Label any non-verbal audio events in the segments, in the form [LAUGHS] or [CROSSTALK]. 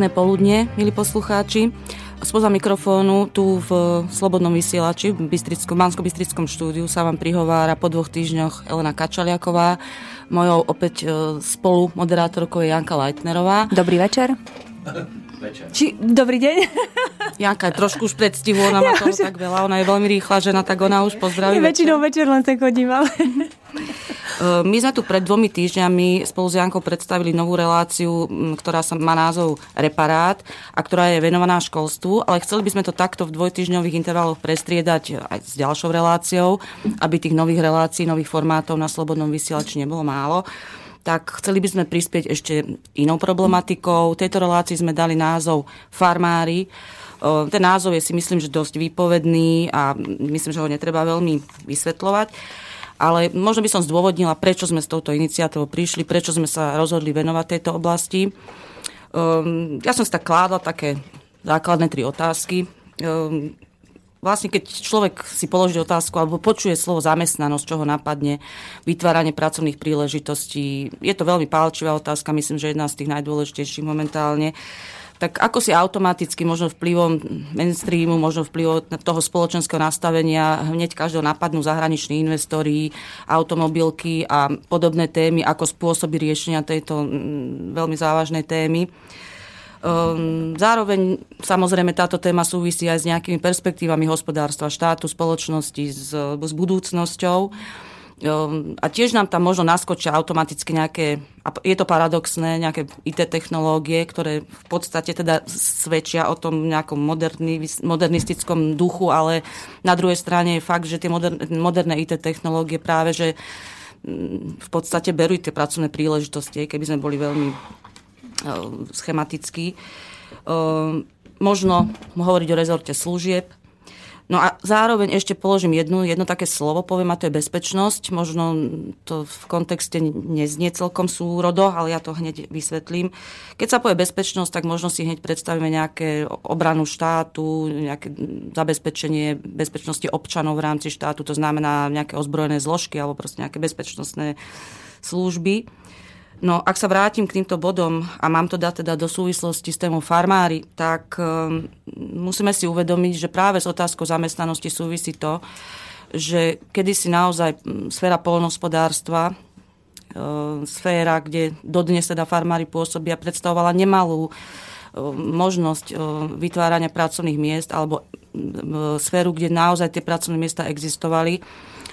Pekné poludne, milí poslucháči. Spoza mikrofónu tu v Slobodnom vysielači v Bystrickom, Mansko-Bystrickom štúdiu sa vám prihovára po dvoch týždňoch Elena Kačaliaková. Mojou opäť e, spolu moderátorkou je Janka Leitnerová. Dobrý večer. Večer. Či, dobrý deň. [LAUGHS] Janka je trošku už predstihu, ona má ja toho už... tak veľa, ona je veľmi rýchla žena, tak ona už pozdraví. Väčšinou večer len sa chodím, ale... [LAUGHS] E, my sme tu pred dvomi týždňami spolu s Jankou predstavili novú reláciu, ktorá sa má názov Reparát a ktorá je venovaná školstvu, ale chceli by sme to takto v dvojtyžňových intervaloch prestriedať aj s ďalšou reláciou, aby tých nových relácií, nových formátov na slobodnom vysielači nebolo málo tak chceli by sme prispieť ešte inou problematikou. V tejto relácii sme dali názov Farmári. E, ten názov je si myslím, že dosť výpovedný a myslím, že ho netreba veľmi vysvetľovať ale možno by som zdôvodnila, prečo sme s touto iniciatívou prišli, prečo sme sa rozhodli venovať tejto oblasti. Um, ja som si tak kládla také základné tri otázky. Um, vlastne keď človek si položí otázku alebo počuje slovo zamestnanosť, čo ho napadne, vytváranie pracovných príležitostí, je to veľmi pálčivá otázka, myslím, že jedna z tých najdôležitejších momentálne. Uh, tak ako si automaticky, možno vplyvom mainstreamu, možno vplyvom toho spoločenského nastavenia hneď každého napadnú zahraniční investori, automobilky a podobné témy, ako spôsoby riešenia tejto mm, veľmi závažnej témy. Ehm, zároveň samozrejme táto téma súvisí aj s nejakými perspektívami hospodárstva, štátu, spoločnosti, s, s budúcnosťou. Ehm, a tiež nám tam možno naskočia automaticky nejaké, a je to paradoxné, nejaké IT technológie, ktoré v podstate teda svedčia o tom nejakom moderni, modernistickom duchu, ale na druhej strane je fakt, že tie moderné, moderné IT technológie práve, že mm, v podstate berú tie pracovné príležitosti, keby sme boli veľmi ehm, schematickí. Ehm, možno hovoriť o rezorte služieb, No a zároveň ešte položím jednu, jedno také slovo, poviem, a to je bezpečnosť. Možno to v kontexte neznie celkom súrodo, ale ja to hneď vysvetlím. Keď sa povie bezpečnosť, tak možno si hneď predstavíme nejaké obranu štátu, nejaké zabezpečenie bezpečnosti občanov v rámci štátu, to znamená nejaké ozbrojené zložky alebo proste nejaké bezpečnostné služby. No ak sa vrátim k týmto bodom a mám to dať teda do súvislosti s témou farmári, tak um, musíme si uvedomiť, že práve s otázkou zamestnanosti súvisí to, že kedysi naozaj sféra polnospodárstva, uh, sféra, kde dodnes teda farmári pôsobia, predstavovala nemalú uh, možnosť uh, vytvárania pracovných miest alebo sféru, kde naozaj tie pracovné miesta existovali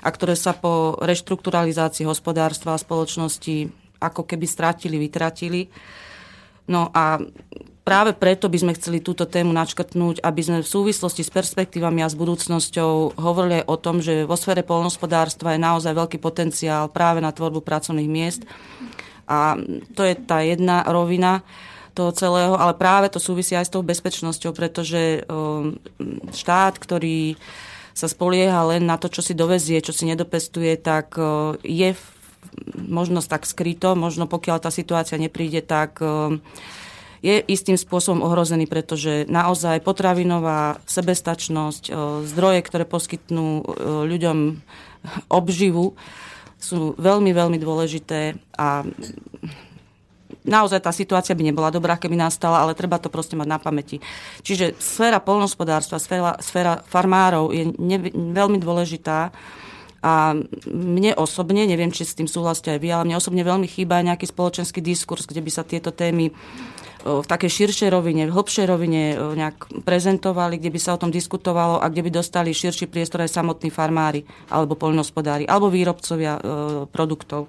a ktoré sa po reštrukturalizácii hospodárstva a spoločnosti ako keby stratili, vytratili. No a práve preto by sme chceli túto tému načkrtnúť, aby sme v súvislosti s perspektívami a s budúcnosťou hovorili o tom, že vo sfére polnospodárstva je naozaj veľký potenciál práve na tvorbu pracovných miest. A to je tá jedna rovina toho celého, ale práve to súvisí aj s tou bezpečnosťou, pretože štát, ktorý sa spolieha len na to, čo si dovezie, čo si nedopestuje, tak je v možnosť tak skryto, možno pokiaľ tá situácia nepríde, tak eh, je istým spôsobom ohrozený, pretože naozaj potravinová sebestačnosť, eh, zdroje, ktoré poskytnú eh, ľuďom obživu, sú veľmi, veľmi dôležité a naozaj tá situácia by nebola dobrá, keby nastala, ale treba to proste mať na pamäti. Čiže sféra polnospodárstva, sféra, sféra farmárov je ne, veľmi dôležitá a mne osobne, neviem, či s tým súhlasíte aj vy, ale mne osobne veľmi chýba nejaký spoločenský diskurs, kde by sa tieto témy v takej širšej rovine, v hlbšej rovine nejak prezentovali, kde by sa o tom diskutovalo a kde by dostali širší priestor aj samotní farmári alebo poľnohospodári alebo výrobcovia produktov.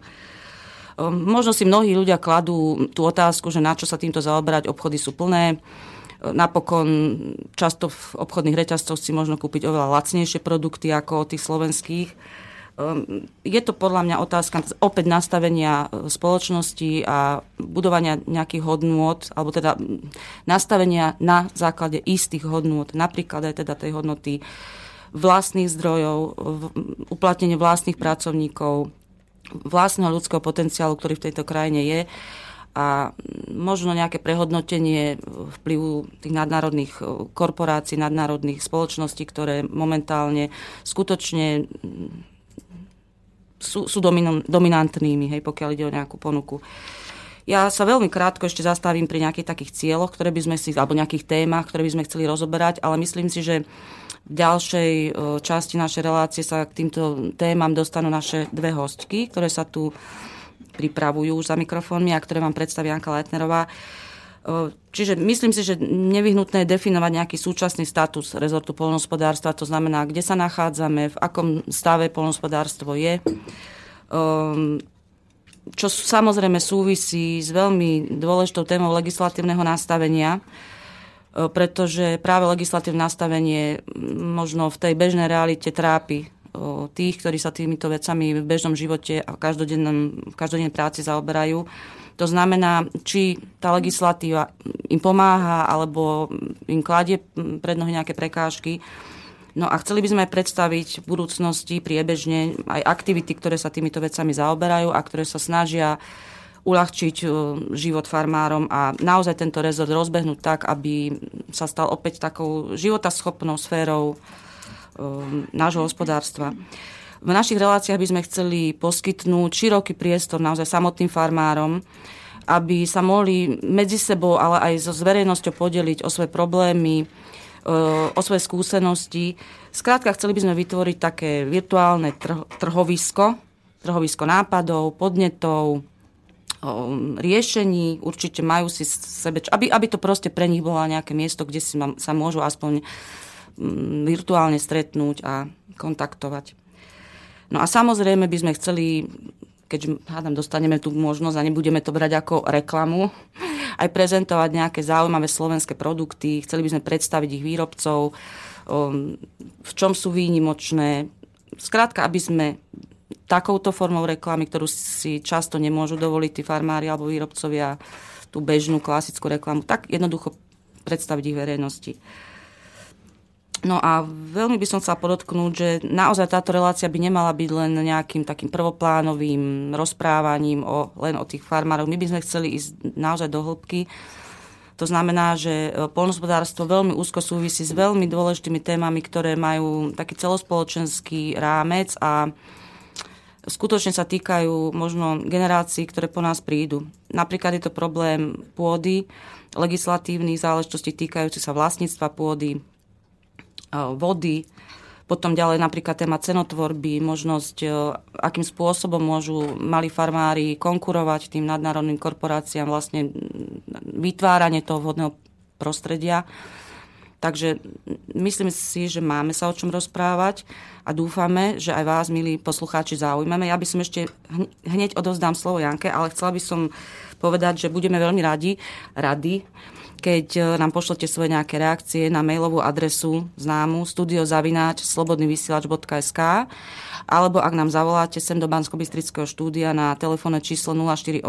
Možno si mnohí ľudia kladú tú otázku, že na čo sa týmto zaoberať, obchody sú plné. Napokon často v obchodných reťazcoch si možno kúpiť oveľa lacnejšie produkty ako tých slovenských. Ehm, je to podľa mňa otázka opäť nastavenia e, spoločnosti a budovania nejakých hodnôt, alebo teda nastavenia na základe istých hodnôt, napríklad aj teda tej hodnoty vlastných zdrojov, uplatnenie vlastných pracovníkov, vlastného ľudského potenciálu, ktorý v tejto krajine je a možno nejaké prehodnotenie vplyvu tých nadnárodných e, korporácií, nadnárodných spoločností, ktoré momentálne skutočne sú, sú dominantnými, hej, pokiaľ ide o nejakú ponuku. Ja sa veľmi krátko ešte zastavím pri nejakých takých cieľoch, ktoré by sme si, alebo nejakých témach, ktoré by sme chceli rozoberať, ale myslím si, že v ďalšej časti našej relácie sa k týmto témam dostanú naše dve hostky, ktoré sa tu pripravujú už za mikrofónmi a ktoré vám predstaví Janka Leitnerová. Čiže myslím si, že nevyhnutné je definovať nejaký súčasný status rezortu polnospodárstva, to znamená, kde sa nachádzame, v akom stave polnospodárstvo je. Čo samozrejme súvisí s veľmi dôležitou témou legislatívneho nastavenia, pretože práve legislatívne nastavenie možno v tej bežnej realite trápi tých, ktorí sa týmito vecami v bežnom živote a v, v každodennej práci zaoberajú. To znamená, či tá legislatíva im pomáha alebo im kladie pred nohy nejaké prekážky. No a chceli by sme aj predstaviť v budúcnosti priebežne aj aktivity, ktoré sa týmito vecami zaoberajú a ktoré sa snažia uľahčiť život farmárom a naozaj tento rezort rozbehnúť tak, aby sa stal opäť takou životaschopnou sférou nášho hospodárstva. V našich reláciách by sme chceli poskytnúť široký priestor naozaj samotným farmárom, aby sa mohli medzi sebou, ale aj so verejnosťou podeliť o svoje problémy, o svoje skúsenosti. Skrátka, chceli by sme vytvoriť také virtuálne trhovisko, trhovisko nápadov, podnetov, riešení, určite majú si sebe, aby, aby to proste pre nich bolo nejaké miesto, kde si sa môžu aspoň virtuálne stretnúť a kontaktovať. No a samozrejme by sme chceli, keď hádam, dostaneme tú možnosť a nebudeme to brať ako reklamu, [LAUGHS] aj prezentovať nejaké zaujímavé slovenské produkty, chceli by sme predstaviť ich výrobcov, v čom sú výnimočné. Skrátka, aby sme takouto formou reklamy, ktorú si často nemôžu dovoliť tí farmári alebo výrobcovia, tú bežnú klasickú reklamu, tak jednoducho predstaviť ich verejnosti. No a veľmi by som chcela podotknúť, že naozaj táto relácia by nemala byť len nejakým takým prvoplánovým rozprávaním o, len o tých farmároch. My by sme chceli ísť naozaj do hĺbky. To znamená, že e, polnospodárstvo veľmi úzko súvisí s veľmi dôležitými témami, ktoré majú taký celospoločenský rámec a skutočne sa týkajú možno generácií, ktoré po nás prídu. Napríklad je to problém pôdy, legislatívnych záležitostí týkajúci sa vlastníctva pôdy, vody, potom ďalej napríklad téma cenotvorby, možnosť, akým spôsobom môžu mali farmári konkurovať tým nadnárodným korporáciám, vlastne vytváranie toho vhodného prostredia. Takže myslím si, že máme sa o čom rozprávať a dúfame, že aj vás, milí poslucháči, zaujímame. Ja by som ešte hneď odovzdám slovo Janke, ale chcela by som povedať, že budeme veľmi radi, radi, keď e, nám pošlete svoje nejaké reakcie na mailovú adresu známu studiozavináč slobodnyvysielač.sk alebo ak nám zavoláte sem do bansko štúdia na telefónne číslo 048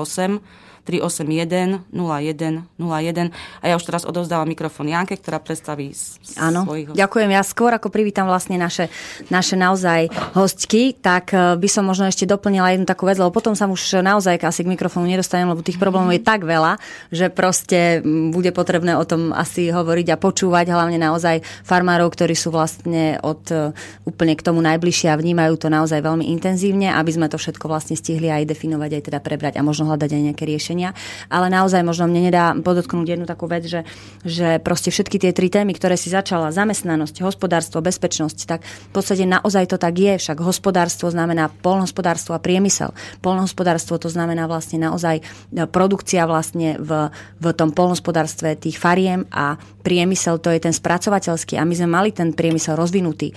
381 01 01. A ja už teraz odovzdávam mikrofón Janke, ktorá predstaví Áno, svojich ďakujem. Ja skôr ako privítam vlastne naše, naše naozaj hostky, tak e, by som možno ešte doplnila jednu takú vec, lebo potom sa už naozaj asi k mikrofónu nedostanem, lebo tých problémov je tak veľa, že proste bude potrebné o tom asi hovoriť a počúvať, hlavne naozaj farmárov, ktorí sú vlastne od e, úplne k tomu najbližšie a vnímajú to naozaj veľmi intenzívne, aby sme to všetko vlastne stihli aj definovať, aj teda prebrať a možno hľadať aj nejaké riešenia. Ale naozaj možno mne nedá podotknúť jednu takú vec, že, že proste všetky tie tri témy, ktoré si začala, zamestnanosť, hospodárstvo, bezpečnosť, tak v podstate naozaj to tak je. Však hospodárstvo znamená polnohospodárstvo a priemysel. Polnohospodárstvo to znamená vlastne naozaj produkcia vlastne v, v tom polnohospodárstve tých fariem a priemysel to je ten spracovateľský a my sme mali ten priemysel rozvinutý,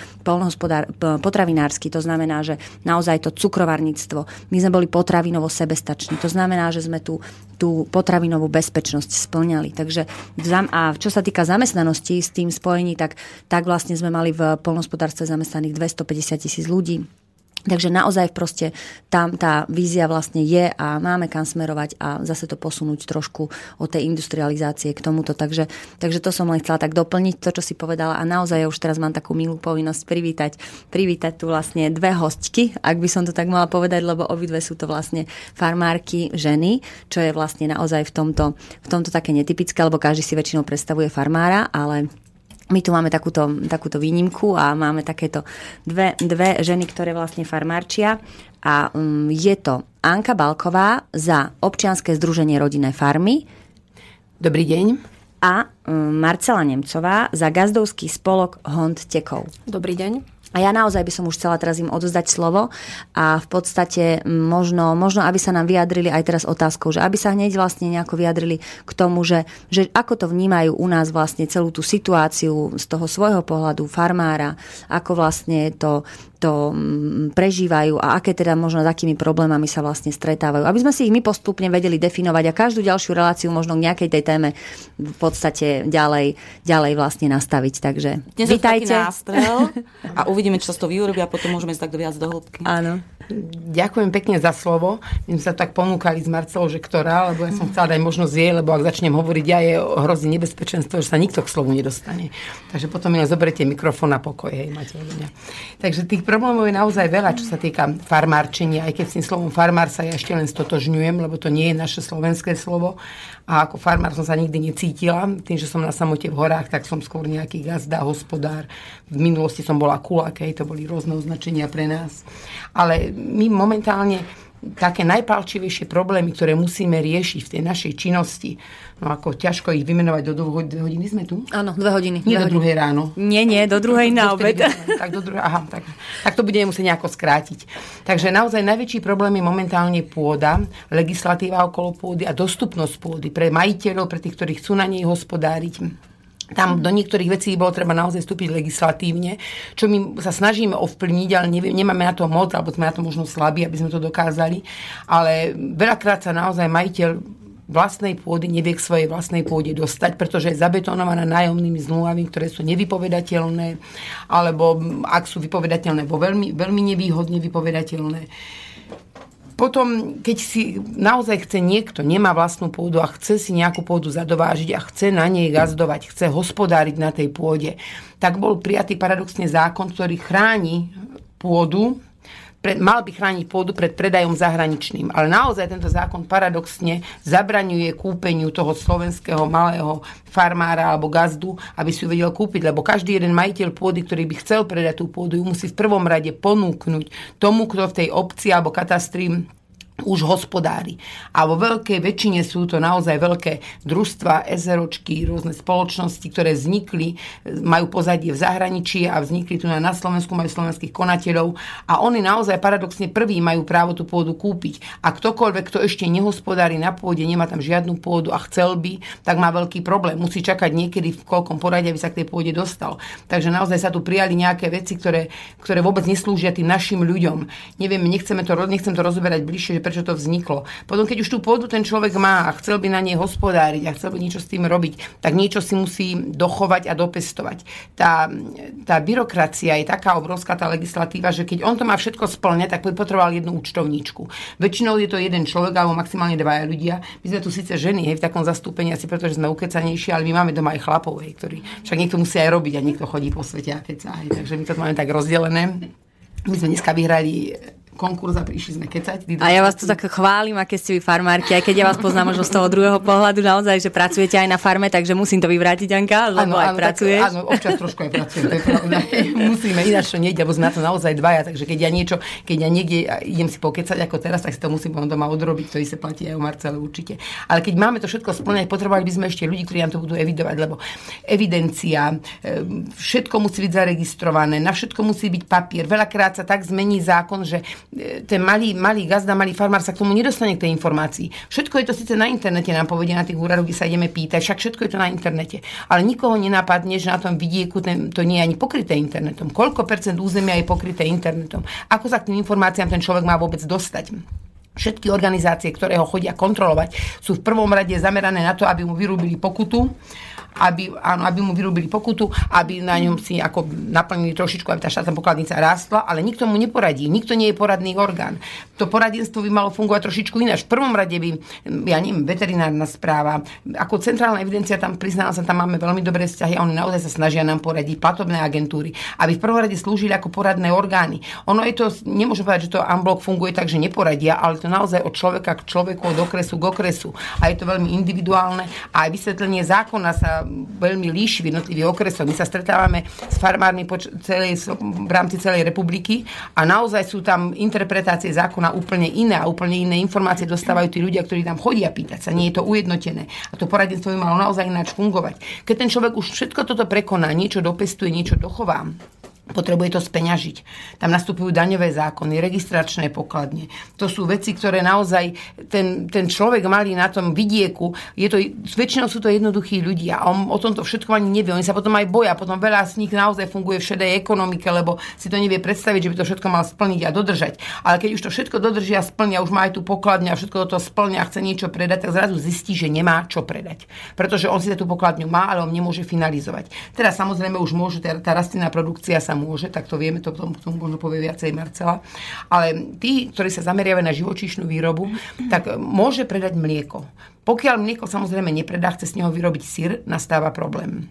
potravinársky, to znamená, že naozaj to cukrovarníctvo. My sme boli potravinovo sebestační, to znamená, že sme tú, tú potravinovú bezpečnosť splňali. Takže a čo sa týka zamestnanosti s tým spojení, tak, tak vlastne sme mali v polnospodárstve zamestnaných 250 tisíc ľudí Takže naozaj proste tam tá vízia vlastne je a máme kam smerovať a zase to posunúť trošku od tej industrializácie k tomuto. Takže, takže to som len chcela tak doplniť, to, čo si povedala. A naozaj ja už teraz mám takú milú povinnosť privítať, privítať tu vlastne dve hostky, ak by som to tak mala povedať, lebo obidve sú to vlastne farmárky ženy, čo je vlastne naozaj v tomto, v tomto také netypické, lebo každý si väčšinou predstavuje farmára, ale my tu máme takúto, takúto výnimku a máme takéto dve, dve ženy, ktoré vlastne farmárčia a um, je to Anka Balková za občianske združenie rodinné farmy. Dobrý deň. A um, Marcela Nemcová za gazdovský spolok Hond Tekov. Dobrý deň. A ja naozaj by som už chcela teraz im odozdať slovo a v podstate možno, možno aby sa nám vyjadrili aj teraz otázkou, že aby sa hneď vlastne nejako vyjadrili k tomu, že, že ako to vnímajú u nás vlastne celú tú situáciu z toho svojho pohľadu farmára, ako vlastne to to mm, prežívajú a aké teda možno s akými problémami sa vlastne stretávajú. Aby sme si ich my postupne vedeli definovať a každú ďalšiu reláciu možno k nejakej tej téme v podstate ďalej, ďalej vlastne nastaviť. Takže Dnes vítajte. nástrel [LAUGHS] a uvidíme, čo sa to vyurobí a potom môžeme ísť tak viac do hĺbky. Áno. Ďakujem pekne za slovo. My sme sa tak ponúkali s Marcelou, že ktorá, lebo ja som chcela dať možnosť jej, lebo ak začnem hovoriť ja, je hrozí nebezpečenstvo, že sa nikto k slovu nedostane. Takže potom mi len zoberete mikrofón na pokoj, hej, máte. Takže tých problémov je naozaj veľa, čo sa týka farmárčenia, aj keď s tým slovom farmár sa ja ešte len stotožňujem, lebo to nie je naše slovenské slovo. A ako farmár som sa nikdy necítila. Tým, že som na samote v horách, tak som skôr nejaký gazda, hospodár. V minulosti som bola kulak, to boli rôzne označenia pre nás. Ale my momentálne také najpalčivejšie problémy, ktoré musíme riešiť v tej našej činnosti, no ako ťažko ich vymenovať do dvoch, dve hodiny sme tu? Áno, dve hodiny. Nie dve do druhej ráno. Nie, nie, do druhej na obed. Tak, do druhej, aha, tak, tak to budeme musieť nejako skrátiť. Takže naozaj najväčší problém je momentálne pôda, legislatíva okolo pôdy a dostupnosť pôdy pre majiteľov, pre tých, ktorí chcú na nej hospodáriť tam do niektorých vecí bolo treba naozaj vstúpiť legislatívne, čo my sa snažíme ovplyvniť, ale neviem, nemáme na to moc, alebo sme na to možno slabí, aby sme to dokázali. Ale veľakrát sa naozaj majiteľ vlastnej pôdy nevie k svojej vlastnej pôde dostať, pretože je zabetonovaná nájomnými zmluvami, ktoré sú nevypovedateľné, alebo ak sú vypovedateľné, vo veľmi, veľmi nevýhodne vypovedateľné potom, keď si naozaj chce niekto, nemá vlastnú pôdu a chce si nejakú pôdu zadovážiť a chce na nej gazdovať, chce hospodáriť na tej pôde, tak bol prijatý paradoxne zákon, ktorý chráni pôdu pred, mal by chrániť pôdu pred predajom zahraničným. Ale naozaj tento zákon paradoxne zabraňuje kúpeniu toho slovenského malého farmára alebo gazdu, aby si ju vedel kúpiť, lebo každý jeden majiteľ pôdy, ktorý by chcel predať tú pôdu, ju musí v prvom rade ponúknuť tomu, kto v tej obci alebo katastri už hospodári. A vo veľkej väčšine sú to naozaj veľké družstva, SROčky, rôzne spoločnosti, ktoré vznikli, majú pozadie v zahraničí a vznikli tu na Slovensku, majú slovenských konateľov a oni naozaj paradoxne prví majú právo tú pôdu kúpiť. A ktokoľvek, kto ešte nehospodári na pôde, nemá tam žiadnu pôdu a chcel by, tak má veľký problém. Musí čakať niekedy v koľkom poradí, aby sa k tej pôde dostal. Takže naozaj sa tu prijali nejaké veci, ktoré, ktoré vôbec neslúžia tým našim ľuďom. Neviem, nechceme to, nechcem to rozoberať bližšie, prečo to vzniklo. Potom, keď už tú pôdu ten človek má a chcel by na nej hospodáriť a chcel by niečo s tým robiť, tak niečo si musí dochovať a dopestovať. Tá, tá byrokracia je taká obrovská, tá legislatíva, že keď on to má všetko splňať, tak by potreboval jednu účtovníčku. Väčšinou je to jeden človek alebo maximálne dvaja ľudia. My sme tu síce ženy hej, v takom zastúpení asi preto, sme ukecanejší, ale my máme doma aj chlapov, hej, ktorí však niekto musí aj robiť a niekto chodí po svete a keca. Hej, takže my to máme tak rozdelené. My sme dneska vyhrali konkurs a prišli sme kecať. A ja vás tu tak chválim, aké ste vy farmárky, aj keď ja vás poznám možno z toho druhého pohľadu naozaj, že pracujete aj na farme, takže musím to vyvrátiť, Anka, lebo ano, aj ano, pracuješ. Tak, áno, občas trošku aj pracujem, to je pravda. [LAUGHS] Musíme, ináč to nejde, lebo sme na to naozaj dvaja, takže keď ja niečo, keď ja niekde idem si pokecať ako teraz, tak si to musím doma odrobiť, to sa platí aj u Marcele určite. Ale keď máme to všetko splňať, potrebovali by sme ešte ľudí, ktorí nám to budú evidovať, lebo evidencia, e, všetko musí byť zaregistrované, na všetko musí byť papier. Veľakrát sa tak zmení zákon, že ten malý, malý gazda, malý farmár sa k tomu nedostane k tej informácii. Všetko je to síce na internete, nám povedia na tých úradoch, kde sa ideme pýtať, však všetko je to na internete. Ale nikoho nenapadne, že na tom vidieku ten, to nie je ani pokryté internetom. Koľko percent územia je pokryté internetom? Ako sa k tým informáciám ten človek má vôbec dostať? Všetky organizácie, ktoré ho chodia kontrolovať, sú v prvom rade zamerané na to, aby mu vyrúbili pokutu aby, áno, aby mu vyrúbili pokutu, aby na ňom si ako naplnili trošičku, aby tá štátna pokladnica rástla, ale nikto mu neporadí. Nikto nie je poradný orgán. To poradenstvo by malo fungovať trošičku ináč. V prvom rade by, ja neviem, veterinárna správa, ako centrálna evidencia, tam priznala sa, tam máme veľmi dobré vzťahy a oni naozaj sa snažia nám poradiť, platobné agentúry, aby v prvom rade slúžili ako poradné orgány. Ono je to, nemôžem povedať, že to unblock funguje tak, že neporadia, ale to naozaj od človeka k človeku, od okresu k okresu. A je to veľmi individuálne a aj vysvetlenie zákona sa veľmi líši v jednotlivých okresoch. My sa stretávame s farmármi po celej, v rámci celej republiky a naozaj sú tam interpretácie zákona úplne iné a úplne iné informácie dostávajú tí ľudia, ktorí tam chodia pýtať sa. Nie je to ujednotené. A to poradenstvo by malo naozaj ináč fungovať. Keď ten človek už všetko toto prekoná, niečo dopestuje, niečo dochová, potrebuje to speňažiť. Tam nastupujú daňové zákony, registračné pokladne. To sú veci, ktoré naozaj ten, ten človek malý na tom vidieku, je to, väčšinou sú to jednoduchí ľudia a on o tomto všetko ani nevie. Oni sa potom aj boja, potom veľa z nich naozaj funguje v šedej ekonomike, lebo si to nevie predstaviť, že by to všetko mal splniť a dodržať. Ale keď už to všetko dodržia splnia, už má aj tú pokladňu a všetko to splnia a chce niečo predať, tak zrazu zistí, že nemá čo predať. Pretože on si tú pokladňu má, ale on nemôže finalizovať. Teraz samozrejme už môže, tá rastlinná produkcia sa môže, tak to vieme, to tomu, tomu možno povie viacej Marcela. Ale tí, ktorí sa zameriavajú na živočíšnu výrobu, tak môže predať mlieko. Pokiaľ mlieko samozrejme nepredá, chce z neho vyrobiť syr, nastáva problém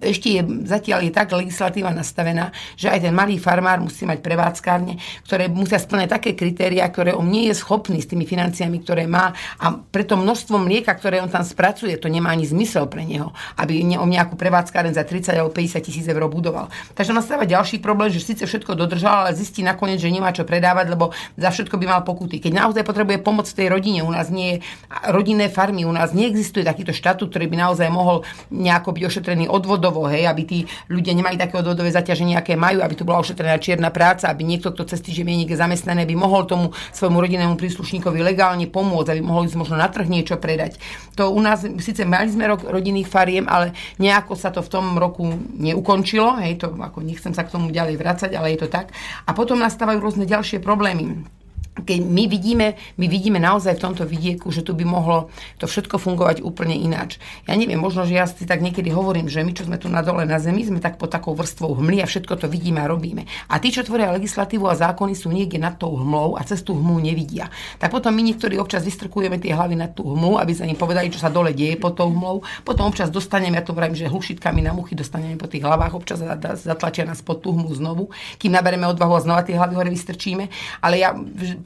ešte je, zatiaľ je tak legislatíva nastavená, že aj ten malý farmár musí mať prevádzkárne, ktoré musia splňať také kritéria, ktoré on nie je schopný s tými financiami, ktoré má a preto množstvo mlieka, ktoré on tam spracuje, to nemá ani zmysel pre neho, aby on nejakú prevádzkáren za 30 alebo 50 tisíc eur budoval. Takže nastáva ďalší problém, že síce všetko dodržal, ale zistí nakoniec, že nemá čo predávať, lebo za všetko by mal pokuty. Keď naozaj potrebuje pomoc tej rodine, u nás nie je rodinné farmy, u nás neexistuje takýto štatút, ktorý by naozaj mohol nejako byť ošetrený odvodovo, hej, aby tí ľudia nemali také odvodové zaťaženie, aké majú, aby tu bola ošetrená čierna práca, aby niekto, kto cez týždeň je niekde zamestnané, by mohol tomu svojmu rodinnému príslušníkovi legálne pomôcť, aby mohol ísť možno na trh niečo predať. To u nás, síce mali sme rok rodinných fariem, ale nejako sa to v tom roku neukončilo, hej, to ako nechcem sa k tomu ďalej vracať, ale je to tak. A potom nastávajú rôzne ďalšie problémy keď my vidíme, my vidíme naozaj v tomto vidieku, že tu by mohlo to všetko fungovať úplne ináč. Ja neviem, možno, že ja si tak niekedy hovorím, že my, čo sme tu na dole na zemi, sme tak pod takou vrstvou hmly a všetko to vidíme a robíme. A tí, čo tvoria legislatívu a zákony, sú niekde nad tou hmlou a cez tú hmlu nevidia. Tak potom my niektorí občas vystrkujeme tie hlavy nad tú hmlu, aby sa im povedali, čo sa dole deje pod tou hmlou. Potom občas dostaneme, ja to vravím, že hlušitkami na muchy dostaneme po tých hlavách, občas zatlačia nás pod tú hmlu znovu, kým nabereme odvahu a znova tie hlavy hore vystrčíme. Ale ja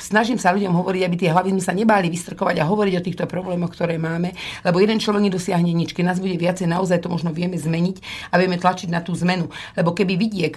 snažím sa ľuďom hovoriť, aby tie hlavy sme sa nebáli vystrkovať a hovoriť o týchto problémoch, ktoré máme, lebo jeden človek nedosiahne nič. Keď nás bude viacej, naozaj to možno vieme zmeniť a vieme tlačiť na tú zmenu. Lebo keby vidiek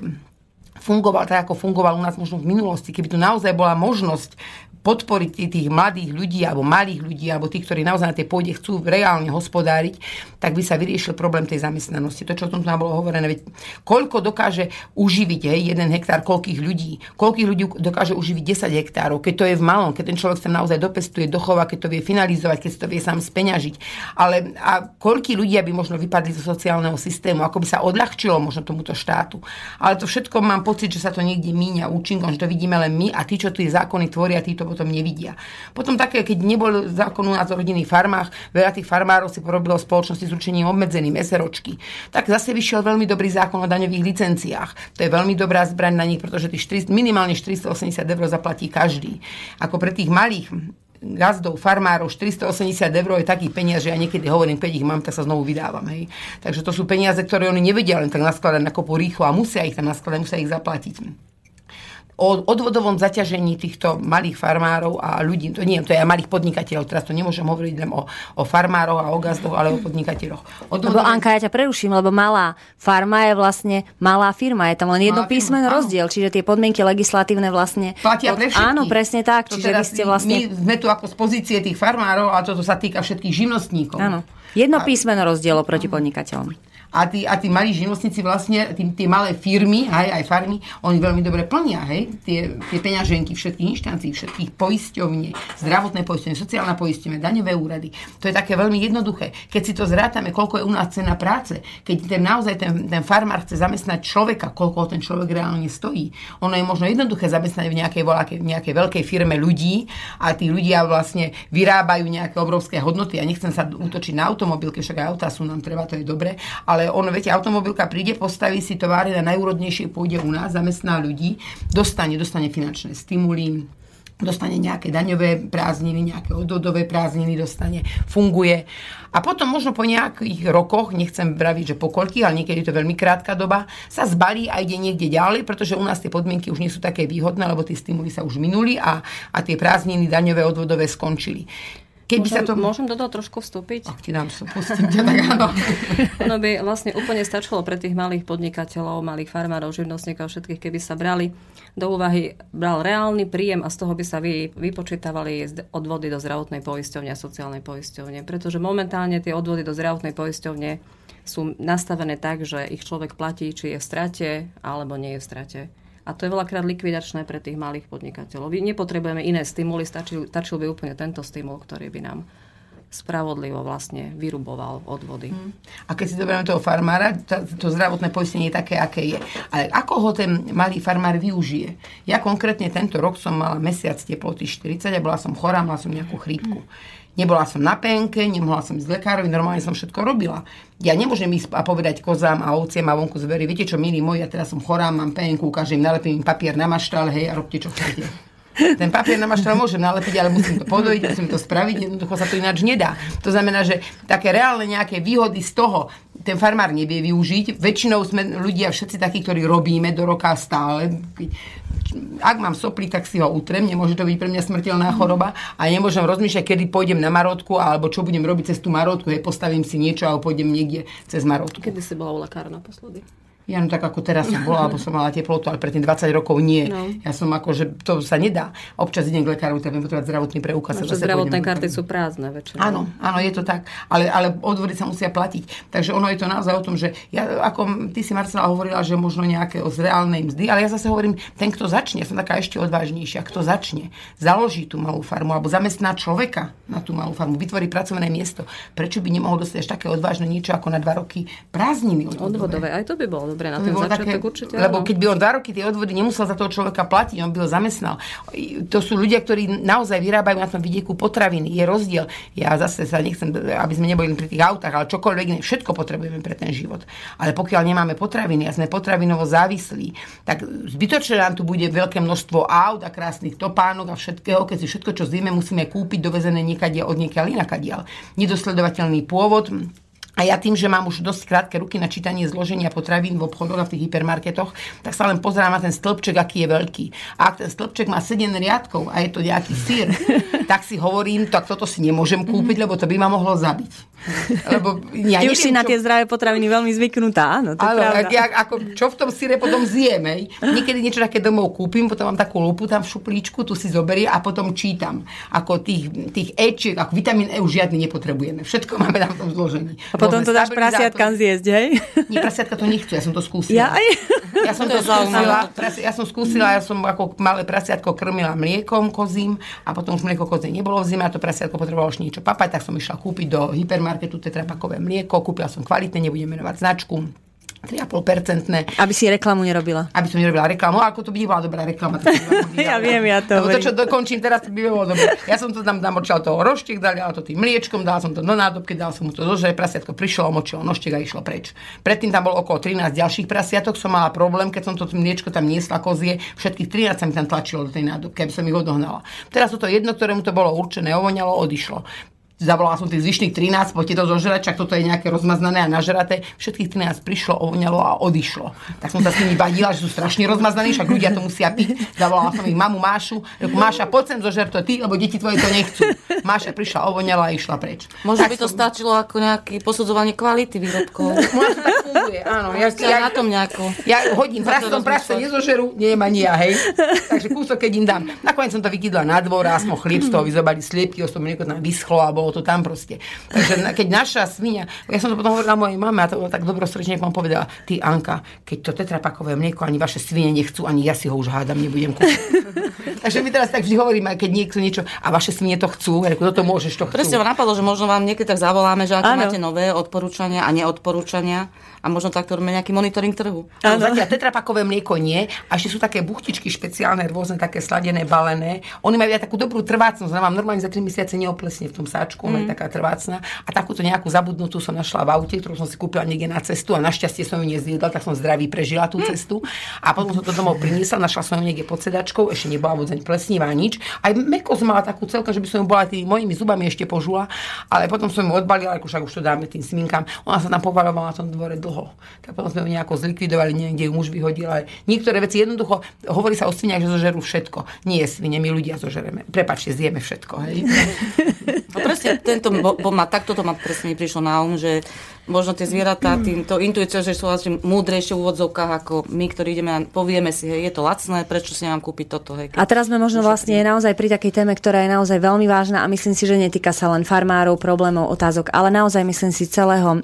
fungoval tak, ako fungoval u nás možno v minulosti, keby tu naozaj bola možnosť podporiť tých mladých ľudí alebo malých ľudí alebo tých, ktorí naozaj na tej pôde chcú reálne hospodáriť, tak by sa vyriešil problém tej zamestnanosti. To, čo o tom tu bolo hovorené, veď koľko dokáže uživiť hej, jeden hektár, koľkých ľudí, koľkých ľudí dokáže uživiť 10 hektárov, keď to je v malom, keď ten človek sa naozaj dopestuje, dochová, keď to vie finalizovať, keď si to vie sám speňažiť. Ale a koľkí ľudia by možno vypadli zo sociálneho systému, ako by sa odľahčilo možno tomuto štátu. Ale to všetko mám pocit, že sa to niekde míňa účinkom, že to vidíme len my a tí, čo tie zákony tvoria, tí potom nevidia. Potom také, keď nebol zákon u nás o rodinných farmách, veľa tých farmárov si porobilo spoločnosti s ručením obmedzeným, SROčky, tak zase vyšiel veľmi dobrý zákon o daňových licenciách. To je veľmi dobrá zbraň na nich, pretože tých 4, minimálne 480 eur zaplatí každý. Ako pre tých malých gazdov, farmárov, 480 eur je taký peniaz, že ja niekedy hovorím, keď ich mám, tak sa znovu vydávam. Hej. Takže to sú peniaze, ktoré oni nevedia len tak naskladať na kopu rýchlo a musia ich tam naskladať, musia ich zaplatiť o odvodovom zaťažení týchto malých farmárov a ľudí, to nie, to je aj malých podnikateľov, teraz to nemôžem hovoriť len o, o farmároch a o gazdoch, ale o podnikateľoch. Odvodové... Lebo Anka, ja ťa preruším, lebo malá farma je vlastne malá firma, je tam len jedno písmeno rozdiel, čiže tie podmienky legislatívne vlastne... Platia pre všetkých. Áno, presne tak, to čiže vy ste vlastne... My sme tu ako z pozície tých farmárov a toto sa týka všetkých živnostníkov. Áno. Jedno a... písmeno rozdiel proti podnikateľom a tí, a tí malí živnostníci vlastne, tí, tie malé firmy, aj, aj farmy, oni veľmi dobre plnia, hej, tie, tie peňaženky všetkých inštancií, všetkých poisťovní, zdravotné poisťovne, sociálne poisťovne, daňové úrady. To je také veľmi jednoduché. Keď si to zrátame, koľko je u nás cena práce, keď ten naozaj ten, ten farmár chce zamestnať človeka, koľko ten človek reálne stojí. Ono je možno jednoduché zamestnať v nejakej, voľakej, nejakej veľkej firme ľudí a tí ľudia vlastne vyrábajú nejaké obrovské hodnoty. Ja nechcem sa útočiť na automobilky, však aj autá sú nám treba, to je dobre, ale on, viete, automobilka príde, postaví si tovary na najúrodnejšej pôde u nás, zamestná ľudí, dostane, dostane finančné stimuly, dostane nejaké daňové prázdniny, nejaké odvodové prázdniny dostane, funguje. A potom možno po nejakých rokoch, nechcem braviť, že po koľkých, ale niekedy je to veľmi krátka doba, sa zbalí a ide niekde ďalej, pretože u nás tie podmienky už nie sú také výhodné, lebo tie stimuly sa už minuli a, a tie prázdniny daňové odvodové skončili. Keby môžem, sa to... môžem do toho trošku vstúpiť? Ak ti dám sa, pustím ťa, [LAUGHS] tak áno. Ono [LAUGHS] by vlastne úplne stačilo pre tých malých podnikateľov, malých farmárov, živnostníkov, všetkých, keby sa brali do úvahy, bral reálny príjem a z toho by sa vy, vypočítavali odvody do zdravotnej poisťovne a sociálnej poisťovne. Pretože momentálne tie odvody do zdravotnej poisťovne sú nastavené tak, že ich človek platí, či je v strate alebo nie je v strate. A to je veľakrát likvidačné pre tých malých podnikateľov. Nepotrebujeme iné stimuly, stačil, stačil by úplne tento stimul, ktorý by nám spravodlivo vlastne vyruboval odvody. Hmm. A keď si zoberieme toho farmára, to, to zdravotné poistenie je také, aké je. Ale ako ho ten malý farmár využije? Ja konkrétne tento rok som mala mesiac teploty 40 a bola som chorá, mala som nejakú chrípku. Hmm Nebola som na penke, nemohla som ísť lekárovi, normálne som všetko robila. Ja nemôžem ísť a povedať kozám a ovciam a vonku zvery, viete čo, milí moji, ja teraz som chorá, mám penku, ukážem, nalepím im papier na maštal, hej, a robte čo chcete. Ten papier na maštal môžem nalepiť, ale musím to podojiť, musím to spraviť, jednoducho sa to ináč nedá. To znamená, že také reálne nejaké výhody z toho ten farmár nevie využiť. Väčšinou sme ľudia všetci takí, ktorí robíme do roka stále ak mám sopli, tak si ho utrem, nemôže to byť pre mňa smrteľná choroba a nemôžem rozmýšľať, kedy pôjdem na marotku alebo čo budem robiť cez tú marotku, hej, postavím si niečo a pôjdem niekde cez marotku. Kedy si bola u lekára naposledy? Ja no tak ako teraz som bola, alebo som mala teplotu, ale predtým 20 rokov nie. No. Ja som ako, že to sa nedá. Občas idem k lekárovi, tak potrebovať zdravotný preukaz. No, zdravotné karty sú prázdne väčšinou. Áno, áno, je to tak. Ale, ale odvody sa musia platiť. Takže ono je to naozaj o tom, že ja, ako ty si Marcela hovorila, že možno nejaké o zreálnej mzdy, ale ja zase hovorím, ten, kto začne, ja som taká ešte odvážnejšia, kto začne, založí tú malú farmu alebo zamestná človeka na tú malú farmu, vytvorí pracovné miesto, prečo by nemohol dostať až také odvážne niečo ako na dva roky prázdniny odvodové. odvodové. Aj to by bolo dobre na ten začiatok také, určite. Lebo keď by on dva roky tie odvody nemusel za toho človeka platiť, on by ho zamestnal. To sú ľudia, ktorí naozaj vyrábajú na tom vidieku potraviny. Je rozdiel. Ja zase sa nechcem, aby sme neboli pri tých autách, ale čokoľvek iné, všetko potrebujeme pre ten život. Ale pokiaľ nemáme potraviny a sme potravinovo závislí, tak zbytočne nám tu bude veľké množstvo aut a krásnych topánok a všetkého, keď si všetko, čo zjeme, musíme kúpiť dovezené niekade od niekiaľ inakadiaľ. Nedosledovateľný pôvod, a ja tým, že mám už dosť krátke ruky na čítanie zloženia potravín v obchodoch a v tých hypermarketoch, tak sa len pozerám na ten stĺpček, aký je veľký. A ak ten stĺpček má 7 riadkov a je to nejaký sír, [LAUGHS] tak si hovorím, tak toto si nemôžem kúpiť, lebo to by ma mohlo zabiť. Lebo ja Ty už si čo... na tie zdravé potraviny veľmi zvyknutá, áno, to Ale, ja, ako, čo v tom síre potom zjeme? Niekedy niečo také domov kúpim, potom mám takú lupu tam v šuplíčku, tu si zoberie a potom čítam. Ako tých, tých Ečiek, ako vitamín E už žiadny nepotrebujeme. Všetko máme tam v tom zložení. A potom to dáš prasiatkám zjesť, hej? Nie, prasiatka to nechcú, ja som to skúsila. Ja, aj? ja som to, to skúsila, ja som skúsila, ja som ako malé prasiatko krmila mliekom kozím a potom už mlieko kozie nebolo v zime a to prasiatko potrebovalo už niečo papať, tak som išla kúpiť do hypermarketu tetrapakové mlieko, kúpila som kvalitné, nebudem menovať značku 3,5%. Aby si reklamu nerobila. Aby som nerobila reklamu, ako to by nebola dobrá reklama. [LAUGHS] ja viem, ja to to, čo dokončím teraz, by bolo dobre. Ja som to tam namočal toho roštek, dali to tým mliečkom, dal som to do nádobky, dal som mu to zožre, prasiatko prišlo, omočilo noštek a išlo preč. Predtým tam bolo okolo 13 ďalších prasiatok, som mala problém, keď som to mliečko tam niesla kozie, všetkých 13 sa mi tam tlačilo do tej nádobky, aby som ich odohnala. Teraz to jedno, ktorému to bolo určené, ovoňalo, odišlo zavolala som tých zvyšných 13, poďte to zožrať, čak toto je nejaké rozmaznané a nažraté. Všetkých 13 prišlo, ovoňalo a odišlo. Tak som sa s nimi vadila, že sú strašne rozmaznaní, však ľudia to musia piť. Zavolala som ich mamu Mášu, reku, Máša, poď sem zožer to ty, lebo deti tvoje to nechcú. Máša prišla, ovoňala a išla preč. Možno by to som... stačilo ako nejaké posudzovanie kvality výrobkov. Možno tak funguje, áno. Ja, ja, na tom nejako. Ja hodím prastom, prasto nezožerú, nie ma ja, hej. Takže kúsok, keď im dám. Nakoniec som to vykydla na dvor a sme chlieb z toho vyzobali sliepky, to mlieko tam vyschlo a bolo to tam proste. Takže keď naša svinia, ja som to potom hovorila mojej mame a to bolo tak dobrosrdečne, vám povedala, ty Anka, keď to tetrapakové mlieko ani vaše svine nechcú, ani ja si ho už hádam, nebudem kúpiť. [LAUGHS] Takže my teraz tak vždy hovoríme, keď niekto niečo, a vaše svine to chcú, ako to môžeš, to chcú. Presne napadlo, že možno vám niekedy tak zavoláme, že aké máte nové odporúčania a neodporúčania a možno takto robíme nejaký monitoring trhu. Áno, zatiaľ tetrapakové mlieko nie. A ešte sú také buchtičky špeciálne, rôzne, také sladené, balené. Oni majú aj takú dobrú trvácnosť. Mám normálne za 3 mesiace neoplesne v tom sáčku, mm. taká trvácna. A takúto nejakú zabudnutú som našla v aute, ktorú som si kúpila niekde na cestu a našťastie som ju nezjedla, tak som zdravý prežila tú cestu. A potom som to domov priniesla, našla som ju niekde pod sedačkou, ešte nebola vôbec plesnivá nič. Aj mekosť mala takú celka, že by som ju bola tými mojimi zubami ešte požula, ale potom som ju odbalila, ako však už to dáme tým sminkám. Ona sa tam povalovala na tom dvore dlho dlho. Tak potom sme ju nejako zlikvidovali, niekde ju muž vyhodil. Ale niektoré veci jednoducho, hovorí sa o sviniach, že zožerú všetko. Nie svine, my ľudia zožereme. Prepačte, zjeme všetko. Hej? No presne tento, bo, bo ma, takto to ma presne mi prišlo na um, že možno tie zvieratá týmto intuíciou, že sú vlastne múdrejšie v úvodzovkách ako my, ktorí ideme a povieme si, hej, je to lacné, prečo si mám kúpiť toto. Hej, a teraz sme možno vlastne naozaj pri takej téme, ktorá je naozaj veľmi vážna a myslím si, že netýka sa len farmárov, problémov, otázok, ale naozaj myslím si celého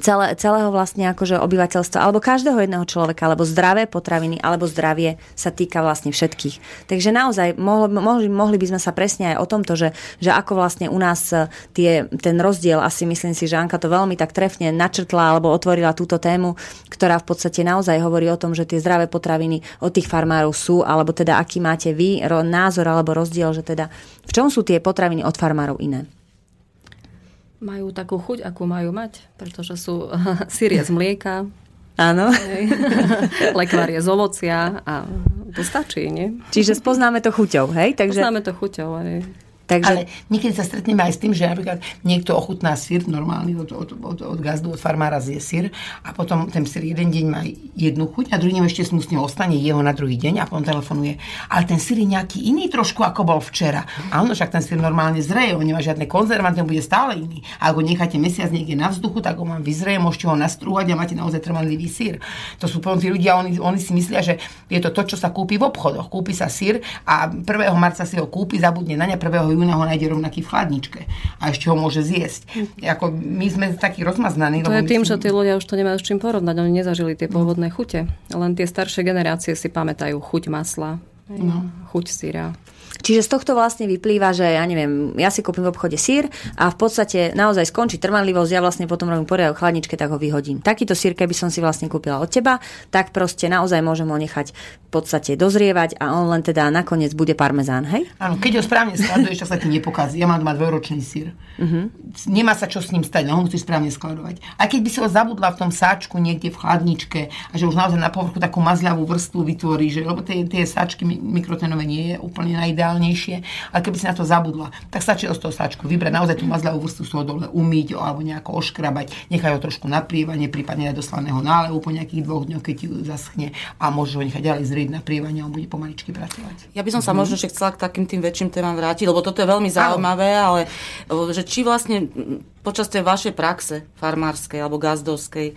celé, celého vlastne akože obyvateľstva, alebo každého jedného človeka, alebo zdravé potraviny, alebo zdravie sa týka vlastne všetkých. Takže naozaj mohli, mohli by sme sa presne aj o tomto, že, že ako vlastne u nás e, tie, ten rozdiel, asi myslím si, že Anka to veľmi tak trefne načrtla alebo otvorila túto tému, ktorá v podstate naozaj hovorí o tom, že tie zdravé potraviny od tých farmárov sú, alebo teda aký máte vy názor alebo rozdiel, že teda v čom sú tie potraviny od farmárov iné? Majú takú chuť, akú majú mať, pretože sú [LAUGHS] sírie z mlieka, Áno. [LAUGHS] Lekvár je z ovocia a to stačí, nie? Čiže spoznáme to chuťou, hej? Takže... Spoznáme to chuťou, hej. Takže... Ale niekedy sa stretneme aj s tým, že napríklad niekto ochutná sír normálny od, od, od, od gazdu, od farmára zje sír a potom ten sír jeden deň má jednu chuť a druhý deň ešte smutne ostane jeho na druhý deň a potom telefonuje. Ale ten sír je nejaký iný trošku, ako bol včera. Áno, však ten sír normálne zreje, on nemá žiadne konzervanty, on bude stále iný. A ak ho necháte mesiac niekde na vzduchu, tak ho vám vyzreje, môžete ho nastrúhať a máte naozaj trvanlivý sír. To sú potom tí ľudia, oni, oni si myslia, že je to to, čo sa kúpi v obchodoch. Kúpi sa sír a 1. marca si ho kúpi, zabudne na ne 1 júna ho nájde rovnaký v chladničke a ešte ho môže zjesť. Ako my sme takí rozmaznaní. To je tým, si... že tí ľudia už to nemajú s čím porovnať. Oni nezažili tie pôvodné chute. Len tie staršie generácie si pamätajú chuť masla, no. chuť syra. Čiže z tohto vlastne vyplýva, že ja neviem, ja si kúpim v obchode sír a v podstate naozaj skončí trvanlivosť, ja vlastne potom robím poriadok v chladničke, tak ho vyhodím. Takýto sír, keby som si vlastne kúpila od teba, tak proste naozaj môžem ho nechať v podstate dozrievať a on len teda nakoniec bude parmezán, hej? Áno, keď ho správne skladuješ, tak sa ti nepokazí. Ja mám doma dvojročný sír. Uh-huh. Nemá sa čo s ním stať, no ho musíš správne skladovať. A keď by si ho zabudla v tom sáčku niekde v chladničke a že už naozaj na povrchu takú mazľavú vrstvu vytvorí, že, lebo tie, tie sáčky mikrotenové nie je úplne najideálnejšie ideálnejšie, ale keby si na to zabudla, tak stačí z toho sáčku vybrať naozaj tú mazľavú vrstvu z toho dole umyť alebo nejako oškrabať, nechaj ho trošku na prievanie, prípadne aj do slaného nálevu po nejakých dvoch dňoch, keď ti zaschne a môže ho nechať ďalej zrieť na prievanie a bude pomaličky pracovať. Ja by som sa mm. možno že chcela k takým tým väčším témam vrátiť, lebo toto je veľmi zaujímavé, ale že či vlastne počas tej vašej praxe farmárskej alebo gazdovskej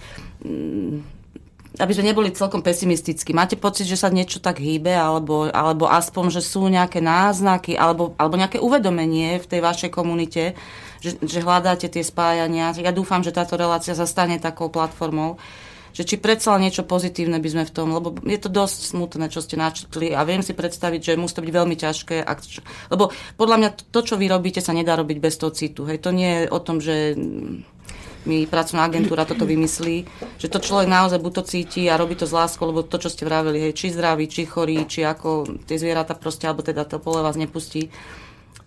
aby sme neboli celkom pesimistickí. Máte pocit, že sa niečo tak hýbe, alebo, alebo aspoň, že sú nejaké náznaky, alebo, alebo nejaké uvedomenie v tej vašej komunite, že, že hľadáte tie spájania. Ja dúfam, že táto relácia sa stane takou platformou, že či predsa niečo pozitívne by sme v tom, lebo je to dosť smutné, čo ste načrtli a viem si predstaviť, že musí to byť veľmi ťažké, ak, lebo podľa mňa to, čo vy robíte, sa nedá robiť bez toho citu. Hej, to nie je o tom, že mi pracovná agentúra toto vymyslí, že to človek naozaj buď to cíti a robí to z láskou, lebo to, čo ste vraveli, hej, či zdraví, či chorý, či ako tie zvieratá proste, alebo teda to pole vás nepustí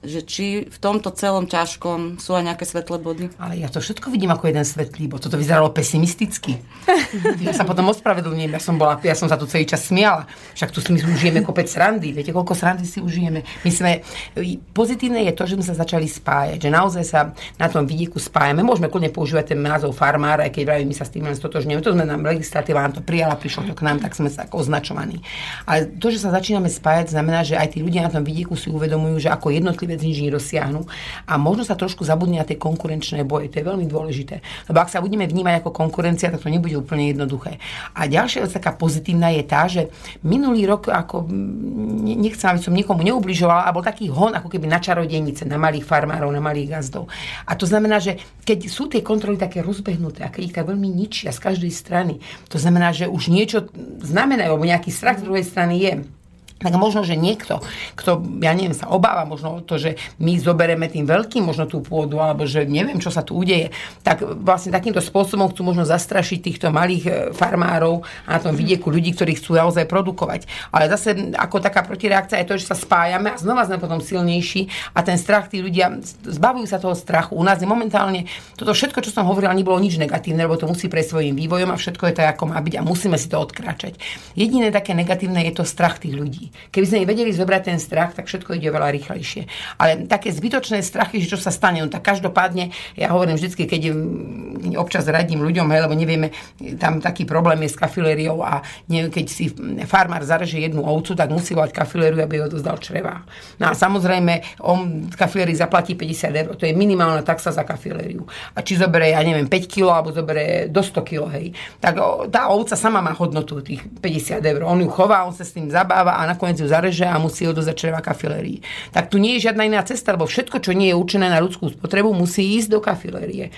že či v tomto celom ťažkom sú aj nejaké svetlé body? Ale ja to všetko vidím ako jeden svetlý bod. Toto vyzeralo pesimisticky. Ja sa potom ospravedlňujem, ja som, bola, ja som sa tu celý čas smiala. Však tu my užijeme kopec srandy. Viete, koľko srandy si užijeme? My sme, pozitívne je to, že sme sa začali spájať, že naozaj sa na tom vidieku spájame. Môžeme kľudne používať ten názov farmára, aj keď vravím, my sa s tým len stotožňujeme. To sme nám legislatíva nám to prijala, prišlo to k nám, tak sme sa ako označovaní. Ale to, že sa začíname spájať, znamená, že aj tí ľudia na tom vidieku si uvedomujú, že ako jednotlivé vec nič nedosiahnu. A možno sa trošku zabudne na tie konkurenčné boje. To je veľmi dôležité. Lebo ak sa budeme vnímať ako konkurencia, tak to nebude úplne jednoduché. A ďalšia vec taká pozitívna je tá, že minulý rok, ako nechcem, aby som nikomu neubližovala, a bol taký hon ako keby na čarodejnice, na malých farmárov, na malých gazdov. A to znamená, že keď sú tie kontroly také rozbehnuté a keď ich tak veľmi ničia z každej strany, to znamená, že už niečo znamenajú, alebo nejaký strach z druhej strany je tak možno, že niekto, kto, ja neviem, sa obáva možno o to, že my zobereme tým veľkým možno tú pôdu, alebo že neviem, čo sa tu udeje, tak vlastne takýmto spôsobom chcú možno zastrašiť týchto malých e, farmárov a na tom vidieku ľudí, ktorí chcú naozaj produkovať. Ale zase ako taká protireakcia je to, že sa spájame a znova sme potom silnejší a ten strach, tí ľudia zbavujú sa toho strachu. U nás je momentálne toto všetko, čo som hovorila, nebolo nič negatívne, lebo to musí prejsť svojim vývojom a všetko je tak, ako má byť a musíme si to odkráčať. Jediné také negatívne je to strach tých ľudí. Keby sme vedeli zobrať ten strach, tak všetko ide veľa rýchlejšie. Ale také zbytočné strachy, že čo sa stane, no tak každopádne, ja hovorím vždy, keď občas radím ľuďom, hej, lebo nevieme, tam taký problém je s kafilériou a neviem, keď si farmár zareže jednu ovcu, tak musí volať kafilériu, aby ho dozdal čreva. No a samozrejme, on kafilérii zaplatí 50 eur, to je minimálna taxa za kafilériu. A či zoberie, ja neviem, 5 kg alebo zoberie do 100 kg, hej, tak tá ovca sama má hodnotu tých 50 eur. On ju chová, on sa s tým zabáva a nakoniec ju zareže a musí ho dozdať čreva kafilérii. Tak tu nie je žiadna iná cesta, lebo všetko, čo nie je určené na ľudskú spotrebu, musí ísť do kafilérie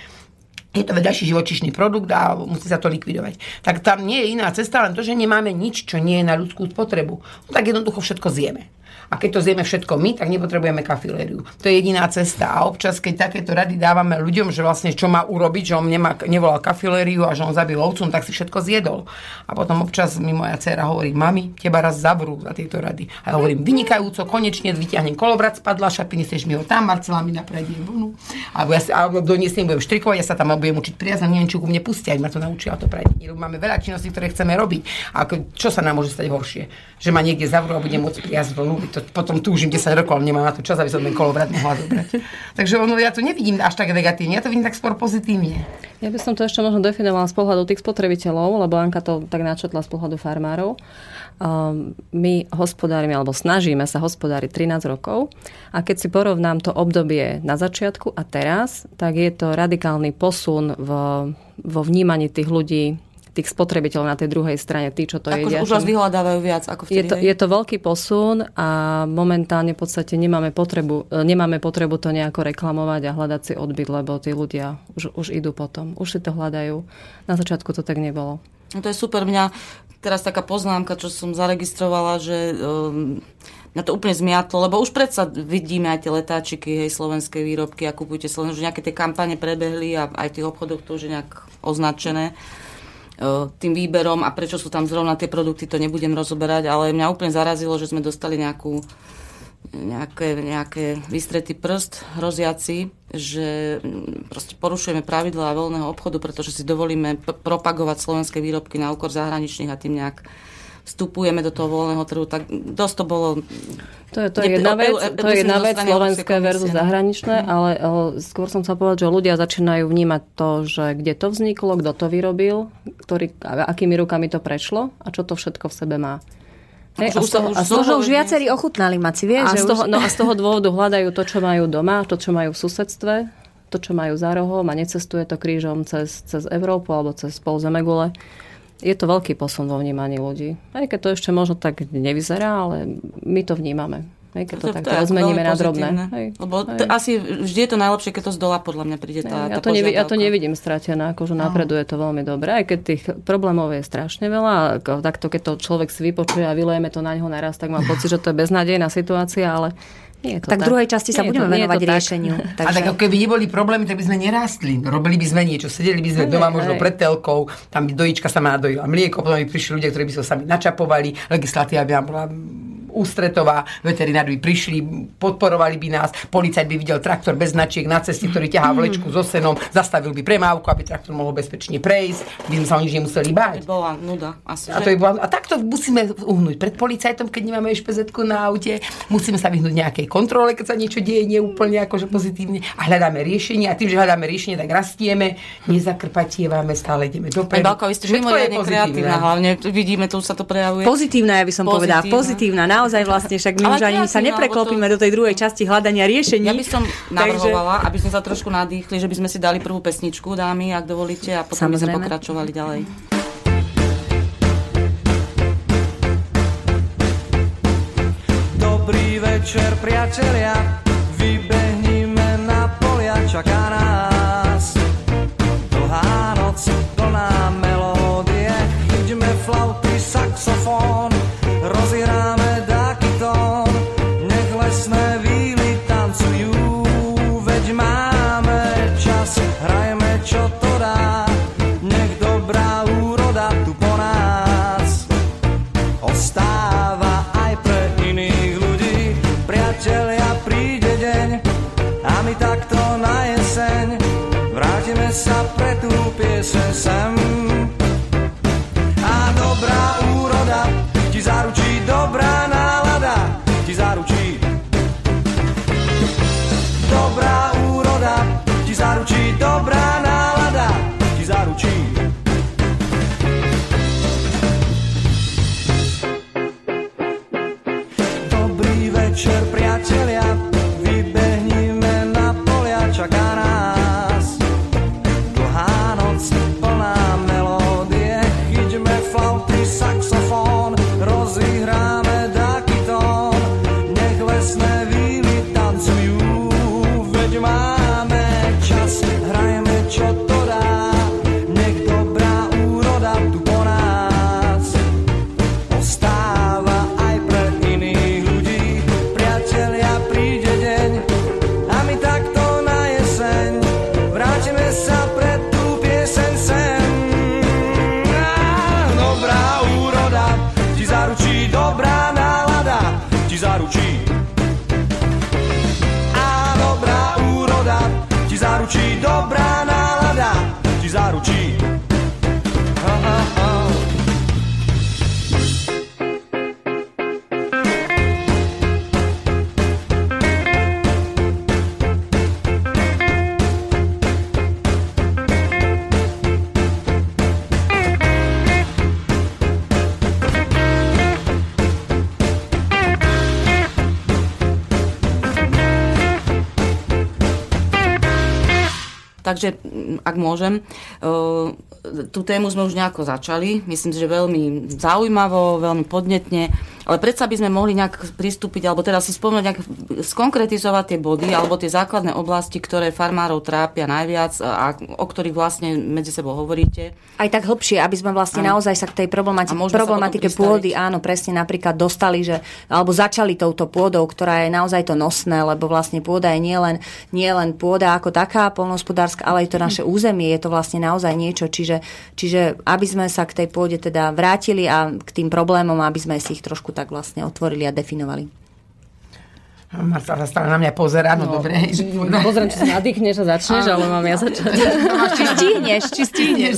je to vedľajší živočišný produkt a musí sa to likvidovať. Tak tam nie je iná cesta, len to, že nemáme nič, čo nie je na ľudskú spotrebu. No tak jednoducho všetko zjeme. A keď to zjeme všetko my, tak nepotrebujeme kafilériu. To je jediná cesta. A občas, keď takéto rady dávame ľuďom, že vlastne čo má urobiť, že on nemá, nevolal kafilériu a že on zabil ovcu, no tak si všetko zjedol. A potom občas mi moja dcera hovorí, mami, teba raz zavrú za tieto rady. A ja hovorím, vynikajúco, konečne vyťahnem kolovrat z padlaša, prinesieš mi ho tam, Marcela mi napredie vlnu. Alebo, ja, alebo doniesiem, budem štrikovať, ja sa tam budem učiť priazem, neviem, či ku mne pustia, ma to naučila to pradiť. Máme veľa činností, ktoré chceme robiť. A čo sa nám môže stať horšie? Že ma niekde zavrú a budem môcť priazť vlnu, to potom túžim 10 rokov, ale nemám na to čas, aby som ten kolovrat mohla zobrať. Takže ono, ja to nevidím až tak negatívne, ja to vidím tak skôr pozitívne. Ja by som to ešte možno definovala z pohľadu tých spotrebiteľov, lebo Anka to tak načetla z pohľadu farmárov. My hospodárime, alebo snažíme sa hospodáriť 13 rokov a keď si porovnám to obdobie na začiatku a teraz, tak je to radikálny posun v, vo vnímaní tých ľudí tých spotrebiteľov na tej druhej strane, tí, čo to tak jedia. už vás vyhľadávajú viac ako vtedy, je to, je to veľký posun a momentálne v podstate nemáme potrebu, e, nemáme potrebu to nejako reklamovať a hľadať si odbyt, lebo tí ľudia už, už idú potom. Už si to hľadajú. Na začiatku to tak nebolo. No to je super. Mňa teraz taká poznámka, čo som zaregistrovala, že um, na to úplne zmiatlo, lebo už predsa vidíme aj tie letáčiky, hej, slovenské výrobky a kupujte slovenské, že nejaké tie kampane prebehli a aj v tých obchodoch to už je nejak označené tým výberom a prečo sú tam zrovna tie produkty, to nebudem rozoberať, ale mňa úplne zarazilo, že sme dostali nejakú nejaké, nejaké vystretý prst hroziaci, že proste porušujeme pravidlá voľného obchodu, pretože si dovolíme propagovať slovenské výrobky na úkor zahraničných a tým nejak vstupujeme do toho voľného trhu, tak dosť to bolo... To je, to je jedna vec, to je jedna vec slovenské versus no. zahraničné, mm. ale, ale skôr som sa povedať, že ľudia začínajú vnímať to, že kde to vzniklo, kto to vyrobil, ktorý, akými rukami to prešlo a čo to všetko v sebe má. Hey, a, z toho, a z toho už viacerí ochutnali maci, vieš? A, z toho, no a z toho dôvodu hľadajú to, čo majú doma, to, čo majú v susedstve, to, čo majú za rohom a necestuje to krížom cez, cez Európu alebo cez pol Zemegule je to veľký posun vo vnímaní ľudí. Aj keď to ešte možno tak nevyzerá, ale my to vnímame. Hej, keď to, to takto rozmeníme na drobné. Hej, Lebo hej. asi vždy je to najlepšie, keď to z dola podľa mňa príde tá, ja, tá to nevi, ja to nevidím stratené, akože no. napreduje to veľmi dobre, aj keď tých problémov je strašne veľa. Takto, keď to človek si vypočuje a vylejeme to na ňo naraz, tak mám pocit, že to je beznádejná situácia, ale nie to tak, v druhej časti sa nie budeme to, venovať riešeniu. Takže... [LAUGHS] A tak ako keby neboli problémy, tak by sme nerástli. Robili by sme niečo, sedeli by sme aj, doma možno pred telkou, tam by dojička sa má dojila mlieko, potom by prišli ľudia, ktorí by sa sami načapovali, legislatíva by bola ústretová, veterinári by prišli, podporovali by nás, policajt by videl traktor bez značiek na ceste, ktorý ťahá vlečku so senom, zastavil by premávku, aby traktor mohol bezpečne prejsť, by sme sa o nič nemuseli báť. Bola nuda. Asi, a, to je bola, a takto musíme uhnúť pred policajtom, keď nemáme špz na aute, musíme sa vyhnúť nejakej kontrole, keď sa niečo deje neúplne akože pozitívne a hľadáme riešenie a tým, že hľadáme riešenie, tak rastieme, nezakrpatievame, stále ideme dopredu. Balko, vy ste mimoriadne kreatívna, hlavne vidíme, tu sa to prejavuje. Pozitívna, ja by som povedala, pozitívna, naozaj vlastne, však my už ani sa nepreklopíme to... do tej druhej časti hľadania riešení. Ja by som navrhovala, Takže... aby sme sa trošku nadýchli, že by sme si dali prvú pesničku, dámy, ak dovolíte, a potom Samozrejme. by sme pokračovali ďalej. Dobrý večer, priatelia, vybehníme na polia, čaká Takže, mm, ak môžem, tú tému sme už nejako začali. Myslím že veľmi zaujímavo, veľmi podnetne. Ale predsa by sme mohli nejak pristúpiť, alebo teda si spomenúť, nejak skonkretizovať tie body, alebo tie základné oblasti, ktoré farmárov trápia najviac a o ktorých vlastne medzi sebou hovoríte. Aj tak hlbšie, aby sme vlastne ano. naozaj sa k tej problematike, problematike pôdy, áno, presne napríklad dostali, že, alebo začali touto pôdou, ktorá je naozaj to nosné, lebo vlastne pôda je nielen, nielen pôda ako taká polnohospodárska, ale aj to naše územie, je to vlastne naozaj niečo, čiže, čiže aby sme sa k tej pôde teda vrátili a k tým problémom, aby sme si ich trošku tak vlastne otvorili a definovali. Marta sa stále na mňa pozera, no, no dobre. Pozriem, či sa nadýchneš a začneš, ale mám ja začať. [LAUGHS] či stihneš, či stihneš.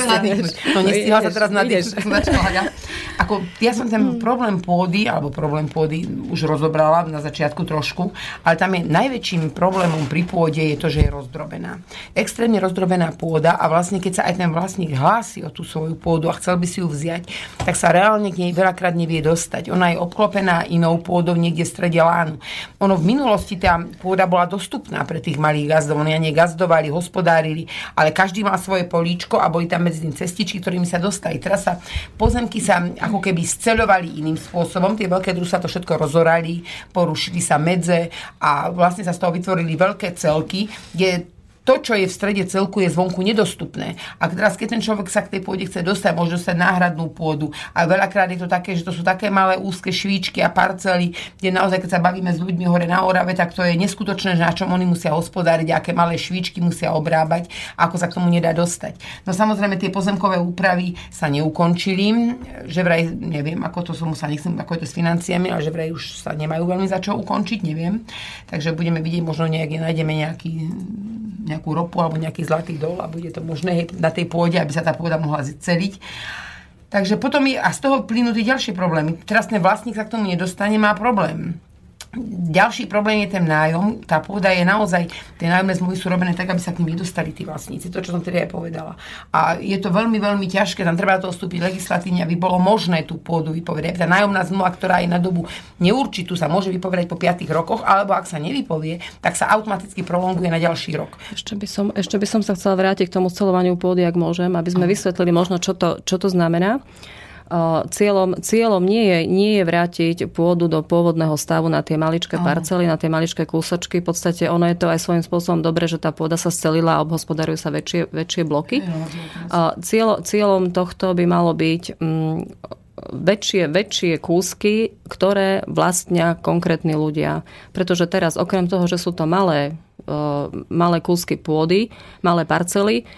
No nestihla sa teraz nadýchnúť. Ako, ja som ten hmm. problém pôdy, alebo problém pôdy už rozobrala na začiatku trošku, ale tam je najväčším problémom pri pôde je to, že je rozdrobená. Extrémne rozdrobená pôda a vlastne keď sa aj ten vlastník hlási o tú svoju pôdu a chcel by si ju vziať, tak sa reálne k nej veľakrát nevie dostať. Ona je obklopená inou pôdou niekde v strede lánu. Ono v minulosti tá pôda bola dostupná pre tých malých gazdov. Oni ani gazdovali, hospodárili, ale každý mal svoje políčko a boli tam medzi tým cestičky, ktorými sa dostali. Teraz sa pozemky sa ako keby sceľovali iným spôsobom. Tie veľké druhy sa to všetko rozorali, porušili sa medze a vlastne sa z toho vytvorili veľké celky, kde to, čo je v strede celku, je zvonku nedostupné. A teraz, keď ten človek sa k tej pôde chce dostať, môže dostať náhradnú pôdu. A veľakrát je to také, že to sú také malé úzke švíčky a parcely, kde naozaj, keď sa bavíme s ľuďmi hore na Orave, tak to je neskutočné, že na čom oni musia hospodáriť, aké malé švíčky musia obrábať, ako sa k tomu nedá dostať. No samozrejme, tie pozemkové úpravy sa neukončili, že vraj, neviem, ako to som sa nechcem, ako je to s financiami, ale že vraj už sa nemajú veľmi za čo ukončiť, neviem. Takže budeme vidieť, možno nejak, nájdeme nejaký, nejaký nejakú ropu alebo nejaký zlatý dol a bude to možné na tej pôde, aby sa tá pôda mohla celiť. Takže potom je, a z toho plynú tie ďalšie problémy. Teraz ten vlastník sa k tomu nedostane, má problém. Ďalší problém je ten nájom. Tá pôda je naozaj, tie nájomné zmluvy sú robené tak, aby sa k nim nedostali tí vlastníci. To, čo som teda aj povedala. A je to veľmi, veľmi ťažké. Tam treba to vstúpiť legislatívne, aby bolo možné tú pôdu vypovedať. Tá nájomná zmluva, ktorá je na dobu neurčitú, sa môže vypovedať po 5 rokoch, alebo ak sa nevypovie, tak sa automaticky prolonguje na ďalší rok. Ešte by som, ešte by som sa chcela vrátiť k tomu celovaniu pôdy, ak môžem, aby sme vysvetlili možno, čo to, čo to znamená. Cieľom, cieľom nie, je, nie je vrátiť pôdu do pôvodného stavu na tie maličké parcely, na tie maličké kúsočky. V podstate ono je to aj svojím spôsobom dobre, že tá pôda sa scelila a obhospodarujú sa väčšie, väčšie bloky. Cieľ, cieľom tohto by malo byť mm, väčšie, väčšie kúsky, ktoré vlastnia konkrétni ľudia. Pretože teraz, okrem toho, že sú to malé, malé kúsky pôdy, malé parcely,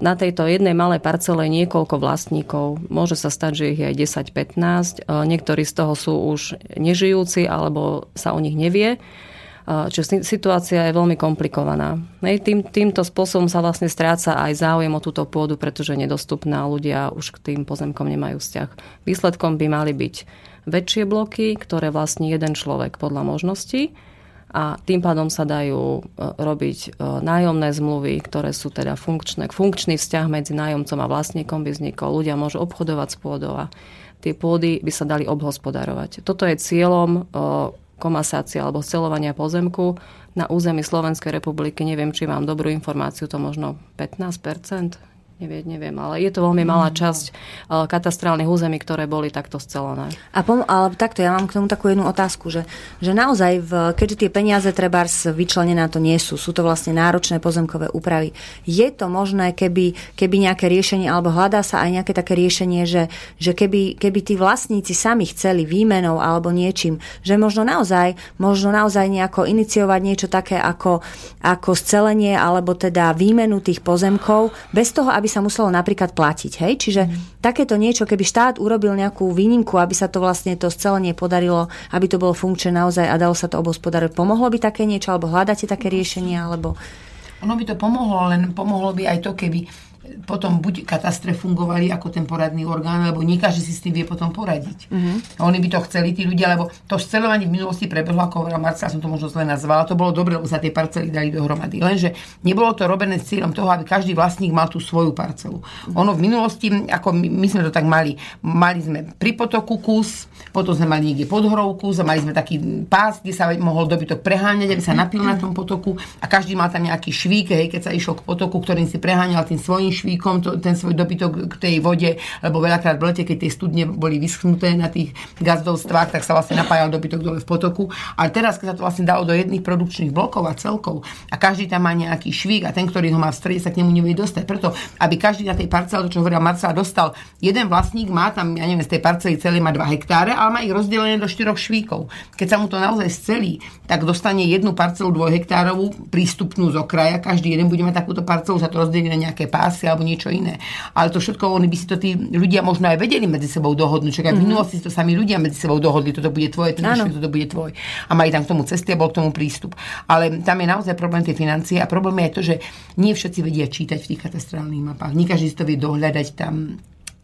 na tejto jednej malej parcele niekoľko vlastníkov. Môže sa stať, že ich je aj 10-15. Niektorí z toho sú už nežijúci alebo sa o nich nevie. Čiže situácia je veľmi komplikovaná. Tým, týmto spôsobom sa vlastne stráca aj záujem o túto pôdu, pretože je nedostupná. Ľudia už k tým pozemkom nemajú vzťah. Výsledkom by mali byť väčšie bloky, ktoré vlastní jeden človek podľa možností a tým pádom sa dajú e, robiť e, nájomné zmluvy, ktoré sú teda funkčné. Funkčný vzťah medzi nájomcom a vlastníkom by vznikol. Ľudia môžu obchodovať s pôdou a tie pôdy by sa dali obhospodarovať. Toto je cieľom e, komasácia alebo scelovania pozemku na území Slovenskej republiky. Neviem, či mám dobrú informáciu, to možno 15 Neviem, neviem, ale je to veľmi malá mm. časť uh, katastrálnych území, ktoré boli takto scelené. A pom- ale takto, ja mám k tomu takú jednu otázku, že, že naozaj, v, keďže tie peniaze trebárs vyčlenené na to nie sú, sú to vlastne náročné pozemkové úpravy, je to možné, keby, keby nejaké riešenie, alebo hľadá sa aj nejaké také riešenie, že, že keby, keby tí vlastníci sami chceli výmenou alebo niečím, že možno naozaj, možno naozaj nejako iniciovať niečo také ako, ako scelenie alebo teda výmenu tých pozemkov, bez toho, aby by sa muselo napríklad platiť. Hej? Čiže mm. takéto niečo, keby štát urobil nejakú výnimku, aby sa to vlastne to scelenie podarilo, aby to bolo funkčné naozaj a dalo sa to obospodariť. Pomohlo by také niečo, alebo hľadáte také riešenie, alebo... Ono by to pomohlo, len pomohlo by aj to, keby potom buď katastre fungovali ako ten poradný orgán, lebo nie každý si s tým vie potom poradiť. Mhm. A oni by to chceli, tí ľudia, lebo to scelovanie v minulosti prebehlo, ako hovorila Marcela, som to možno zle nazvala, to bolo dobre, lebo sa tie parcely dali dohromady. Lenže nebolo to robené s cieľom toho, aby každý vlastník mal tú svoju parcelu. Ono v minulosti, ako my, my sme to tak mali, mali sme pri potoku kus, potom sme mali niekde pod horou kus a mali sme taký pás, kde sa mohol dobytok preháňať, aby sa napil na tom potoku a každý mal tam nejaký švík, hej, keď sa išiel k potoku, ktorým si preháňal tým svojím švíkom to, ten svoj dobytok k tej vode, lebo veľakrát v lete, keď tie studne boli vyschnuté na tých gazdovstvách, tak sa vlastne napájal dobytok dole v potoku. Ale teraz, keď sa to vlastne dalo do jedných produkčných blokov a celkov a každý tam má nejaký švík a ten, ktorý ho má v strede, sa k nemu nevie dostať. Preto, aby každý na tej parcele, to čo hovorila Marcela, dostal jeden vlastník, má tam, ja neviem, z tej parcely celé má 2 hektáre, ale má ich rozdelené do štyroch švíkov. Keď sa mu to naozaj scelí, tak dostane jednu parcelu dvojhektárovú prístupnú z okraja, každý jeden bude mať takúto parcelu, sa to rozdelí na nejaké pásy alebo niečo iné. Ale to všetko, oni by si to tí ľudia možno aj vedeli medzi sebou dohodnúť. Čak aj v minulosti si to sami ľudia medzi sebou dohodli, toto bude tvoje, švík, toto bude tvoj. A mali tam k tomu cesty a bol k tomu prístup. Ale tam je naozaj problém tie financie a problém je aj to, že nie všetci vedia čítať v tých katastrálnych mapách. Nie každý si to vie dohľadať tam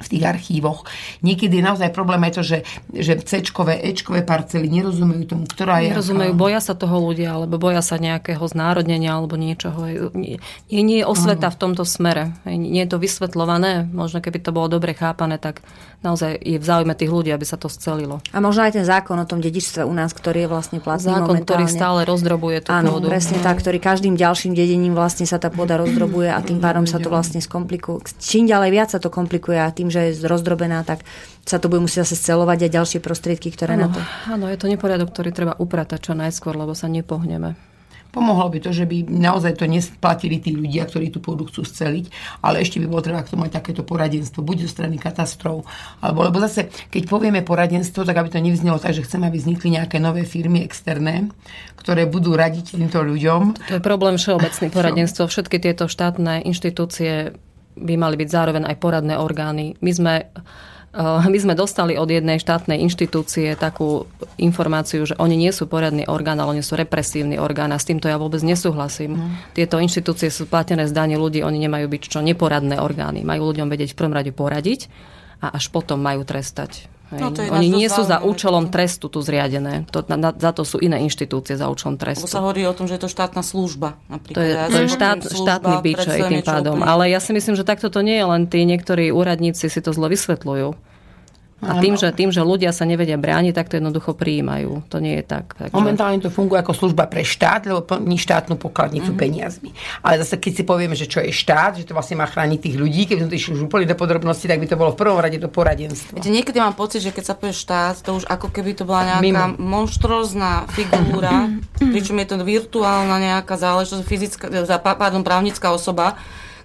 v tých archívoch. Niekedy je naozaj problém aj to, že, že C-čkové, E-čkové parcely nerozumejú tomu, ktorá je... Nerozumejú, aká. boja sa toho ľudia, alebo boja sa nejakého znárodnenia alebo niečoho. Nie, nie, je osveta v tomto smere. Nie je to vysvetľované. Možno keby to bolo dobre chápané, tak naozaj je v záujme tých ľudí, aby sa to scelilo. A možno aj ten zákon o tom dedičstve u nás, ktorý je vlastne platný Zákon, ktorý momentálne. stále rozdrobuje tú Áno, pôdu. presne tak, ktorý každým ďalším dedením vlastne sa tá pôda rozdrobuje a tým pádom sa to vlastne skomplikuje. Čím ďalej viac sa to komplikuje a tým, že je rozdrobená, tak sa to bude musieť zase scelovať a ďalšie prostriedky, ktoré na Áno, to... áno, je to neporiadok, ktorý treba upratať čo najskôr, lebo sa nepohneme. Pomohlo by to, že by naozaj to nesplatili tí ľudia, ktorí tú pôdu chcú sceliť, ale ešte by bolo treba k tomu mať takéto poradenstvo, buď zo strany katastrov, alebo lebo zase, keď povieme poradenstvo, tak aby to nevznelo tak, že chceme, aby vznikli nejaké nové firmy externé, ktoré budú radiť týmto ľuďom. To je problém všeobecný [LAUGHS] poradenstvo. Všetky tieto štátne inštitúcie by mali byť zároveň aj poradné orgány. My sme my sme dostali od jednej štátnej inštitúcie takú informáciu, že oni nie sú poradný orgán, ale oni sú represívny orgán a s týmto ja vôbec nesúhlasím. No. Tieto inštitúcie sú platené z daní ľudí, oni nemajú byť čo neporadné orgány. Majú ľuďom vedieť v prvom rade poradiť a až potom majú trestať. Hej. No, to je oni nie sú za účelom trestu tu zriadené. To, na, na, za to sú iné inštitúcie za účelom trestu. Lebo sa hovorí o tom, že je to štátna služba. Napríklad. To je, to je štát, štátny služba aj predstavuje tým pádom. úplne- Ale ja si myslím, že takto to nie je len tí niektorí úradníci si to zlo vysvetľujú. A tým že, tým, že ľudia sa nevedia brániť, tak to jednoducho prijímajú. To nie je tak. Takže... Momentálne to funguje ako služba pre štát, lebo plní štátnu pokladnicu Mhm. mm-hmm. peniazmi. Ale zase, keď si povieme, že čo je štát, že to vlastne má chrániť tých ľudí, keby sme to išli už úplne do podrobnosti, tak by to bolo v prvom rade to poradenstvo. Viete, niekedy mám pocit, že keď sa povie štát, to už ako keby to bola nejaká Mimo. monštrózna figúra, [CLEARS THROAT] pričom je to virtuálna nejaká záležitosť, fyzická, pardon, právnická osoba,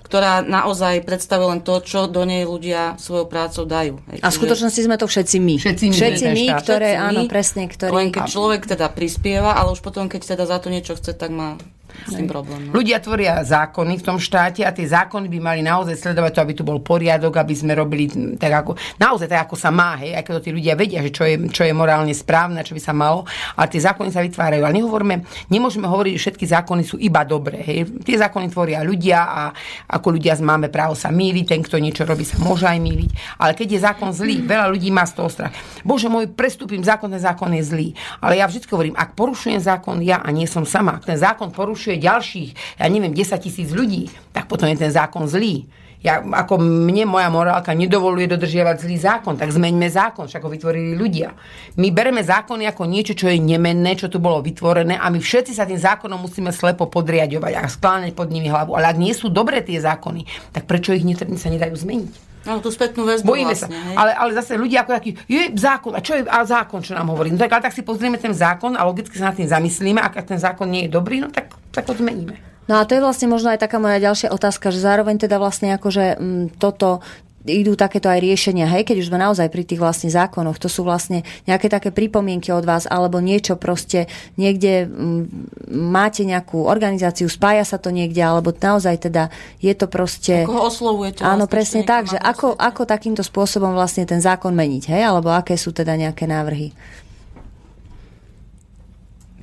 ktorá naozaj predstavuje len to, čo do nej ľudia svojou prácou dajú. Hej, A v skutočnosti sme to všetci my. Všetci my, všetci my ktoré, Všetci áno, presne, ktorí... Len keď človek teda prispieva, ale už potom, keď teda za to niečo chce, tak má s tým problém. no. Ľudia tvoria zákony v tom štáte a tie zákony by mali naozaj sledovať to, aby tu bol poriadok, aby sme robili mm, tak ako, naozaj tak, ako sa má, hej, aj keď to tí ľudia vedia, že čo je, čo je morálne správne, čo by sa malo, ale tie zákony sa vytvárajú. Ale nehovorme, nemôžeme hovoriť, že všetky zákony sú iba dobré. Hej. Tie zákony tvoria ľudia a ako ľudia máme právo sa míliť, ten, kto niečo robí, sa môže aj míliť. Ale keď je zákon zlý, veľa ľudí má z toho strach. Bože môj, prestúpim zákon, ten zákon je zlý. Ale ja vždy hovorím, ak porušujem zákon ja a nie som sama, ak ten zákon porušuje ďalších, ja neviem, 10 tisíc ľudí, tak potom je ten zákon zlý. Ja, ako mne moja morálka nedovoluje dodržiavať zlý zákon, tak zmeňme zákon, však ho vytvorili ľudia. My bereme zákony ako niečo, čo je nemenné, čo tu bolo vytvorené a my všetci sa tým zákonom musíme slepo podriadovať a skláňať pod nimi hlavu. Ale ak nie sú dobré tie zákony, tak prečo ich sa nedajú zmeniť? No, tú spätnú väzbu Bojíme vlastne, sa. hej. Ale, ale zase ľudia ako takí, je zákon, a čo je a zákon, čo nám hovorí? No tak, ale tak si pozrieme ten zákon a logicky sa nad tým zamyslíme, ak, ak ten zákon nie je dobrý, no tak, tak ho zmeníme. No a to je vlastne možno aj taká moja ďalšia otázka, že zároveň teda vlastne akože m, toto idú takéto aj riešenia, hej, keď už sme naozaj pri tých vlastne zákonoch, to sú vlastne nejaké také pripomienky od vás, alebo niečo proste niekde m, máte nejakú organizáciu, spája sa to niekde, alebo naozaj teda je to proste... Koho oslovujete? Áno, vlastne, presne tak, že ako, ako takýmto spôsobom vlastne ten zákon meniť, hej, alebo aké sú teda nejaké návrhy.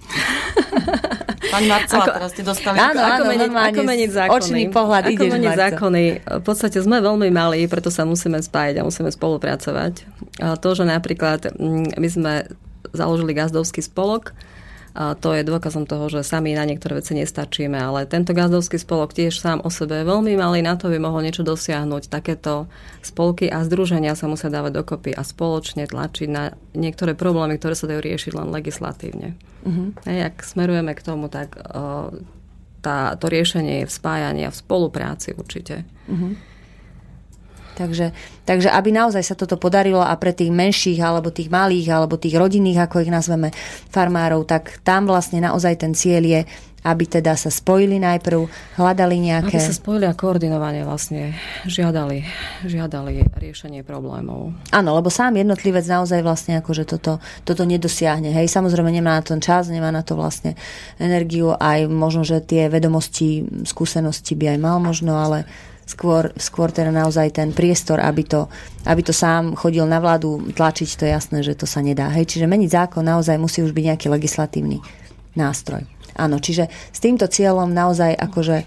[LAUGHS] Pani Marcela, Ako- teraz ste dostali... Áno, ako, áno, meniť, ako meniť zákony. očný pohľad ako ideš, meniť Marco. zákony. V podstate sme veľmi malí, preto sa musíme spájať a musíme spolupracovať. A to, že napríklad mm, my sme založili gazdovský spolok, to je dôkazom toho, že sami na niektoré veci nestačíme, ale tento gazdovský spolok tiež sám o sebe je veľmi malý, na to by mohol niečo dosiahnuť. Takéto spolky a združenia sa musia dávať dokopy a spoločne tlačiť na niektoré problémy, ktoré sa dajú riešiť len legislatívne. Uh-huh. Hej, ak smerujeme k tomu, tak uh, tá, to riešenie je v spájaní a v spolupráci určite. Takže, takže aby naozaj sa toto podarilo a pre tých menších, alebo tých malých, alebo tých rodinných, ako ich nazveme, farmárov, tak tam vlastne naozaj ten cieľ je, aby teda sa spojili najprv, hľadali nejaké... Aby sa spojili a koordinovane vlastne žiadali, žiadali riešenie problémov. Áno, lebo sám jednotlivec naozaj vlastne akože toto, toto nedosiahne. Hej, samozrejme nemá na to čas, nemá na to vlastne energiu, aj možno, že tie vedomosti, skúsenosti by aj mal možno, ale skôr, skôr teda naozaj ten priestor, aby to, aby to sám chodil na vládu tlačiť, to je jasné, že to sa nedá. Hej, čiže meniť zákon naozaj musí už byť nejaký legislatívny nástroj. Áno, čiže s týmto cieľom naozaj akože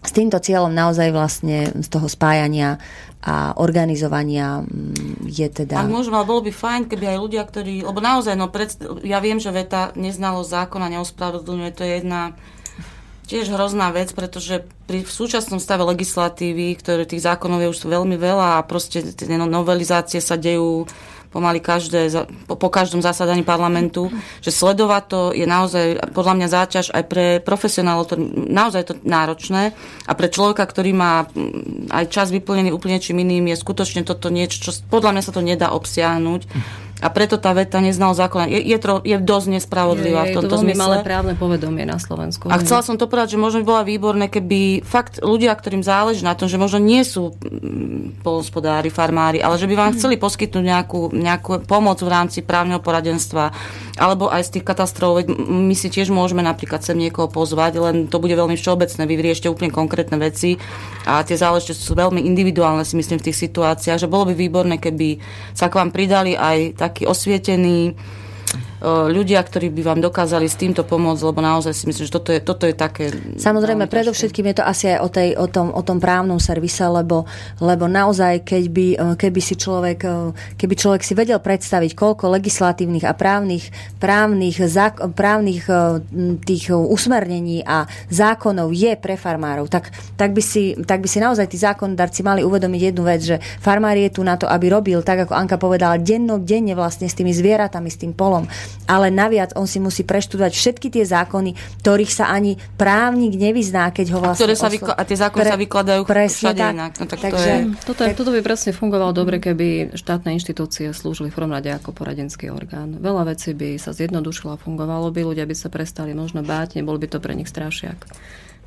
s týmto cieľom naozaj vlastne z toho spájania a organizovania mm, je teda... Ak môžem, ale bolo by fajn, keby aj ľudia, ktorí... Lebo naozaj, no, predst- ja viem, že veta neznalosť zákona neospravedlňuje, to je jedna tiež hrozná vec, pretože pri v súčasnom stave legislatívy, ktoré tých zákonov je už veľmi veľa a proste tie no- novelizácie sa dejú pomaly každé, po, po každom zasadaní parlamentu, že sledovať to je naozaj podľa mňa záťaž aj pre profesionálov, to, naozaj to náročné a pre človeka, ktorý má mm, aj čas vyplnený úplne čím iným, je skutočne toto niečo, čo podľa mňa sa to nedá obsiahnuť. A preto tá veta neznal zákona. Je, je, tro, je dosť nespravodlivá je, v je tomto to zmysle. malé právne povedomie na Slovensku. A chcela som to povedať, že možno by bola výborné, keby fakt ľudia, ktorým záleží na tom, že možno nie sú mm, polnospodári, farmári, ale že by vám chceli poskytnúť nejakú, nejakú pomoc v rámci právneho poradenstva, alebo aj z tých katastrof, my si tiež môžeme napríklad sem niekoho pozvať, len to bude veľmi všeobecné, vy vyriešte úplne konkrétne veci a tie záležitosti sú veľmi individuálne, si myslím, v tých situáciách, že bolo by výborné, keby sa k vám pridali aj takí osvietení ľudia, ktorí by vám dokázali s týmto pomôcť, lebo naozaj si myslím, že toto je, toto je také... Samozrejme, predovšetkým je to asi aj o, tej, o, tom, o tom právnom servise, lebo, lebo naozaj, keď by, eh, keby si človek, eh, keby človek si vedel predstaviť, koľko legislatívnych a právnych, právnych, zák- právnych tých usmernení a zákonov je pre farmárov, tak, tak, by si, tak by si naozaj tí zákonodarci mali uvedomiť jednu vec, že farmár je tu na to, aby robil, tak ako Anka povedala, denno, denne vlastne s tými zvieratami, s tým polom, ale naviac on si musí preštudovať všetky tie zákony, ktorých sa ani právnik nevyzná, keď ho vlastne... Ktoré sa oslo- vykla- a tie zákony sa vykladajú presne všade tak. inak. No tak to Takže, je- Toto, je, toto by presne fungovalo dobre, keby štátne inštitúcie slúžili v prvom rade ako poradenský orgán. Veľa vecí by sa zjednodušilo a fungovalo by, ľudia by sa prestali možno báť, nebol by to pre nich strašiak.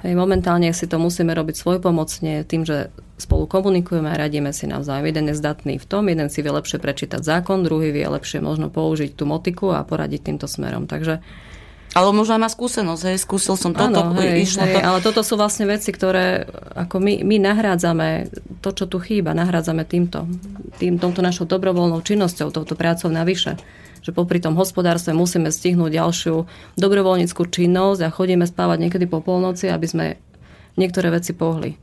Hej, momentálne si to musíme robiť svojpomocne tým, že spolu komunikujeme a radíme si navzájom. Jeden je zdatný v tom, jeden si vie lepšie prečítať zákon, druhý vie lepšie možno použiť tú motiku a poradiť týmto smerom. Takže Ale možno aj má skúsenosť, hej, skúsil som toto, Áno, hej, išlo hej, to. ale toto sú vlastne veci, ktoré ako my, my nahrádzame to, čo tu chýba, nahrádzame týmto, tým, touto našou dobrovoľnou činnosťou, touto prácou navyše. Že popri tom hospodárstve musíme stihnúť ďalšiu dobrovoľníckú činnosť a chodíme spávať niekedy po polnoci, aby sme niektoré veci pohli.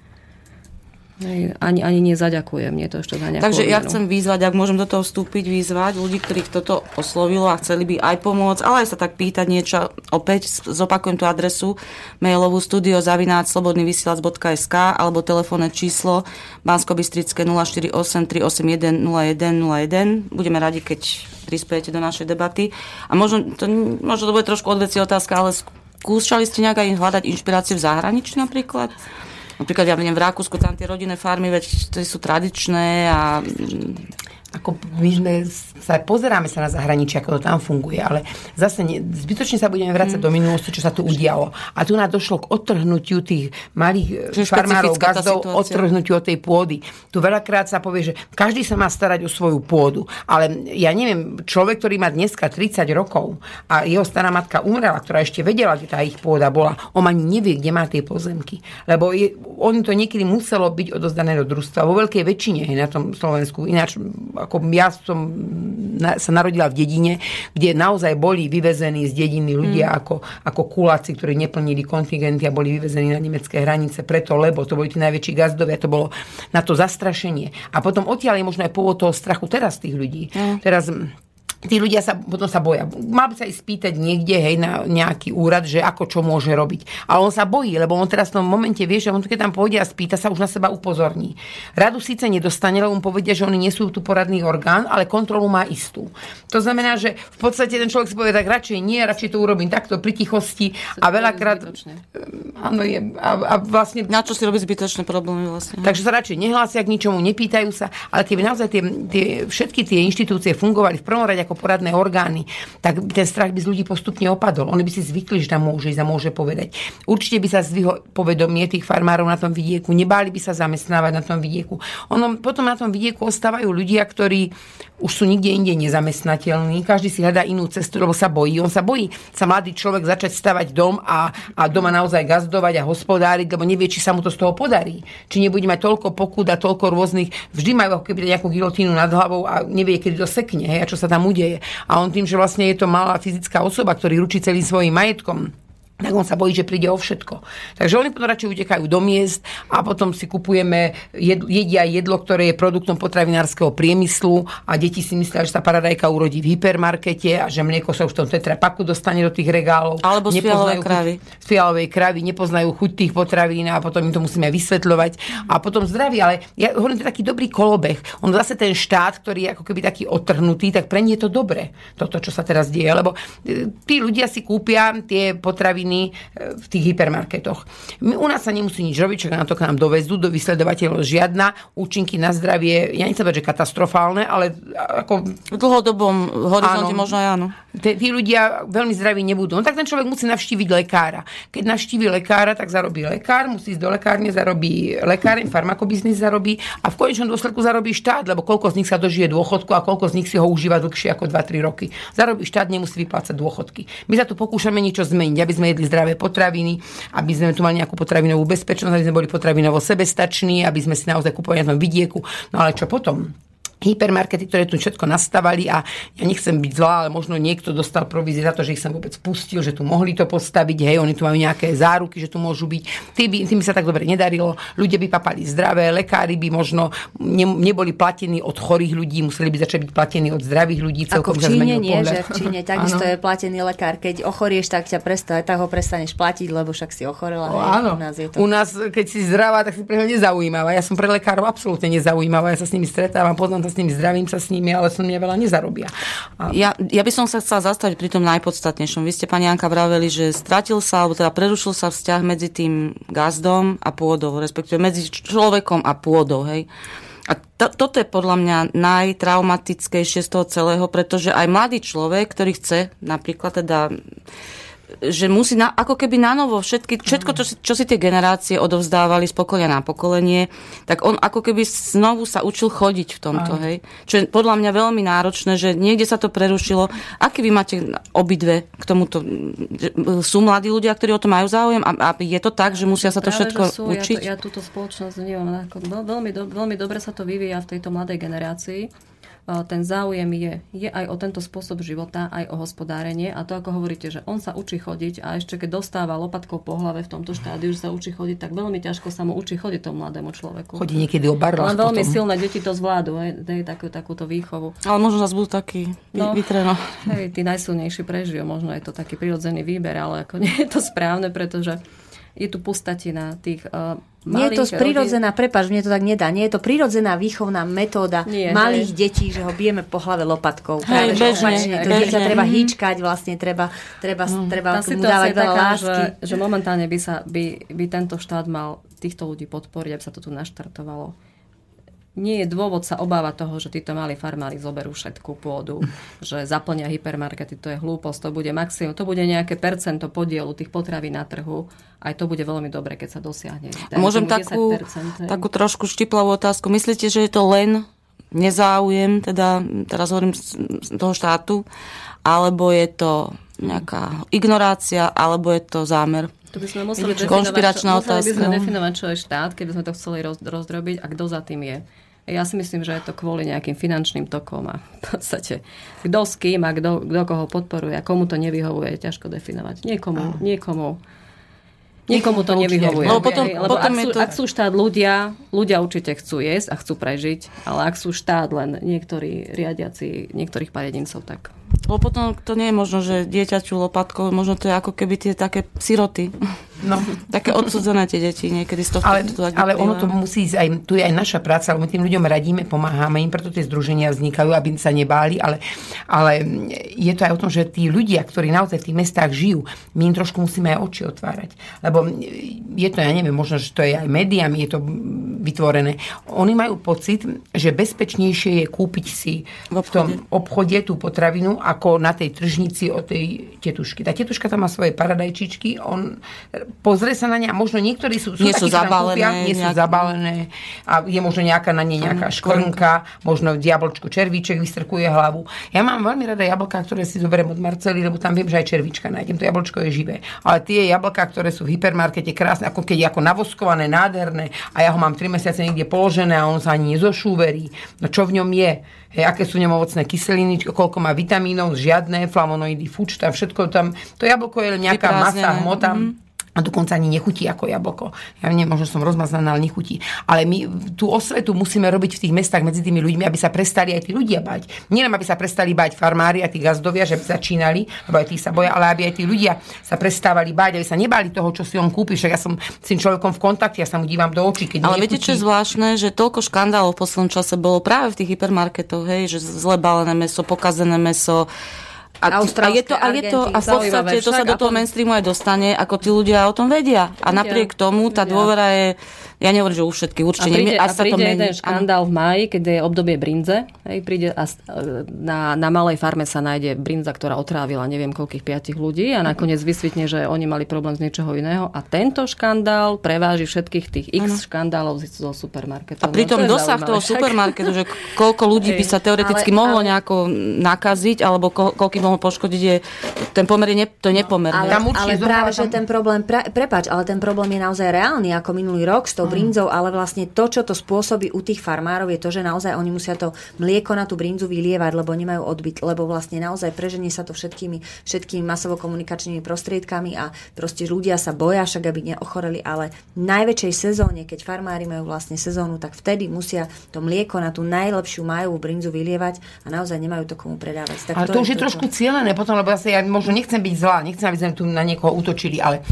Hej, ani, ani nie zaďakujem, nie to ešte za nejakú Takže ja odmenu. chcem vyzvať, ak môžem do toho vstúpiť, vyzvať ľudí, ktorých toto oslovilo a chceli by aj pomôcť, ale aj sa tak pýtať niečo. Opäť zopakujem tú adresu mailovú studiozavináč.slobodnyvysielac.sk alebo telefónne číslo Bansko-Bystrické 048 381 0101. Budeme radi, keď prispiejete do našej debaty. A možno to, možno to bude trošku odveci otázka, ale skúšali ste nejak aj hľadať inšpiráciu v zahraničí napríklad? Napríklad, ja viem, v Rakúsku tam tie rodinné farmy, veď to sú tradičné a ako my sme sa pozeráme sa na zahraničie, ako to tam funguje, ale zase ne, zbytočne sa budeme vrácať mm. do minulosti, čo sa tu udialo. A tu nás došlo k odtrhnutiu tých malých Čiže Čiže farmárov, gazdov, odtrhnutiu od tej pôdy. Tu veľakrát sa povie, že každý sa má starať o svoju pôdu. Ale ja neviem, človek, ktorý má dneska 30 rokov a jeho stará matka umrela, ktorá ešte vedela, kde tá ich pôda bola, on ani nevie, kde má tie pozemky. Lebo je, on to niekedy muselo byť odozdané do družstva. Vo veľkej väčšine na tom Slovensku. Ináč ako ja som na, sa narodila v dedine, kde naozaj boli vyvezení z dediny ľudia mm. ako, ako kuláci, ktorí neplnili kontingenty a boli vyvezení na nemecké hranice preto, lebo to boli tí najväčší gazdovia, to bolo na to zastrašenie. A potom odtiaľ je možno aj pôvod toho strachu teraz tých ľudí. Mm. Teraz tí ľudia sa potom sa boja. Mal by sa ísť spýtať niekde, hej, na nejaký úrad, že ako čo môže robiť. Ale on sa bojí, lebo on teraz v tom momente vie, že on keď tam pôjde a spýta sa, už na seba upozorní. Radu síce nedostane, lebo mu povedia, že oni nie sú tu poradný orgán, ale kontrolu má istú. To znamená, že v podstate ten človek si povie, tak radšej nie, radšej to urobím takto pri tichosti a veľakrát... Áno, je, a, a vlastne... Na čo si robí zbytočné problémy vlastne? Takže sa radšej nehlásia k ničomu, nepýtajú sa, ale keby naozaj tie, tie, všetky tie inštitúcie fungovali v prvom rade ako poradné orgány, tak ten strach by z ľudí postupne opadol. Oni by si zvykli, že tam môže ísť a môže povedať. Určite by sa zdvihlo povedomie tých farmárov na tom vidieku, nebáli by sa zamestnávať na tom vidieku. Ono, potom na tom vidieku ostávajú ľudia, ktorí už sú nikde inde nezamestnateľní, každý si hľadá inú cestu, lebo sa bojí. On sa bojí sa mladý človek začať stavať dom a, a doma naozaj gazdovať a hospodáriť, lebo nevie, či sa mu to z toho podarí. Či nebude mať toľko pokút a toľko rôznych, vždy majú ako keby nejakú gilotínu nad hlavou a nevie, kedy to sekne hej, a čo sa tam udeje. A on tým, že vlastne je to malá fyzická osoba, ktorý ručí celým svojim majetkom, tak on sa bojí, že príde o všetko. Takže oni potom radšej utekajú do miest a potom si kupujeme, jed, jedia jedlo, ktoré je produktom potravinárskeho priemyslu a deti si myslia, že sa paradajka urodí v hypermarkete a že mlieko sa už v tom tetrapaku dostane do tých regálov. Alebo z fialovej kravy. Z fialovej kravy, nepoznajú chuť tých potravín a potom im to musíme vysvetľovať. A potom zdraví, ale ja hovorím, to je taký dobrý kolobeh. On zase ten štát, ktorý je ako keby taký otrhnutý, tak pre nie je to dobre, toto, čo sa teraz deje. Lebo e, tí ľudia si kúpia tie potraviny potraviny e, v tých hypermarketoch. My, u nás sa nemusí nič robiť, čo na to k nám dovezú, do vysledovateľov žiadna, účinky na zdravie, ja nechcem povedať, že katastrofálne, ale ako... V dlhodobom horizonte možno aj áno. Tí, tí ľudia veľmi zdraví nebudú. No tak ten človek musí navštíviť lekára. Keď navštívi lekára, tak zarobí lekár, musí ísť do lekárne, zarobí lekáreň, farmakobiznis zarobí a v konečnom dôsledku zarobí štát, lebo koľko z nich sa dožije dôchodku a koľko z nich si ho užíva dlhšie ako 2-3 roky. Zarobí štát, nemusí vyplácať dôchodky. My sa tu pokúšame niečo zmeniť, aby sme jedli zdravé potraviny, aby sme tu mali nejakú potravinovú bezpečnosť, aby sme boli potravinovo sebestační, aby sme si naozaj kupovali na tom vidieku. No ale čo potom? Hypermarkety, ktoré tu všetko nastavali a ja nechcem byť zlá, ale možno niekto dostal provízie za to, že ich som vôbec pustil, že tu mohli to postaviť, hej, oni tu majú nejaké záruky, že tu môžu byť. Tým by, tým by sa tak dobre nedarilo, ľudia by papali zdravé, lekári by možno ne, neboli platení od chorých ľudí, museli by začať byť platení od zdravých ľudí. Celkom Ako v Číne nie, pohľad. že v Číne [LAUGHS] takisto je platený lekár. Keď ochorieš, tak ťa prestane, tak ho prestaneš platiť, lebo však si ochorela. O, áno. U nás, je to... u nás, keď si zdravá, tak si pre nezaujímavá. Ja som pre lekárov absolútne nezaujímavá. Ja sa s nimi stretávam, poznám s nimi, zdravím sa s nimi, ale som mňa veľa nezarobia. A... Ja, ja by som sa chcela zastaviť pri tom najpodstatnejšom. Vy ste, pani Janka, vraveli, že stratil sa, alebo teda prerušil sa vzťah medzi tým gazdom a pôdou, respektíve medzi človekom a pôdou, hej. A to, toto je podľa mňa najtraumatickejšie z toho celého, pretože aj mladý človek, ktorý chce napríklad teda že musí na, ako keby na novo všetky, všetko, čo, čo si tie generácie odovzdávali z pokolenia na pokolenie, tak on ako keby znovu sa učil chodiť v tomto, Aj. hej. Čo je podľa mňa veľmi náročné, že niekde sa to prerušilo. Aký vy máte obidve k tomuto? Sú mladí ľudia, ktorí o to majú záujem a, a je to tak, že musia sa to Práve, všetko sú, učiť? Ja, to, ja túto spoločnosť vnímam. Veľmi, do, veľmi dobre sa to vyvíja v tejto mladej generácii ten záujem je, je aj o tento spôsob života, aj o hospodárenie a to ako hovoríte, že on sa učí chodiť a ešte keď dostáva lopatkou po hlave v tomto štádiu, že sa učí chodiť, tak veľmi ťažko sa mu učí chodiť tomu mladému človeku. Chodí niekedy o barlách Len veľmi potom. silné deti to zvládu, aj, aj takú, takúto výchovu. Ale možno zase budú takí no, vytreno. Hej, tí najsilnejší prežijú, možno je to taký prirodzený výber, ale ako nie je to správne, pretože je tu pustatina tých uh, nie je to prirodzená, prepač, mne to tak nedá, nie je to prirodzená výchovná metóda nie, malých hej. detí, že ho bijeme po hlave lopatkou. Hej, bežne, opačne, to dieťa treba hýčkať, vlastne treba, treba, hmm. treba tomu dávať veľa lásky. Že, že momentálne by, sa, by, by tento štát mal týchto ľudí podporiť, aby sa to tu naštartovalo nie je dôvod sa obávať toho, že títo malí farmári zoberú všetku pôdu, [LAUGHS] že zaplnia hypermarkety, to je hlúposť, to bude maximum, to bude nejaké percento podielu tých potravín na trhu, aj to bude veľmi dobre, keď sa dosiahne. Môžem takú, takú trošku štiplavú otázku. Myslíte, že je to len nezáujem, teda teraz hovorím z toho štátu, alebo je to nejaká ignorácia, alebo je to zámer? To by sme museli, definovať, čo, museli by sme definovať, čo je štát, keby sme to chceli roz, rozdrobiť a kto za tým je. Ja si myslím, že je to kvôli nejakým finančným tokom a v podstate kto s kým a kto, kto koho podporuje a komu to nevyhovuje, je ťažko definovať. Niekomu, niekomu Niekomu to nevyhovuje. Lebo potom- Hej, lebo potom ak, sú, to- ak sú štát ľudia, ľudia určite chcú jesť a chcú prežiť, ale ak sú štát len niektorí riadiaci niektorých pár jedincov, tak Lebo potom to nie je možno, že dieťaču lopatkou, možno to je ako keby tie také siroty. No. Také odsudzené tie deti niekedy z tohto. Ale, to ale ono to musí ísť aj, tu je aj naša práca, lebo my tým ľuďom radíme, pomáhame im, preto tie združenia vznikajú, aby sa nebáli, ale, ale je to aj o tom, že tí ľudia, ktorí naozaj v tých mestách žijú, my im trošku musíme aj oči otvárať. Lebo je to, ja neviem, možno, že to je aj médiami, je to vytvorené. Oni majú pocit, že bezpečnejšie je kúpiť si v, tom obchode tú potravinu, ako na tej tržnici od tej tetušky. Tá tetuška tam má svoje paradajčičky, on pozrie sa na ne a možno niektorí sú, sú Nie sú zabalené kúpia, nie sú nejak- zabalené a je možno nejaká na ne nejaká škvrnka, možno diablčko červíček vystrkuje hlavu. Ja mám veľmi rada jablka, ktoré si zoberiem od Marcely, lebo tam viem, že aj červíčka nájdem. To jablčko je živé. Ale tie jablka, ktoré sú v hypermarkete krásne, ako keď je ako navoskované, nádherné a ja ho mám 3 mesiace niekde položené a on sa ani nezošúverí. No čo v ňom je? Hej, aké sú v ňom ovocné kyseliny, koľko má vitamínov, žiadne, flavonoidy, fučta, všetko tam. To jablko je len nejaká masa, Vyprázdnené. hmota. A dokonca ani nechutí ako jablko. Ja neviem, možno som rozmaznaná, ale nechutí. Ale my tú osvetu musíme robiť v tých mestách medzi tými ľuďmi, aby sa prestali aj tí ľudia bať. Nielen aby sa prestali bať farmári a tí gazdovia, že by začínali, lebo aj tí sa boja, ale aby aj tí ľudia sa prestávali bať, aby sa nebali toho, čo si on kúpi. Však ja som s tým človekom v kontakte, ja sa mu dívam do očí, keď Ale viete, čo je nechutí. zvláštne, že toľko škandálov v poslednom čase bolo práve v tých hypermarketoch, hej, že zle balené meso, pokazené meso. A, a, je to, a je to, a v podstate to sa do toho mainstreamu aj dostane, ako tí ľudia o tom vedia. A napriek tomu tá dôvera je, ja nehovorím, že u všetkých, A určite príde, nie, a sa to príde mení. škandál v maji, keď je obdobie brinze. Hej, príde a na, na malej farme sa nájde brinza, ktorá otrávila neviem koľkých piatich ľudí a nakoniec vysvetne, že oni mali problém z niečoho iného. A tento škandál preváži všetkých tých x škandálov z- zo supermarketov. A pritom No, to je dosah toho však. supermarketu, že koľko ľudí by sa teoreticky Ale- mohlo ale- nejako nakaziť, alebo ko, koľko mohlo poškodiť, je, ten pomer je, ne, to je nepomer. Ale, ale práve, že ten problém, pre, prepač, ale ten problém je naozaj reálny, ako minulý rok s tou brinzou, ale vlastne to, čo to spôsobí u tých farmárov, je to, že naozaj oni musia to mlieko na tú brinzu vylievať, lebo nemajú odbyt, lebo vlastne naozaj preženie sa to všetkými, všetkými masovo-komunikačnými prostriedkami a proste ľudia sa boja, však aby neochoreli, ale v najväčšej sezóne, keď farmári majú vlastne sezónu, tak vtedy musia to mlieko na tú najlepšiu majovú brinzu vylievať a naozaj nemajú to komu predávať. Tak Ale to, už je trošku cieľené potom, lebo zase ja možno nechcem byť zlá, nechcem, aby sme tu na niekoho útočili, ale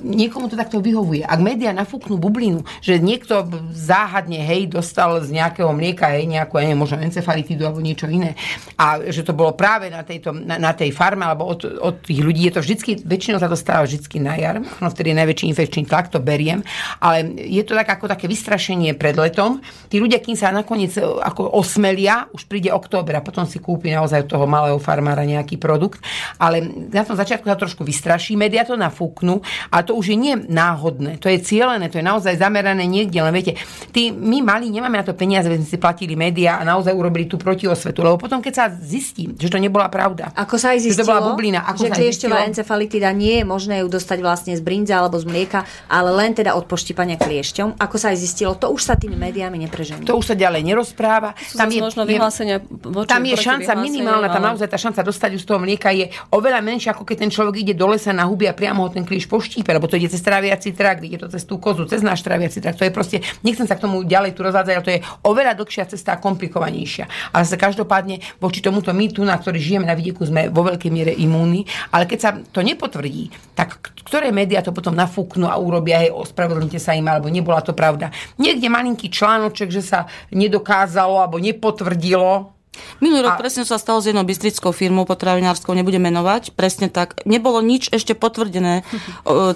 niekomu to takto vyhovuje. Ak médiá nafúknú bublinu, že niekto záhadne, hej, dostal z nejakého mlieka, hej, nejakú, ja možno encefalitídu alebo niečo iné, a že to bolo práve na, tejto, na, na tej farme, alebo od, od tých ľudí, je to vždycky, väčšinou sa to stáva vždycky na jar, no vtedy je najväčší infekčný tlak, to beriem, ale je to tak ako také vystrašenie pred letom. Tí ľudia, kým sa nakoniec e, ako osmelia, už príde október a potom si kúpi naozaj toho malého farmára nejaký produkt, ale na tom začiatku sa trošku vystraší, médiá to nafúknú, ale to už je nie náhodné, to je cieľené, to je naozaj zamerané niekde, len viete, tí, my mali, nemáme na to peniaze, aby sme si platili médiá a naozaj urobili tú protiosvetu, lebo potom, keď sa zistí, že to nebola pravda, Ako sa aj že zistilo, to bola bublina, ako že kliešťová encefalitida nie je možné ju dostať vlastne z brinza alebo z mlieka, ale len teda od poštípania kliešťom. Ako sa aj zistilo, to už sa tými médiami neprežení. to už sa ďalej nerozpráva. Sú zase možno vyhlásenia voči- tam je šanca minimálna, tam ale- naozaj tá šanca dostať ju z toho mlieka je oveľa menšia, ako keď ten človek ide do lesa na huby a priamo ho ten klíš poštípe, lebo to ide cez traviaci trakt, ide to cez tú kozu, cez náš traviaci trakt. To je proste, nechcem sa k tomu ďalej tu rozvádzať, ale to je oveľa dlhšia cesta a komplikovanejšia. Ale zase každopádne voči tomuto my tu, na ktorý žijeme na vidieku, sme vo veľkej miere imúni, ale keď sa to nepotvrdí, tak ktoré médiá to potom nafúknú a urobia, hej, ospravedlnite sa im, alebo nebola to pravda. Niekde malinký článoček, že sa nedokázalo alebo nepotvrdilo, Minulý rok A- presne sa stalo s jednou bystrickou firmou potravinárskou, nebudem menovať, presne tak. Nebolo nič ešte potvrdené.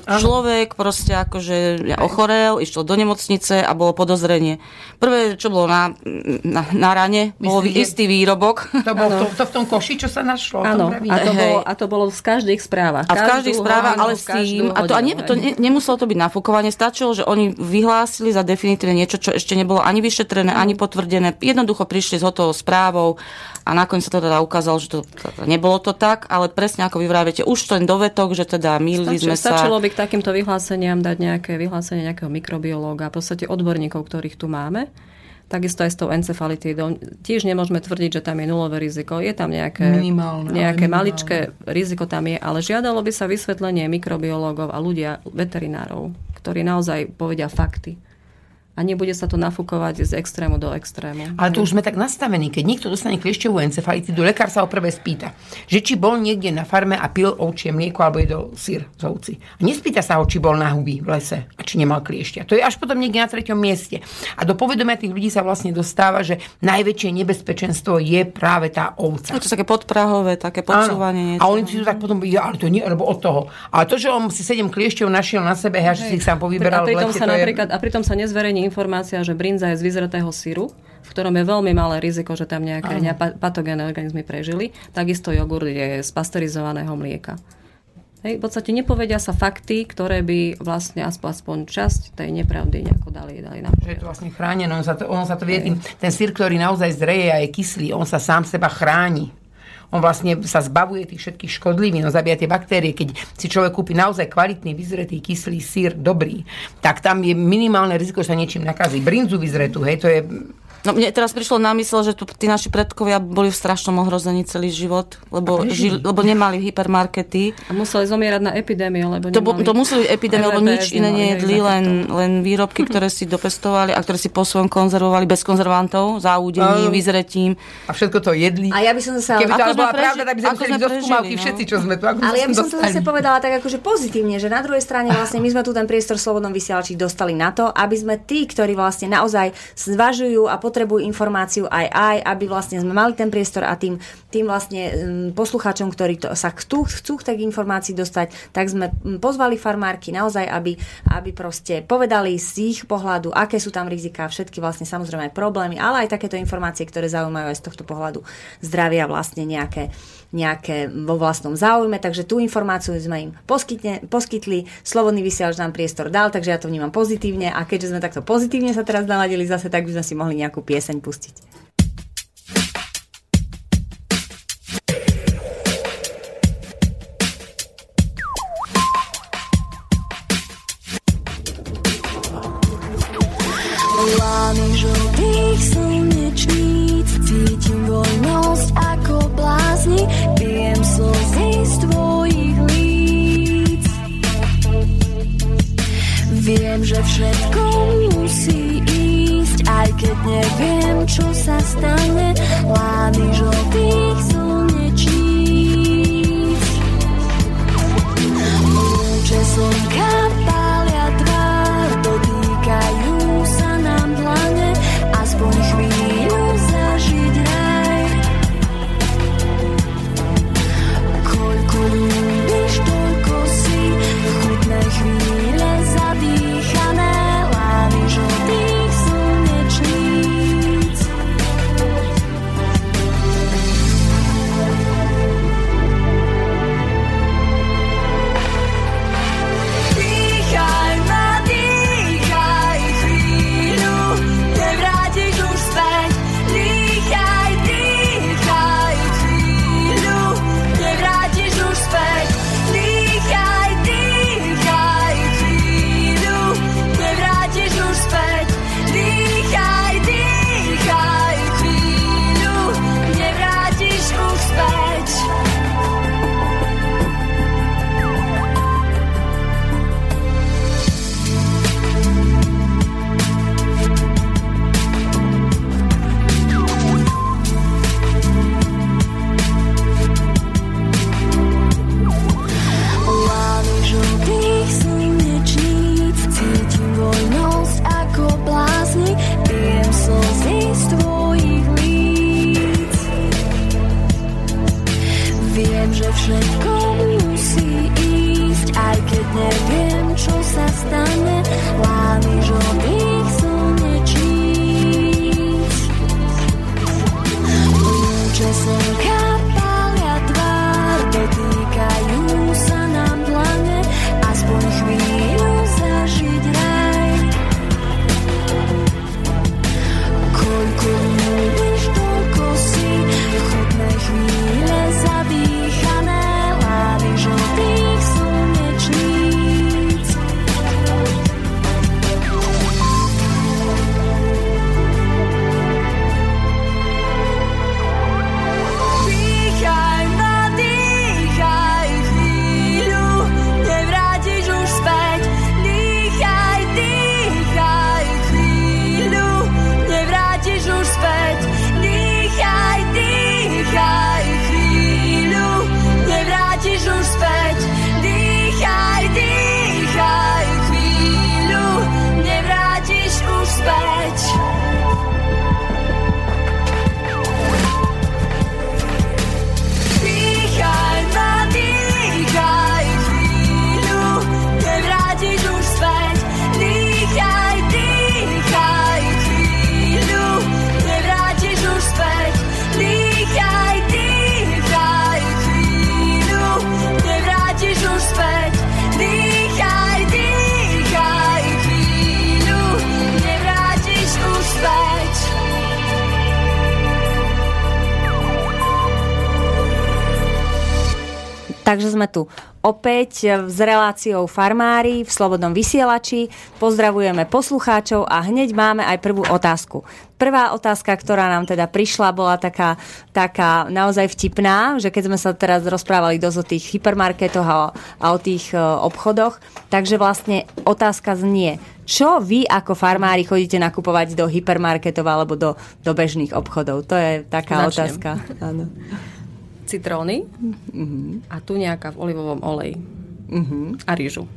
Človek proste akože ochorel, išiel do nemocnice a bolo podozrenie. Prvé, čo bolo na, na, na rane, bol Myslíte- istý výrobok. To, bol to, [LAUGHS] to v tom koši, čo sa našlo. Áno, a to, bolo, a to bolo z každých správach. A v každých správach, ale s tým, a to, a nie, to ne, nemuselo to byť nafúkovanie, stačilo, že oni vyhlásili za definitívne niečo, čo ešte nebolo ani vyšetrené, ani potvrdené. Jednoducho prišli s hotovou správou a nakoniec sa to teda ukázalo, že to, to, nebolo to tak, ale presne ako vy vravíte, už ten dovetok, že teda mýlili sme sa. stačilo by k takýmto vyhláseniam dať nejaké vyhlásenie nejakého mikrobiológa, v podstate odborníkov, ktorých tu máme. Takisto aj s tou encefalitídou. Tiež nemôžeme tvrdiť, že tam je nulové riziko. Je tam nejaké, Minimálne, nejaké minimálne. maličké riziko tam je, ale žiadalo by sa vysvetlenie mikrobiológov a ľudia, veterinárov, ktorí naozaj povedia fakty. A nebude sa to nafúkovať z extrému do extrému. Ale to už sme tak nastavení. Keď niekto dostane kliešťovú encefalitidu, lekár sa ho prvé spýta, že či bol niekde na farme a pil ovčie mlieko alebo jedol sír z ovci. A nespýta sa ho, či bol na huby v lese a či nemal kliešťa. To je až potom niekde na treťom mieste. A do povedomia tých ľudí sa vlastne dostáva, že najväčšie nebezpečenstvo je práve tá ovca. Je to také podprahové, také podsúvanie. A oni si to tak potom povedia, ale to nie, lebo od toho. Ale to, že on si sedem kliešťov našiel na sebe, a že si ich sám povyberal a v pritom, lete, sa to je... napríklad, a pritom sa nezverejní informácia, že brinza je z vyzretého syru, v ktorom je veľmi malé riziko, že tam nejaké ne- patogénne organizmy prežili. Takisto jogurt je z pasterizovaného mlieka. Hej, v podstate nepovedia sa fakty, ktoré by vlastne aspoň, aspoň časť tej nepravdy nejako dali, dali nám. že je to vlastne chránené, on sa to, on sa to vie, tým, ten sír, ktorý naozaj zreje a je kyslý, on sa sám seba chráni. On vlastne sa zbavuje tých všetkých škodlivín, on zabíja tie baktérie. Keď si človek kúpi naozaj kvalitný, vyzretý, kyslý sír, dobrý, tak tam je minimálne riziko, že sa niečím nakazí. Brinzu vyzretú, hej, to je No mne teraz prišlo na mysle, že tu tí naši predkovia boli v strašnom ohrození celý život, lebo, žili, lebo nemali hypermarkety. A museli zomierať na epidémiu, lebo To, nemali... to museli epidémie, lebo nič iné nejedli, len, len výrobky, ktoré si dopestovali a ktoré si po svojom konzervovali bez konzervantov, záudením, Áno. vyzretím. a všetko to jedli. A ja by som zase... Keby to bola preži- pravda, tak by sme museli do skúmavky prežili, no. všetci, čo sme tu. Ako Ale ja by som to zase povedala tak akože pozitívne, že na druhej strane vlastne my sme tu ten priestor Slobodnom vysielači dostali na to, aby sme tí, ktorí vlastne naozaj zvažujú a potrebujú informáciu aj aj, aby vlastne sme mali ten priestor a tým, tým vlastne um, poslucháčom, ktorí to, sa chcú, chcú k tak informácii dostať, tak sme mm, pozvali farmárky naozaj, aby, aby proste povedali z ich pohľadu, aké sú tam rizika, všetky vlastne samozrejme aj problémy, ale aj takéto informácie, ktoré zaujímajú aj z tohto pohľadu zdravia vlastne nejaké nejaké vo vlastnom záujme, takže tú informáciu sme im poskytne, poskytli, Slobodný vysielač nám priestor dal, takže ja to vnímam pozitívne a keďže sme takto pozitívne sa teraz naladili zase, tak by sme si mohli nejakú pieseň pustiť. Že všetko musí ísť Aj keď neviem, čo sa stane. Lány žltých Takže sme tu opäť s reláciou Farmári v Slobodnom vysielači. Pozdravujeme poslucháčov a hneď máme aj prvú otázku. Prvá otázka, ktorá nám teda prišla, bola taká, taká naozaj vtipná, že keď sme sa teraz rozprávali dosť o tých hypermarketoch a, a o tých e, obchodoch, takže vlastne otázka znie, čo vy ako farmári chodíte nakupovať do hypermarketov alebo do, do bežných obchodov? To je taká Začnem. otázka. Áno. Citróny Mhm. a tu nejaká v olivovom oleji. A rýžu.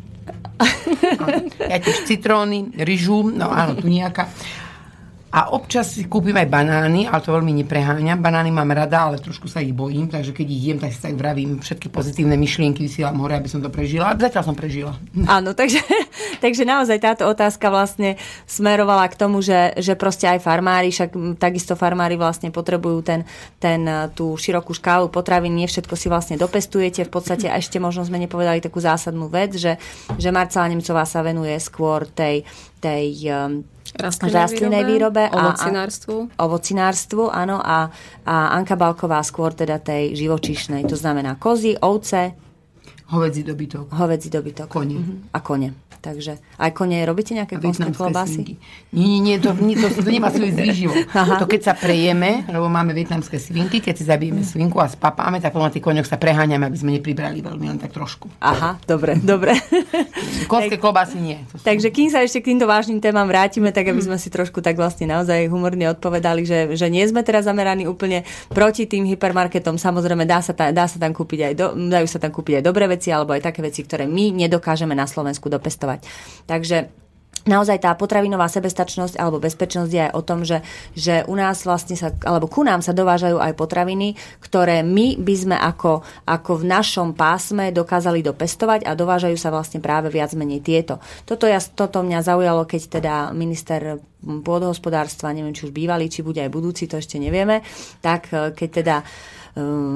Ja tiež citróny, ryžu, no áno, tu nejaká. A občas si kúpim aj banány, ale to veľmi nepreháňam. Banány mám rada, ale trošku sa ich bojím, takže keď ich jem, tak si tak vravím všetky pozitívne myšlienky, vysielam hore, aby som to prežila. Zatiaľ som prežila. [LAUGHS] Áno, takže, [LAUGHS] takže naozaj táto otázka vlastne smerovala k tomu, že, že proste aj farmári, však takisto farmári vlastne potrebujú ten, ten, e, tú širokú škálu potravín, nie všetko si vlastne dopestujete. V podstate a ešte možno sme nepovedali takú zásadnú vec, že, že Marcela Nemcová sa venuje skôr tej, tej um, Rastlinnej, Rastlinnej výrobe a- a- ovocinárstvu. ovocinárstvu, áno, a, a Anka Balková skôr teda tej živočíšnej, to znamená kozy, ovce, Hovedzí dobytok. hovedzí dobytok. Kone. Mhm. A kone. Takže aj kone, robíte nejaké konské klobásy? Nie, nie, nie, to, nie, to, to nemá súvisť s výživou. Aha. To keď sa prejeme, lebo máme vietnamské svinky, keď si zabijeme svinku a spapáme, tak tých koňoch sa preháňame, aby sme nepribrali veľmi, len tak trošku. Aha, dobre, dobre. [LAUGHS] Konské klobásy nie. Sú- Takže kým sa ešte k týmto vážnym témam vrátime, tak aby sme si trošku tak vlastne naozaj humorne odpovedali, že, že nie sme teraz zameraní úplne proti tým hypermarketom. Samozrejme, dá sa, ta, dá sa tam kúpiť aj do, dajú sa tam kúpiť aj dobré veci, alebo aj také veci, ktoré my nedokážeme na Slovensku dopestovať. Takže Naozaj tá potravinová sebestačnosť alebo bezpečnosť je aj o tom, že, že u nás vlastne sa, alebo ku nám sa dovážajú aj potraviny, ktoré my by sme ako, ako v našom pásme dokázali dopestovať a dovážajú sa vlastne práve viac menej tieto. Toto, ja, toto mňa zaujalo, keď teda minister pôdohospodárstva, neviem, či už bývalý, či bude aj budúci, to ešte nevieme, tak eh, keď teda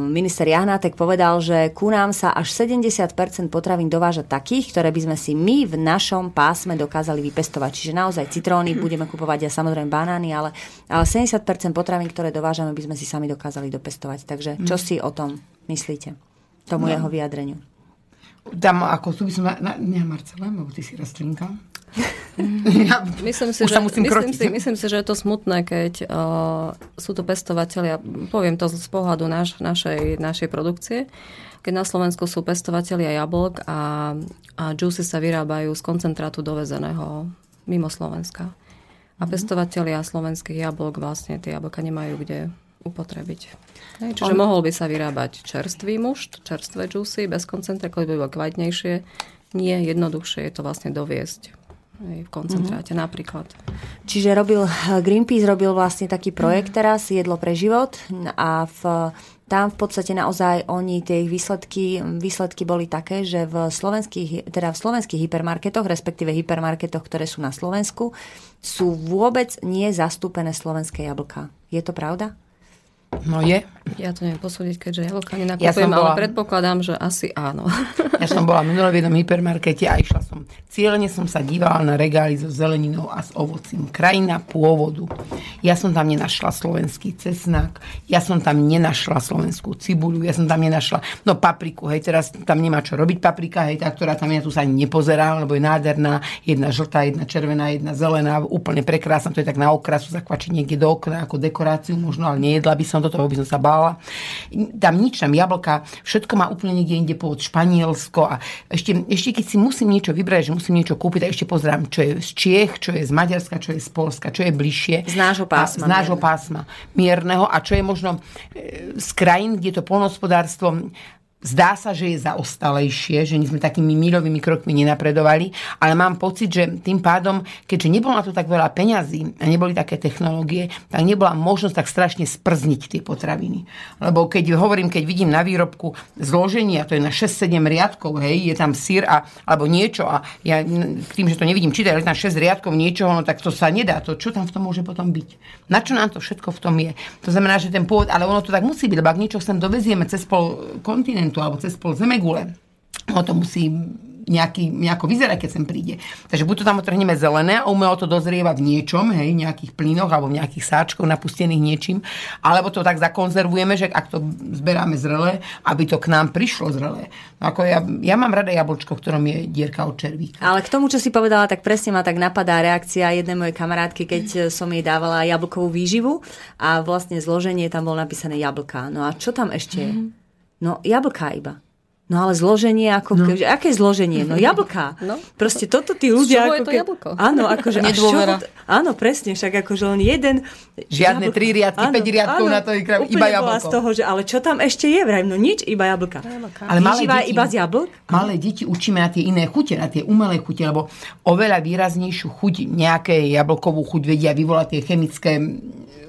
minister Jahnátek povedal, že ku nám sa až 70% potravín dováža takých, ktoré by sme si my v našom pásme dokázali vypestovať. Čiže naozaj citróny budeme kupovať a samozrejme banány, ale, ale 70% potravín, ktoré dovážame, by sme si sami dokázali dopestovať. Takže čo si o tom myslíte? Tomu No. jeho vyjadreniu. Tam ako tu by som... Na, na, ne, Marcela, lebo ty si rastlinka. Ja, [LAUGHS] Myslím si, že, myslím, krotiť. si, myslím si, že je to smutné, keď uh, sú to pestovateľia, poviem to z pohľadu naš, našej, našej produkcie, keď na Slovensku sú pestovateľia jablk a, a džusy sa vyrábajú z koncentrátu dovezeného mimo Slovenska. A pestovateľia slovenských jablok vlastne tie jablka nemajú kde upotrebiť. Hej, čiže On... mohol by sa vyrábať čerstvý mušt, čerstvé džusy, bez koncentrátu, by bolo kvalitnejšie. Nie, jednoduchšie je to vlastne doviesť v koncentráte mm-hmm. napríklad. Čiže robil, Greenpeace robil vlastne taký projekt teraz, Jedlo pre život a v, tam v podstate naozaj oni tie ich výsledky, výsledky boli také, že v slovenských, teda v slovenských hypermarketoch, respektíve hypermarketoch, ktoré sú na Slovensku, sú vôbec nie zastúpené slovenské jablka. Je to pravda? No je. Ja to neviem posúdiť, keďže Ja nenakupujem, som bola- ale predpokladám, že asi áno. Ja som bola minulé v jednom hypermarkete a išla som. Cieľene som sa dívala na regály so zeleninou a s ovocím. Krajina pôvodu. Ja som tam nenašla slovenský cesnak, ja som tam nenašla slovenskú cibuľu, ja som tam nenašla, no papriku, hej, teraz tam nemá čo robiť paprika, hej, tá, ktorá tam je, tu sa ani nepozerá, lebo je nádherná, jedna žltá, jedna červená, jedna zelená, úplne prekrásna, to je tak na okrasu zakvačiť niekde do okna ako dekoráciu možno, ale nejedla by som toto, by som sa bála. Tam nič, tam jablka, všetko má úplne niekde inde pôvod Španielsko a ešte, ešte keď si musím niečo vybrať, že musím niečo kúpiť, tak ešte pozerám, čo je z Čiech, čo je z Maďarska, čo je z Polska, čo je bližšie. Z nášho pásma A, z nášho mierneho. pásma mierneho a čo je možno e, z krajín, kde to polnospodárstvo Zdá sa, že je zaostalejšie, že my sme takými míľovými krokmi nenapredovali, ale mám pocit, že tým pádom, keďže nebolo na to tak veľa peňazí a neboli také technológie, tak nebola možnosť tak strašne sprzniť tie potraviny. Lebo keď hovorím, keď vidím na výrobku zloženie, a to je na 6-7 riadkov, hej, je tam sír a, alebo niečo a ja tým, že to nevidím čítať, ale tam 6 riadkov niečoho, no tak to sa nedá. To, čo tam v tom môže potom byť? Na čo nám to všetko v tom je? To znamená, že ten pôvod, ale ono to tak musí byť, lebo ak niečo sem dovezieme cez pol kontinentu alebo cez pol zemegule, ono to musí nejaký, nejako vyzerá, keď sem príde. Takže buď to tam otrhneme zelené a umelo to dozrieva v niečom, hej, nejakých plynoch alebo v nejakých sáčkoch napustených niečím, alebo to tak zakonzervujeme, že ak to zberáme zrelé, aby to k nám prišlo zrelé. No ako ja, ja mám rada jablčko, v ktorom je dierka od červíka. Ale k tomu, čo si povedala, tak presne ma tak napadá reakcia jednej mojej kamarátky, keď som jej dávala jablkovú výživu a vlastne zloženie tam bolo napísané jablka. No a čo tam ešte je? No jablka iba. No ale zloženie, ako, no. aké zloženie? No jablka. No. Proste toto tí ľudia... Z čoho ako je to ke- jablko? Áno, akože... Nedôvera. to- Áno, presne, však akože len jeden... Žiadne tri riadky, päť riadkov na to iba jablko. z toho, že ale čo tam ešte je? Vrajím, no nič, iba jablka. Ale malé deti- iba z jablk? Malé deti učíme na tie iné chute, na tie umelé chute, lebo oveľa výraznejšiu chuť, nejaké jablkovú chuť vedia vyvolať tie chemické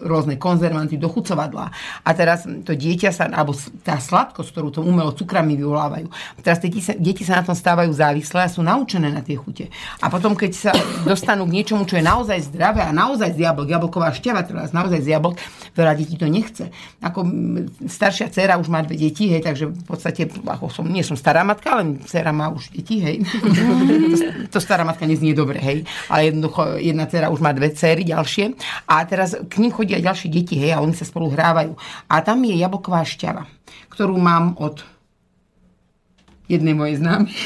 rôzne konzervanty do chucovadla. A teraz to dieťa sa, alebo tá sladkosť, ktorú to umelo cukrami vyvolávajú. Teraz tie deti sa, na tom stávajú závislé a sú naučené na tie chute. A potom, keď sa dostanú k niečomu, čo je naozaj zdravé a naozaj z jablk, jablková šťava, teraz naozaj z jablk, veľa detí to nechce. Ako staršia dcéra už má dve deti, hej, takže v podstate, ako som, nie som stará matka, ale dcéra má už deti, hej. [LAUGHS] to, to stará matka neznie dobre, hej. Ale jednoducho jedna dcéra už má dve céry ďalšie. A teraz k ním chodia ďalšie deti, hej, a oni sa spolu hrávajú. A tam je jablková šťava, ktorú mám od jednej mojej známej. [LAUGHS]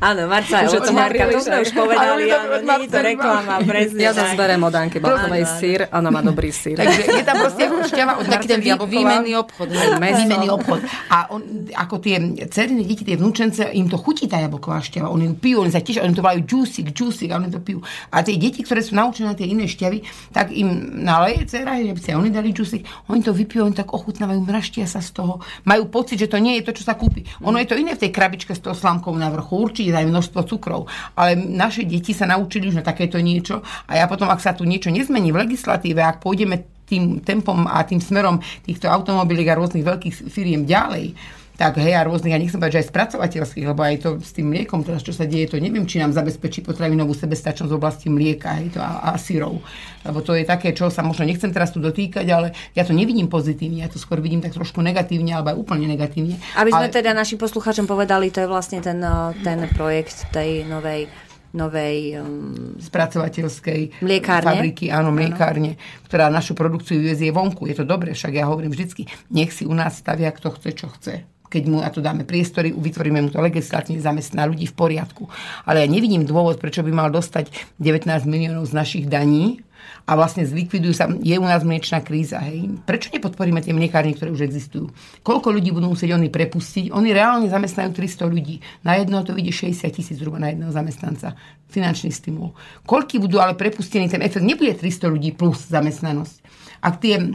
Áno, Marca, Už to Marka, to sme už povedali, áno, nie je to reklama, presne. Ja zase tak. zberem od Áno, áno. sír. Ona má dobrý sír. Takže je tam proste šťava od Taký ten výmenný obchod. Výmenný obchod. A on, ako tie ceriny deti, tie vnúčence, im to chutí tá jablková šťava. Oni ju pijú, oni sa tiež, oni to volajú juicy, juicy, a oni to pijú. A tie deti, ktoré sú naučené na tie iné šťavy, tak im naleje dcera, že by si oni dali juicy, oni to vypijú, oni tak ochutnávajú, mraštia sa z toho. Majú pocit, že to nie je to, čo sa kúpi. Ono je to iné v tej krabičke s tou slámkou na vrchu, určite dajú množstvo cukrov. Ale naše deti sa naučili už na takéto niečo a ja potom, ak sa tu niečo nezmení v legislatíve, ak pôjdeme tým tempom a tým smerom týchto automobiliek a rôznych veľkých firiem ďalej, tak hej, a rôznych, ja nechcem povedať, že aj spracovateľských, lebo aj to s tým mliekom, teraz čo sa deje, to neviem, či nám zabezpečí potravinovú sebestačnosť v oblasti mlieka hej, to a, a syrov. Lebo to je také, čo sa možno nechcem teraz tu dotýkať, ale ja to nevidím pozitívne, ja to skôr vidím tak trošku negatívne, alebo aj úplne negatívne. Aby sme ale... teda našim poslucháčom povedali, to je vlastne ten, eh, ten projekt tej novej novej um, spracovateľskej Mliekárne? fabriky, áno, mliekárne, ktorá našu produkciu vyvezie vonku. Je to dobré, však ja hovorím vždycky, nech si u nás stavia kto chce, čo chce keď mu na to dáme priestory, vytvoríme mu to legislatívne, zamestná ľudí v poriadku. Ale ja nevidím dôvod, prečo by mal dostať 19 miliónov z našich daní a vlastne zlikvidujú sa, je u nás mliečná kríza. Hej. Prečo nepodporíme tie mliekárne, ktoré už existujú? Koľko ľudí budú musieť oni prepustiť? Oni reálne zamestnajú 300 ľudí. Na jedného to vidie 60 tisíc zhruba na jedného zamestnanca. Finančný stimul. Koľky budú ale prepustení? Ten efekt nebude 300 ľudí plus zamestnanosť. Ak tie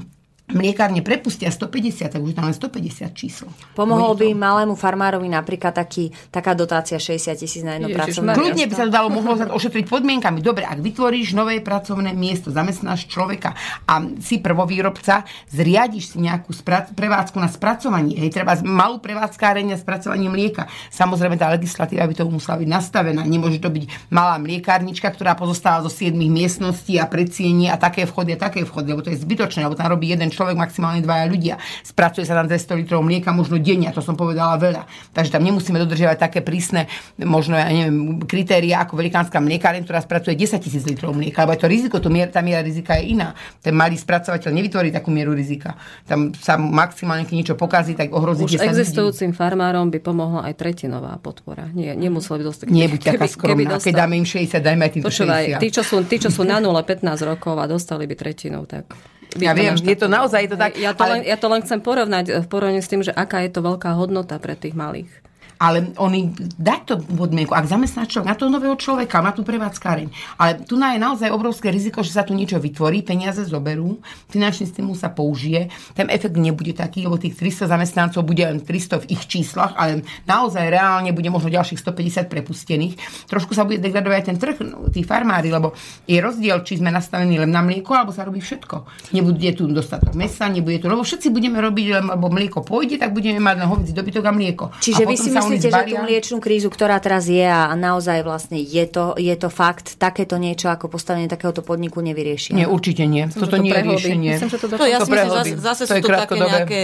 mliekárne prepustia 150, tak už tam len 150 číslo. Pomohol by malému farmárovi napríklad taký, taká dotácia 60 tisíc na jedno Ježišmaria. pracovné Kľudne by sa to dalo mohlo sa to ošetriť podmienkami. Dobre, ak vytvoríš nové pracovné miesto, zamestnáš človeka a si prvovýrobca, zriadiš si nejakú spra- prevádzku na spracovanie. Hej, treba malú prevádzkáreň na spracovanie mlieka. Samozrejme, tá legislatíva by to musela byť nastavená. Nemôže to byť malá mliekárnička, ktorá pozostáva zo 7 miestností a predsienie a také vchody a také vchody, lebo to je zbytočné, lebo tam robí jeden človek, maximálne dvaja ľudia. Spracuje sa tam 200 litrov mlieka možno denne, to som povedala veľa. Takže tam nemusíme dodržiavať také prísne, možno, ja neviem, kritéria ako velikánska mliekárne, ktorá spracuje 10 tisíc litrov mlieka, lebo je to riziko, tu mier, tá miera rizika je iná. Ten malý spracovateľ nevytvorí takú mieru rizika. Tam sa maximálne, keď niečo pokazí, tak ohrozí Už 10 ľudí. existujúcim farmárom by pomohla aj tretinová podpora. Nie, nemuseli by dostať. Nie, buď taká skromná. Keď dáme im 60, dajme aj Počúvaj, 60. tí čo, sú, tí, čo sú na nule 15 rokov a dostali by tretinou, tak... Ja viem, je to naozaj je to tak. Ja to, ale- len, ja to len chcem porovnať eh, v porovnaní s tým, že aká je to veľká hodnota pre tých malých. Ale oni dať to podmienku, ak zamestná človek na toho nového človeka, na tú prevádzkáreň. Ale tu na je naozaj obrovské riziko, že sa tu niečo vytvorí, peniaze zoberú, finančný stimul sa použije, ten efekt nebude taký, lebo tých 300 zamestnancov bude len 300 v ich číslach, ale naozaj reálne bude možno ďalších 150 prepustených. Trošku sa bude degradovať ten trh, no, tí farmári, lebo je rozdiel, či sme nastavení len na mlieko, alebo sa robí všetko. Nebude tu dostatok mesa, nebude tu, lebo všetci budeme robiť, lebo mlieko pôjde, tak budeme mať len hovedzi dobytok a mlieko. Čiže a vy si oni myslíte, že tú mliečnú krízu, ktorá teraz je a naozaj vlastne je to, je to fakt, takéto niečo ako postavenie takéhoto podniku nevyriešia? Nie, určite nie. Myslím, Toto to nie je riešenie. Myslím, že to To ja To si myslím, zase, zase To sú to také nejaké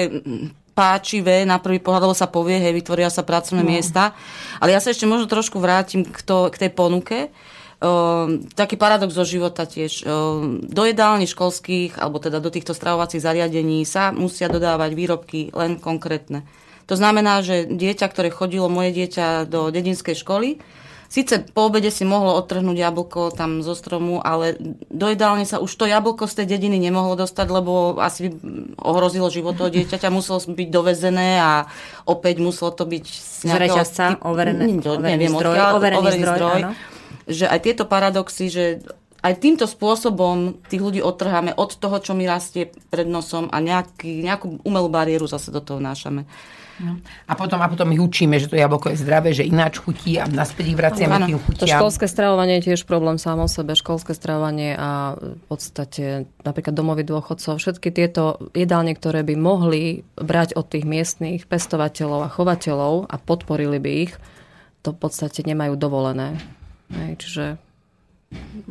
páčivé, na prvý pohľad, lebo sa povie, hej, vytvoria sa pracovné no. miesta. Ale ja sa ešte možno trošku vrátim k, to, k tej ponuke. Uh, taký paradox zo života tiež. Uh, do jedálni školských, alebo teda do týchto stravovacích zariadení sa musia dodávať výrobky len konkrétne. To znamená, že dieťa, ktoré chodilo, moje dieťa do dedinskej školy, Sice po obede si mohlo odtrhnúť jablko tam zo stromu, ale do jedálne sa už to jablko z tej dediny nemohlo dostať, lebo asi by ohrozilo život toho dieťaťa, muselo byť dovezené a opäť muselo to byť z nejakého... Z overené, overený neviem, zdroj, odkiaľ, overený, overený zdroj, zdroj. že aj tieto paradoxy, že aj týmto spôsobom tých ľudí odtrháme od toho, čo mi rastie pred nosom a nejaký, nejakú umelú bariéru zase do toho nášame. No. A, potom, a potom ich učíme, že to jablko je zdravé, že ináč chutí a naspäť ich vraciame tým chutiam. To školské stravovanie je tiež problém sám o sebe. Školské stravovanie a v podstate napríklad domovy dôchodcov, všetky tieto jedálne, ktoré by mohli brať od tých miestných pestovateľov a chovateľov a podporili by ich, to v podstate nemajú dovolené. Hej, čiže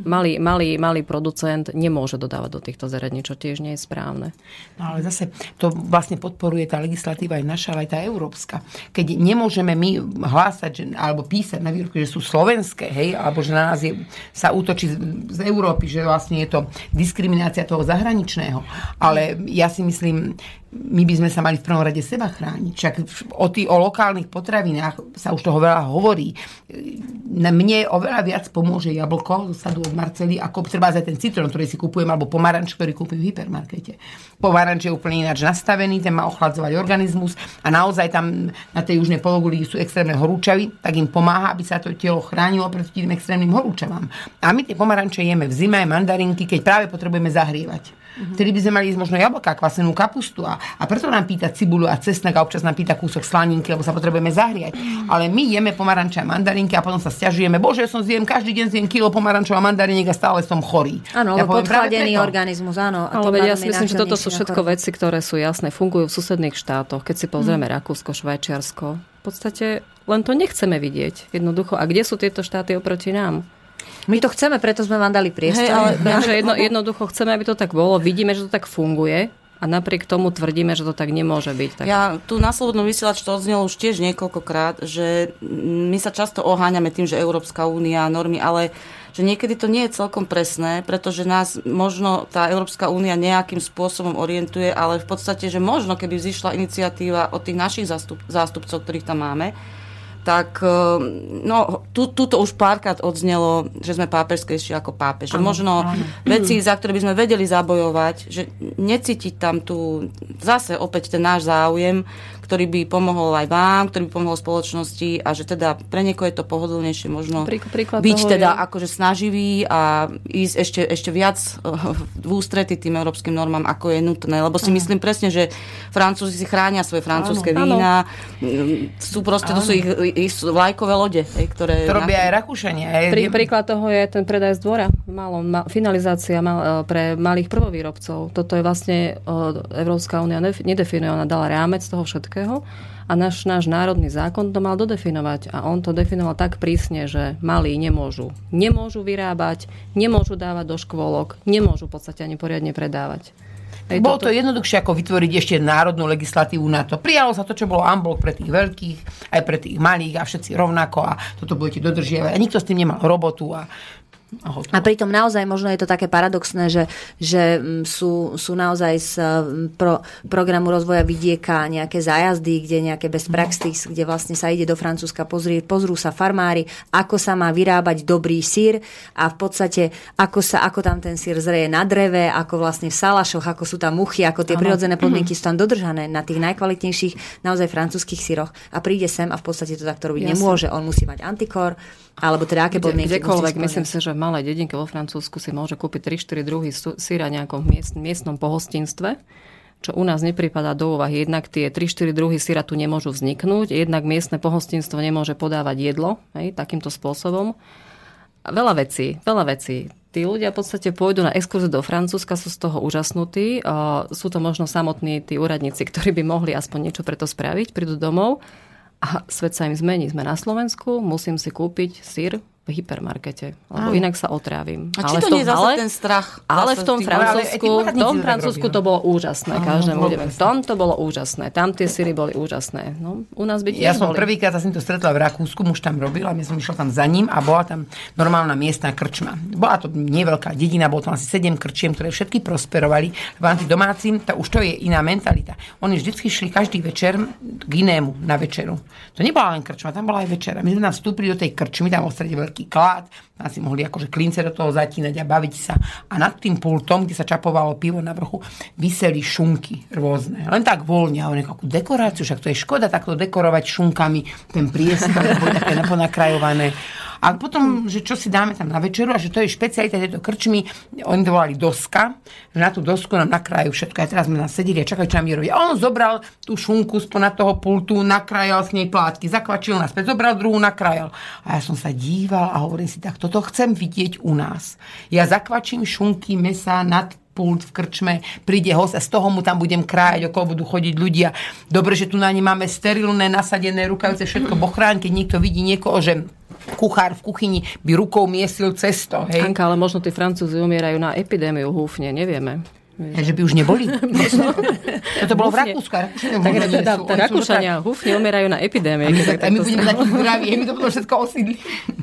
malý, malý, malý producent nemôže dodávať do týchto zariadení, čo tiež nie je správne. No ale zase to vlastne podporuje tá legislatíva aj naša, ale aj tá európska. Keď nemôžeme my hlásať že, alebo písať na výrobky, že sú slovenské, hej, alebo že na nás je, sa útočí z, z Európy, že vlastne je to diskriminácia toho zahraničného. Ale ja si myslím, my by sme sa mali v prvom rade seba chrániť. Však o, tý, o lokálnych potravinách sa už toho veľa hovorí. Na mne oveľa viac pomôže jablko sadu od Marcely, ako treba aj ten citrón, ktorý si kupujem, alebo pomaranč, ktorý kúpim v hypermarkete. Pomaranč je úplne ináč nastavený, ten má ochladzovať organizmus a naozaj tam na tej južnej pologuli sú extrémne horúčavy, tak im pomáha, aby sa to telo chránilo pred tým extrémnym horúčavám. A my tie pomaranče jeme v zime, mandarinky, keď práve potrebujeme zahrievať. Mm-hmm. Vtedy by sme mali ísť možno jablka, kvasenú kapustu a, a preto nám pýta cibulu a cesnak a občas nám pýta kúsok slaninky, lebo sa potrebujeme zahriať. Mm-hmm. Ale my jeme pomaranče a mandarinky a potom sa stiažujeme, bože, som zjem každý deň zjem kilo pomarančov a mandariniek a stále som chorý. Áno, ja podchladený organizmus, áno. Ale ja si myslím, že toto sú všetko veci, ktoré sú jasné, fungujú v susedných štátoch. Keď si pozrieme mm. Rakúsko, Švajčiarsko, v podstate len to nechceme vidieť. Jednoducho. A kde sú tieto štáty oproti nám? My to chceme, preto sme vám dali priestor. Hey, ale, [LAUGHS] takže jedno, jednoducho chceme, aby to tak bolo. Vidíme, že to tak funguje. A napriek tomu tvrdíme, že to tak nemôže byť. Tak... Ja tu na Slobodnom vysielač to odznelo už tiež niekoľkokrát, že my sa často oháňame tým, že Európska únia, normy, ale že niekedy to nie je celkom presné, pretože nás možno tá Európska únia nejakým spôsobom orientuje, ale v podstate, že možno keby vzýšla iniciatíva od tých našich zástup, zástupcov, ktorých tam máme, tak eh, no, tu, tu to už párkrát odznelo, že sme pápežskejší ako pápež. Že možno ano. veci, za ktoré by sme vedeli zabojovať, že necítiť tam tu zase opäť ten náš záujem, ktorý by pomohol aj vám, ktorý by pomohol spoločnosti a že teda pre niekoho je to pohodlnejšie možno Príklad byť teda je... akože snaživý a ísť ešte, ešte viac v ústrety tým európskym normám, ako je nutné. Lebo si ano. myslím presne, že Francúzi si chránia svoje francúzske ano. vína. Sú proste, ano. to sú ich, ich vlajkové lode, ktoré... To robia aj Rakúšania. Aj... Prí, príklad toho je ten predaj z dvora. Malo, ma, finalizácia mal, pre malých prvovýrobcov. Toto je vlastne Európska únia nedefinuje, ona dala rámec toho všetkého všetkého a náš, náš národný zákon to mal dodefinovať a on to definoval tak prísne, že malí nemôžu. Nemôžu vyrábať, nemôžu dávať do škôlok, nemôžu v podstate ani poriadne predávať. Ej, bolo toto... to jednoduchšie ako vytvoriť ešte národnú legislatívu na to. Prijalo sa to, čo bolo amblok pre tých veľkých, aj pre tých malých a všetci rovnako a toto budete dodržiavať. A nikto s tým nemal robotu a a pritom naozaj možno je to také paradoxné, že, že mm, sú, sú naozaj z mm, pro, programu rozvoja vidieka nejaké zájazdy, kde nejaké best practice, kde vlastne sa ide do Francúzska, pozrie, pozrú sa farmári, ako sa má vyrábať dobrý sír a v podstate ako, sa, ako tam ten sír zreje na dreve, ako vlastne v salašoch, ako sú tam muchy, ako tie ano. prirodzené podmienky sú tam dodržané na tých najkvalitnejších naozaj francúzskych síroch a príde sem a v podstate to takto robiť Jasne. nemôže. On musí mať antikor, alebo teda aké podmienky Kdekoľvek, myslím si, že v malej dedinke vo Francúzsku si môže kúpiť 3-4 druhy syra nejakom miest, miestnom pohostinstve, čo u nás nepripadá do úvahy. Jednak tie 3-4 druhy syra tu nemôžu vzniknúť, jednak miestne pohostinstvo nemôže podávať jedlo hej, takýmto spôsobom. A veľa vecí, veľa vecí. Tí ľudia v podstate pôjdu na exkurziu do Francúzska, sú z toho úžasnutí. Sú to možno samotní tí úradníci, ktorí by mohli aspoň niečo preto spraviť, prídu domov a svet sa im zmení. Sme na Slovensku, musím si kúpiť syr v hypermarkete, lebo inak sa otrávim. A či to nie je zase ten strach? Ale v tom Francúzsku, Ale aj v tom Francúzsku to bolo úžasné. Každému vôbec. ideme. V tom to bolo úžasné. Tam tie syry boli úžasné. No, u nás by tiež Ja som prvýkrát sa s ním to stretla v Rakúsku, muž tam robil a ja som išla tam za ním a bola tam normálna miestna krčma. Bola to neveľká dedina, bolo tam asi 7 krčiem, ktoré všetky prosperovali. Lebo tí domáci, to, už to je iná mentalita. Oni vždycky šli každý večer k inému na večeru. To nebola len krčma, tam bola aj večera. My sme tam vstúpili do tej krčmy, tam strede veľký klát, tam si mohli akože klince do toho zatínať a baviť sa. A nad tým pultom, kde sa čapovalo pivo na vrchu, vyseli šunky rôzne. Len tak voľne. A oni akú dekoráciu, však to je škoda takto dekorovať šunkami ten priestor, [LAUGHS] je také naponakrajované. A potom, že čo si dáme tam na večeru a že to je špecialita tejto krčmy, oni to volali doska, že na tú dosku nám nakrájajú všetko. A teraz sme nás sedeli a čakali, čo nám je robiť. A on zobral tú šunku spod toho pultu, nakrájal s nej plátky, zakvačil nás, zobral druhú, nakrájal. A ja som sa díval a hovorím si, tak toto chcem vidieť u nás. Ja zakvačím šunky, mesa nad pult v krčme, príde host a z toho mu tam budem krájať, okolo budú chodiť ľudia. Dobre, že tu na ne máme sterilné, nasadené rukavce, všetko bochráň, keď niekto vidí niekoho, že kuchár v kuchyni by rukou miesil cesto, hej. Anka, ale možno tí Francúzi umierajú na epidémiu húfne, nevieme. Že by už neboli. [LAUGHS] Toto bolo v. Rakúsku. Tak teda, Rakúšania húfne umierajú na epidémie. My, keď tak a my budeme takí zdraví, my to potom všetko osídli.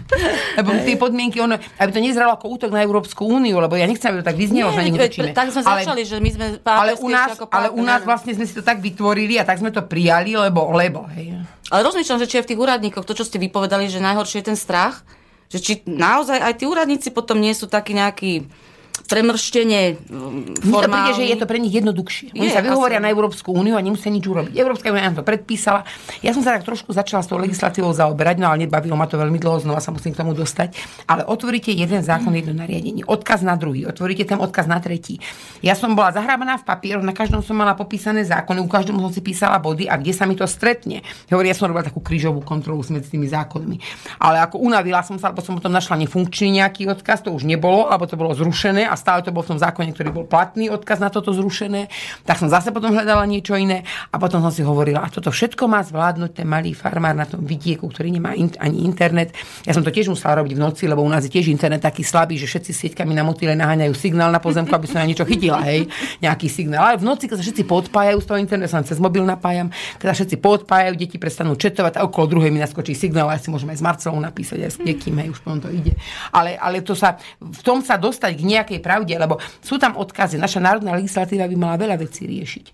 [LAUGHS] lebo tie podmienky, ono, aby to nezralo ako útok na Európsku úniu, lebo ja nechcem, aby to tak vyznelo, že útočíme. tak sme Ale- začali, že my sme ale u nás, ako ale u nás vlastne sme si to tak vytvorili a tak sme to prijali, lebo, lebo, hej. Ale rozmýšľam, že či je v tých úradníkoch, to, čo ste vypovedali, že najhoršie je ten strach, že či naozaj aj tí úradníci potom nie sú takí nejakí premrštenie to príde, že je to pre nich jednoduchšie. Oni Je, sa vyhovoria asi. na Európsku úniu a nemusia nič urobiť. Európska únia nám to predpísala. Ja som sa tak trošku začala s tou legislatívou zaoberať, no ale nebavilo ma to veľmi dlho, znova sa musím k tomu dostať. Ale otvoríte jeden zákon, jedno nariadenie, odkaz na druhý, otvoríte ten odkaz na tretí. Ja som bola zahrábaná v papieroch, na každom som mala popísané zákony, u každom som si písala body a kde sa mi to stretne. Hovorí, ja som robila takú krížovú kontrolu medzi tými zákonmi. Ale ako unavila som sa, lebo som potom našla nefunkčný nejaký odkaz, to už nebolo, alebo to bolo zrušené a stále to bol v tom zákone, ktorý bol platný odkaz na toto zrušené. Tak som zase potom hľadala niečo iné a potom som si hovorila, a toto všetko má zvládnuť ten malý farmár na tom vidieku, ktorý nemá in, ani internet. Ja som to tiež musela robiť v noci, lebo u nás je tiež internet taký slabý, že všetci sieťkami na motýle naháňajú signál na pozemku, aby som na niečo chytila, hej, nejaký signál. Ale v noci, keď sa všetci podpájajú z toho internetu, sa cez mobil napájam, keď sa všetci podpájajú, deti prestanú četovať a okolo druhej mi naskočí signál, a si môžeme aj s Marcelou napísať, aj s niekým, hej, už potom to ide. Ale, ale to sa, v tom sa dostať k nejakej pravde, lebo sú tam odkazy. Naša národná legislatíva by mala veľa vecí riešiť.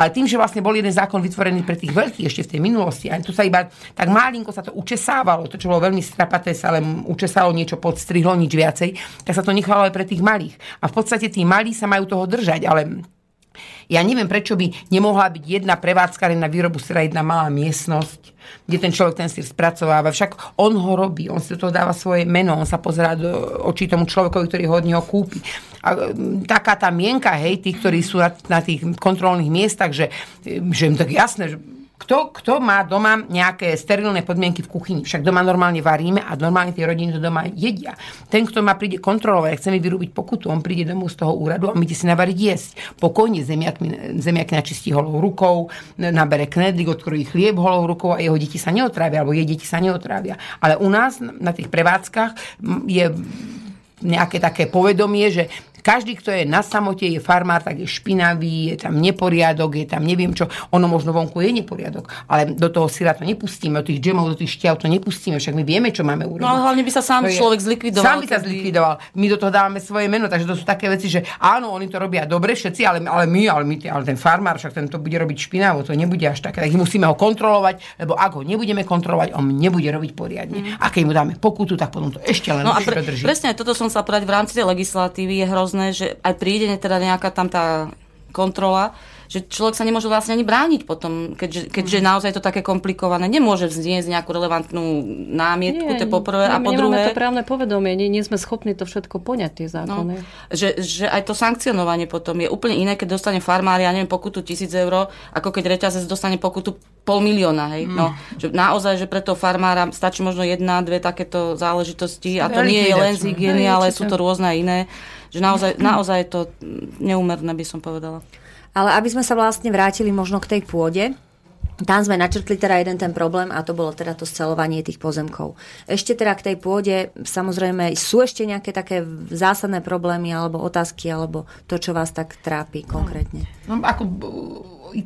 Ale tým, že vlastne bol jeden zákon vytvorený pre tých veľkých ešte v tej minulosti, a tu sa iba tak malinko sa to učesávalo, to, čo bolo veľmi strapaté, sa len učesalo niečo, podstrihlo, nič viacej, tak sa to nechalo aj pre tých malých. A v podstate tí malí sa majú toho držať, ale ja neviem, prečo by nemohla byť jedna prevádzka na výrobu syra, jedna malá miestnosť, kde ten človek ten sír spracováva. Však on ho robí, on si do toho dáva svoje meno, on sa pozerá do očí tomu človekovi, ktorý ho od neho kúpi. A mm, taká tá mienka, hej, tí, ktorí sú na, na tých kontrolných miestach, že, že im tak jasné, že kto, kto má doma nejaké sterilné podmienky v kuchyni? Však doma normálne varíme a normálne tie rodiny to doma jedia. Ten, kto ma príde kontrolovať, chce mi vyrúbiť pokutu, on príde domov z toho úradu a my si navariť jesť. Pokojne zemiakmi, zemiaky načistí holou rukou, nabere knedlik, odkrojí chlieb holou rukou a jeho deti sa neotrávia, alebo jej deti sa neotrávia. Ale u nás na tých prevádzkach je nejaké také povedomie, že každý, kto je na samote, je farmár, tak je špinavý, je tam neporiadok, je tam neviem čo. Ono možno vonku je neporiadok, ale do toho syra to nepustíme, do tých džemov, do tých šťav to nepustíme, však my vieme, čo máme urobiť. No ale hlavne by sa sám To je- človek zlikvidoval. Sám by sa zlikvidoval. My do toho dávame svoje meno, takže to sú také veci, že áno, oni to robia dobre všetci, ale, ale my, ale, my, ale ten farmár, však ten to bude robiť špinavo, to nebude až také. Tak musíme ho kontrolovať, lebo ak ho nebudeme kontrolovať, on nebude robiť poriadne. A keď mu dáme pokutu, tak potom to ešte len No a pre, presne toto som sa povedať v rámci tej legislatívy je hrozné, že aj príde teda nejaká tam tá kontrola, že človek sa nemôže vlastne ani brániť potom, keďže, keďže naozaj je to také komplikované. Nemôže vzniesť nejakú relevantnú námietku, to je poprvé. A po druhé, to právne povedomie, nie, nie sme schopní to všetko poňať, tie zákony. No, že, že aj to sankcionovanie potom je úplne iné, keď dostane farmár, ja neviem, pokutu tisíc eur, ako keď reťazec dostane pokutu pol milióna, hej. Mm. No, že naozaj, že pre toho farmára stačí možno jedna, dve takéto záležitosti a to nie je len z hygieny, ale sú to rôzne iné. Že naozaj, naozaj je to neúmerné, by som povedala. Ale aby sme sa vlastne vrátili možno k tej pôde, Tam sme načrtli teda jeden ten problém a to bolo teda to scelovanie tých pozemkov. Ešte teda k tej pôde, samozrejme, sú ešte nejaké také zásadné problémy alebo otázky, alebo to, čo vás tak trápi konkrétne? No, ako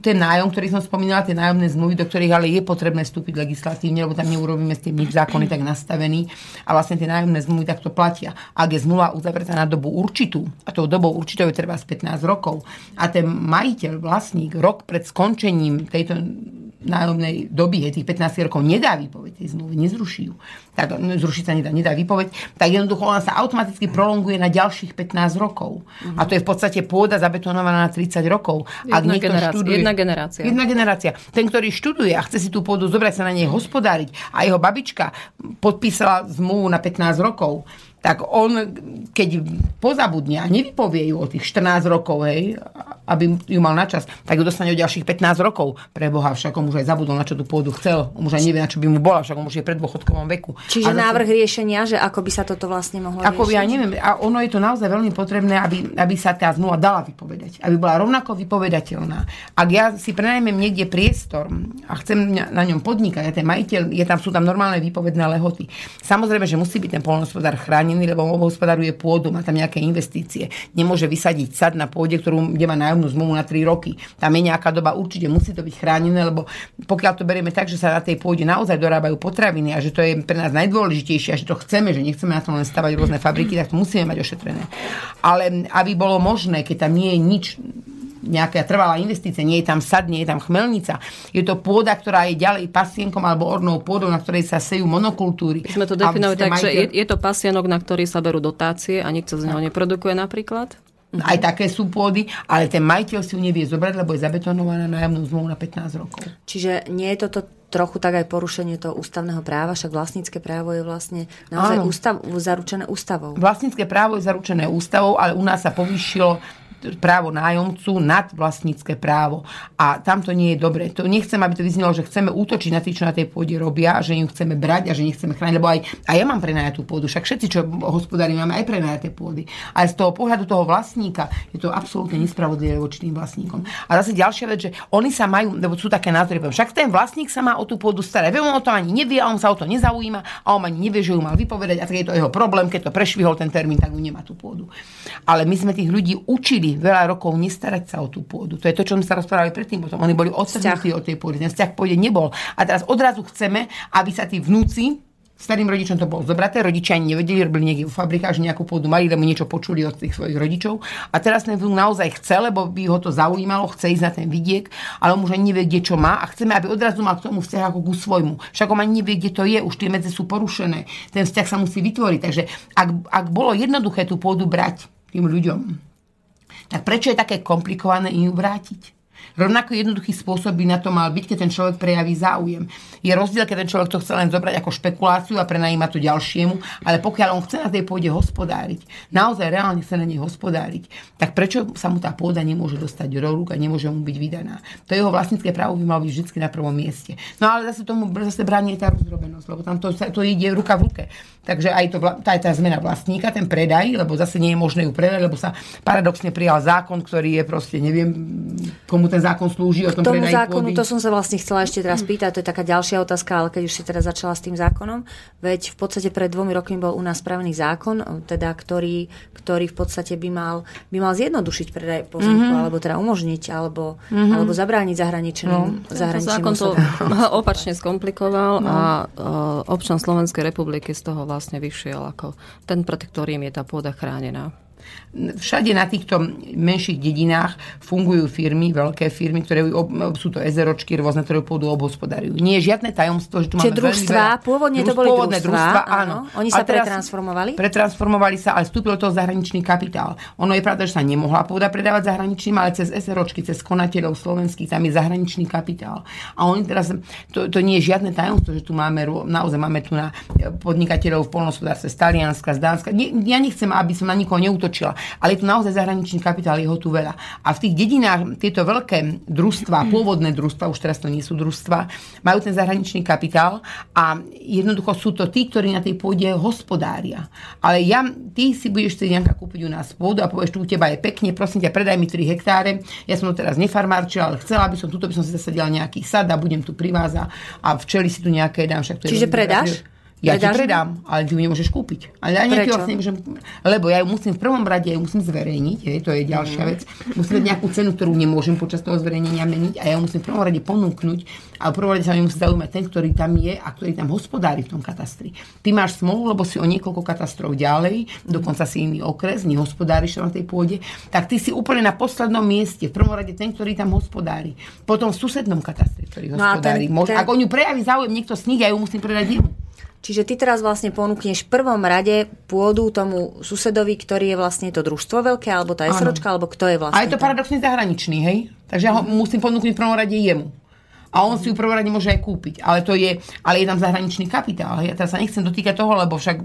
ten nájom, ktorý som spomínala, tie nájomné zmluvy, do ktorých ale je potrebné vstúpiť legislatívne, lebo tam neurobíme s tým nič zákony tak nastavený. A vlastne tie nájomné zmluvy takto platia. Ak je zmluva uzavretá na dobu určitú, a tou dobou určitou je treba z 15 rokov, a ten majiteľ, vlastník, rok pred skončením tejto nájomnej doby, je tých 15 rokov, nedá výpoveď tej zmluvy, nezruší ju. Tak, zrušiť sa nedá, nedá výpoveď, tak jednoducho ona sa automaticky prolonguje na ďalších 15 rokov. Uh-huh. A to je v podstate pôda zabetonovaná na 30 rokov. Ak jedna, generácia, študuje, jedna generácia. Jedna generácia. Ten, ktorý študuje a chce si tú pôdu zobrať sa na nej hospodáriť a jeho babička podpísala zmluvu na 15 rokov, tak on, keď pozabudne a nevypovie ju o tých 14 rokov, hej, aby ju mal na čas, tak ju dostane o ďalších 15 rokov. Pre Boha však on už aj zabudol, na čo tú pôdu chcel. On už aj nevie, na čo by mu bola, však on už je pred dôchodkovom veku. Čiže a návrh riešenia, že ako by sa toto vlastne mohlo ako riešiť? ja neviem, a ono je to naozaj veľmi potrebné, aby, aby sa tá zmluva dala vypovedať. Aby bola rovnako vypovedateľná. Ak ja si prenajmem niekde priestor a chcem na ňom podnikať, a ten majiteľ, je tam, sú tam normálne výpovedné lehoty. Samozrejme, že musí byť ten polnospodár chránený lebo obhospodaruje pôdu, má tam nejaké investície. Nemôže vysadiť sad na pôde, ktorú, kde má nájomnú zmluvu na 3 roky. Tam je nejaká doba, určite musí to byť chránené, lebo pokiaľ to berieme tak, že sa na tej pôde naozaj dorábajú potraviny a že to je pre nás najdôležitejšie a že to chceme, že nechceme na tom len stavať rôzne fabriky, tak to musíme mať ošetrené. Ale aby bolo možné, keď tam nie je nič nejaká trvalá investícia, nie je tam sad, nie je tam chmelnica. Je to pôda, ktorá je ďalej pasienkom alebo ornou pôdou, na ktorej sa sejú monokultúry. Sme to definovali tak, majiteľ... že je, je to pasienok, na ktorý sa berú dotácie a nikto z neho neprodukuje napríklad? Aj také sú pôdy, ale ten majiteľ si ju nevie zobrať, lebo je zabetonovaná nájomnú zmluvu na 15 rokov. Čiže nie je toto trochu tak aj porušenie toho ústavného práva, však vlastnícke právo je vlastne naozaj ústav, zaručené ústavou. Vlastnícke právo je zaručené ústavou, ale u nás sa povýšilo právo nájomcu nad vlastnícke právo. A tam to nie je dobre. To nechcem, aby to vyznelo, že chceme útočiť na tých, čo na tej pôde robia, že ju chceme brať a že nechceme chrániť, lebo aj, aj ja mám prenajatú pôdu. Však všetci, čo hospodári, máme aj prenajaté pôdy. Ale z toho pohľadu toho vlastníka je to absolútne nespravodlivé voči tým vlastníkom. A zase ďalšia vec, že oni sa majú, lebo sú také názory, však ten vlastník sa má o tú pôdu starať. On o to ani nevie a on sa o to nezaujíma a on ani nevie, že ju mal vypovedať a tak je to jeho problém, keď to prešvihol ten termín, tak ju nemá tú pôdu. Ale my sme tých ľudí učili veľa rokov nestarať sa o tú pôdu. To je to, čo sme sa rozprávali predtým. Potom oni boli odstrhnutí od tej pôdy. Ten vzťah pôde nebol. A teraz odrazu chceme, aby sa tí vnúci starým rodičom to bolo zobraté, rodičia ani nevedeli, robili niekde v fabrikách, že nejakú pôdu mali, lebo niečo počuli od tých svojich rodičov. A teraz ten vnúk naozaj chce, lebo by ho to zaujímalo, chce ísť na ten vidiek, ale on už ani nevie, kde čo má a chceme, aby odrazu mal k tomu vzťah ako ku svojmu. Však on ani nevie, kde to je, už tie medze sú porušené. Ten vzťah sa musí vytvoriť. Takže ak, ak bolo jednoduché tú pôdu brať tým ľuďom, tak prečo je také komplikované im vrátiť? Rovnako jednoduchý spôsob by na to mal byť, keď ten človek prejaví záujem. Je rozdiel, keď ten človek to chce len zobrať ako špekuláciu a prenajíma to ďalšiemu, ale pokiaľ on chce na tej pôde hospodáriť, naozaj reálne chce na nej hospodáriť, tak prečo sa mu tá pôda nemôže dostať do rúk a nemôže mu byť vydaná? To jeho vlastnícke právo by malo byť vždy na prvom mieste. No ale zase tomu zase bráni tá rozdrobenosť, lebo tam to, to ide ruka v ruke. Takže aj, to, tá, tá zmena vlastníka, ten predaj, lebo zase nie je možné ju predať, lebo sa paradoxne prijal zákon, ktorý je proste, neviem, komu ten zákon slúži o tom K tomu zákonu, to som sa vlastne chcela ešte teraz pýtať, to je taká ďalšia otázka, ale keď už si teraz začala s tým zákonom, veď v podstate pred dvomi rokmi bol u nás spravený zákon, teda, ktorý, ktorý v podstate by mal, by mal zjednodušiť predaj pozemku, mm-hmm. alebo teda umožniť, alebo, mm-hmm. alebo zabrániť zahraničným, no. zahraničným zákon to [LAUGHS] opačne skomplikoval no. a uh, občan Slovenskej republiky z toho vlastne vyšiel ako ten, pred ktorým je tá pôda chránená. Všade na týchto menších dedinách fungujú firmy, veľké firmy, ktoré sú to ezeročky rôzne, ktoré pôdu obhospodarujú. Nie je žiadne tajomstvo, že tu Čiže máme družstva, veľmi veľa... pôvodne to boli družstva, družstva áno. áno. Oni sa pretransformovali? Pretransformovali sa, ale vstúpil to zahraničný kapitál. Ono je pravda, že sa nemohla pôda predávať zahraničným, ale cez ezeročky, cez konateľov slovenských, tam je zahraničný kapitál. A oni teraz, to, to nie je žiadne tajomstvo, že tu máme, naozaj máme tu na podnikateľov v polnospodárstve z Talianska, z Dánska. Nie, ja nechcem, aby som na nikoho neútočil otočila. Ale je tu naozaj zahraničný kapitál, jeho tu veľa. A v tých dedinách tieto veľké družstva, [CLEARS THROAT] pôvodné družstva, už teraz to nie sú družstva, majú ten zahraničný kapitál a jednoducho sú to tí, ktorí na tej pôde hospodária. Ale ja, ty si budeš chcieť nejaká kúpiť u nás pôdu a povieš, tu u teba je pekne, prosím ťa, predaj mi 3 hektáre. Ja som to teraz nefarmárčila, ale chcela by som, tuto by som si zasadila nejaký sad a budem tu pri vás a, a včeli si tu nejaké dám. Však to je Čiže veľmi predáš? dobré. Ja Predáš ti predám, ale ty ju nemôžeš kúpiť. Ale ja ti Prečo? vlastne nemôžem, lebo ja ju musím v prvom rade ja ju musím zverejniť, hej, to je ďalšia vec. Musím mať nejakú cenu, ktorú nemôžem počas toho zverejnenia meniť a ja ju musím v prvom rade ponúknuť a v prvom rade sa mi musí zaujímať ten, ktorý tam je a ktorý tam hospodári v tom katastri. Ty máš smolu, lebo si o niekoľko katastrov ďalej, dokonca si iný okres, nehospodáriš na tej pôde, tak ty si úplne na poslednom mieste, v prvom rade ten, ktorý tam hospodári. Potom v susednom katastri, ktorý No a ten- hospodári. Môže- ten- Ak o ňu prejaví záujem niekto z nich, ja ju musím predať jemu. Čiže ty teraz vlastne ponúkneš v prvom rade pôdu tomu susedovi, ktorý je vlastne to družstvo veľké, alebo tá SROčka, alebo kto je vlastne A je to ten? paradoxne zahraničný, hej? Takže ja ho musím ponúknuť v prvom rade jemu. A on si ju prvom rade môže aj kúpiť. Ale, to je, ale je tam zahraničný kapitál. Ja teraz sa nechcem dotýkať toho, lebo však,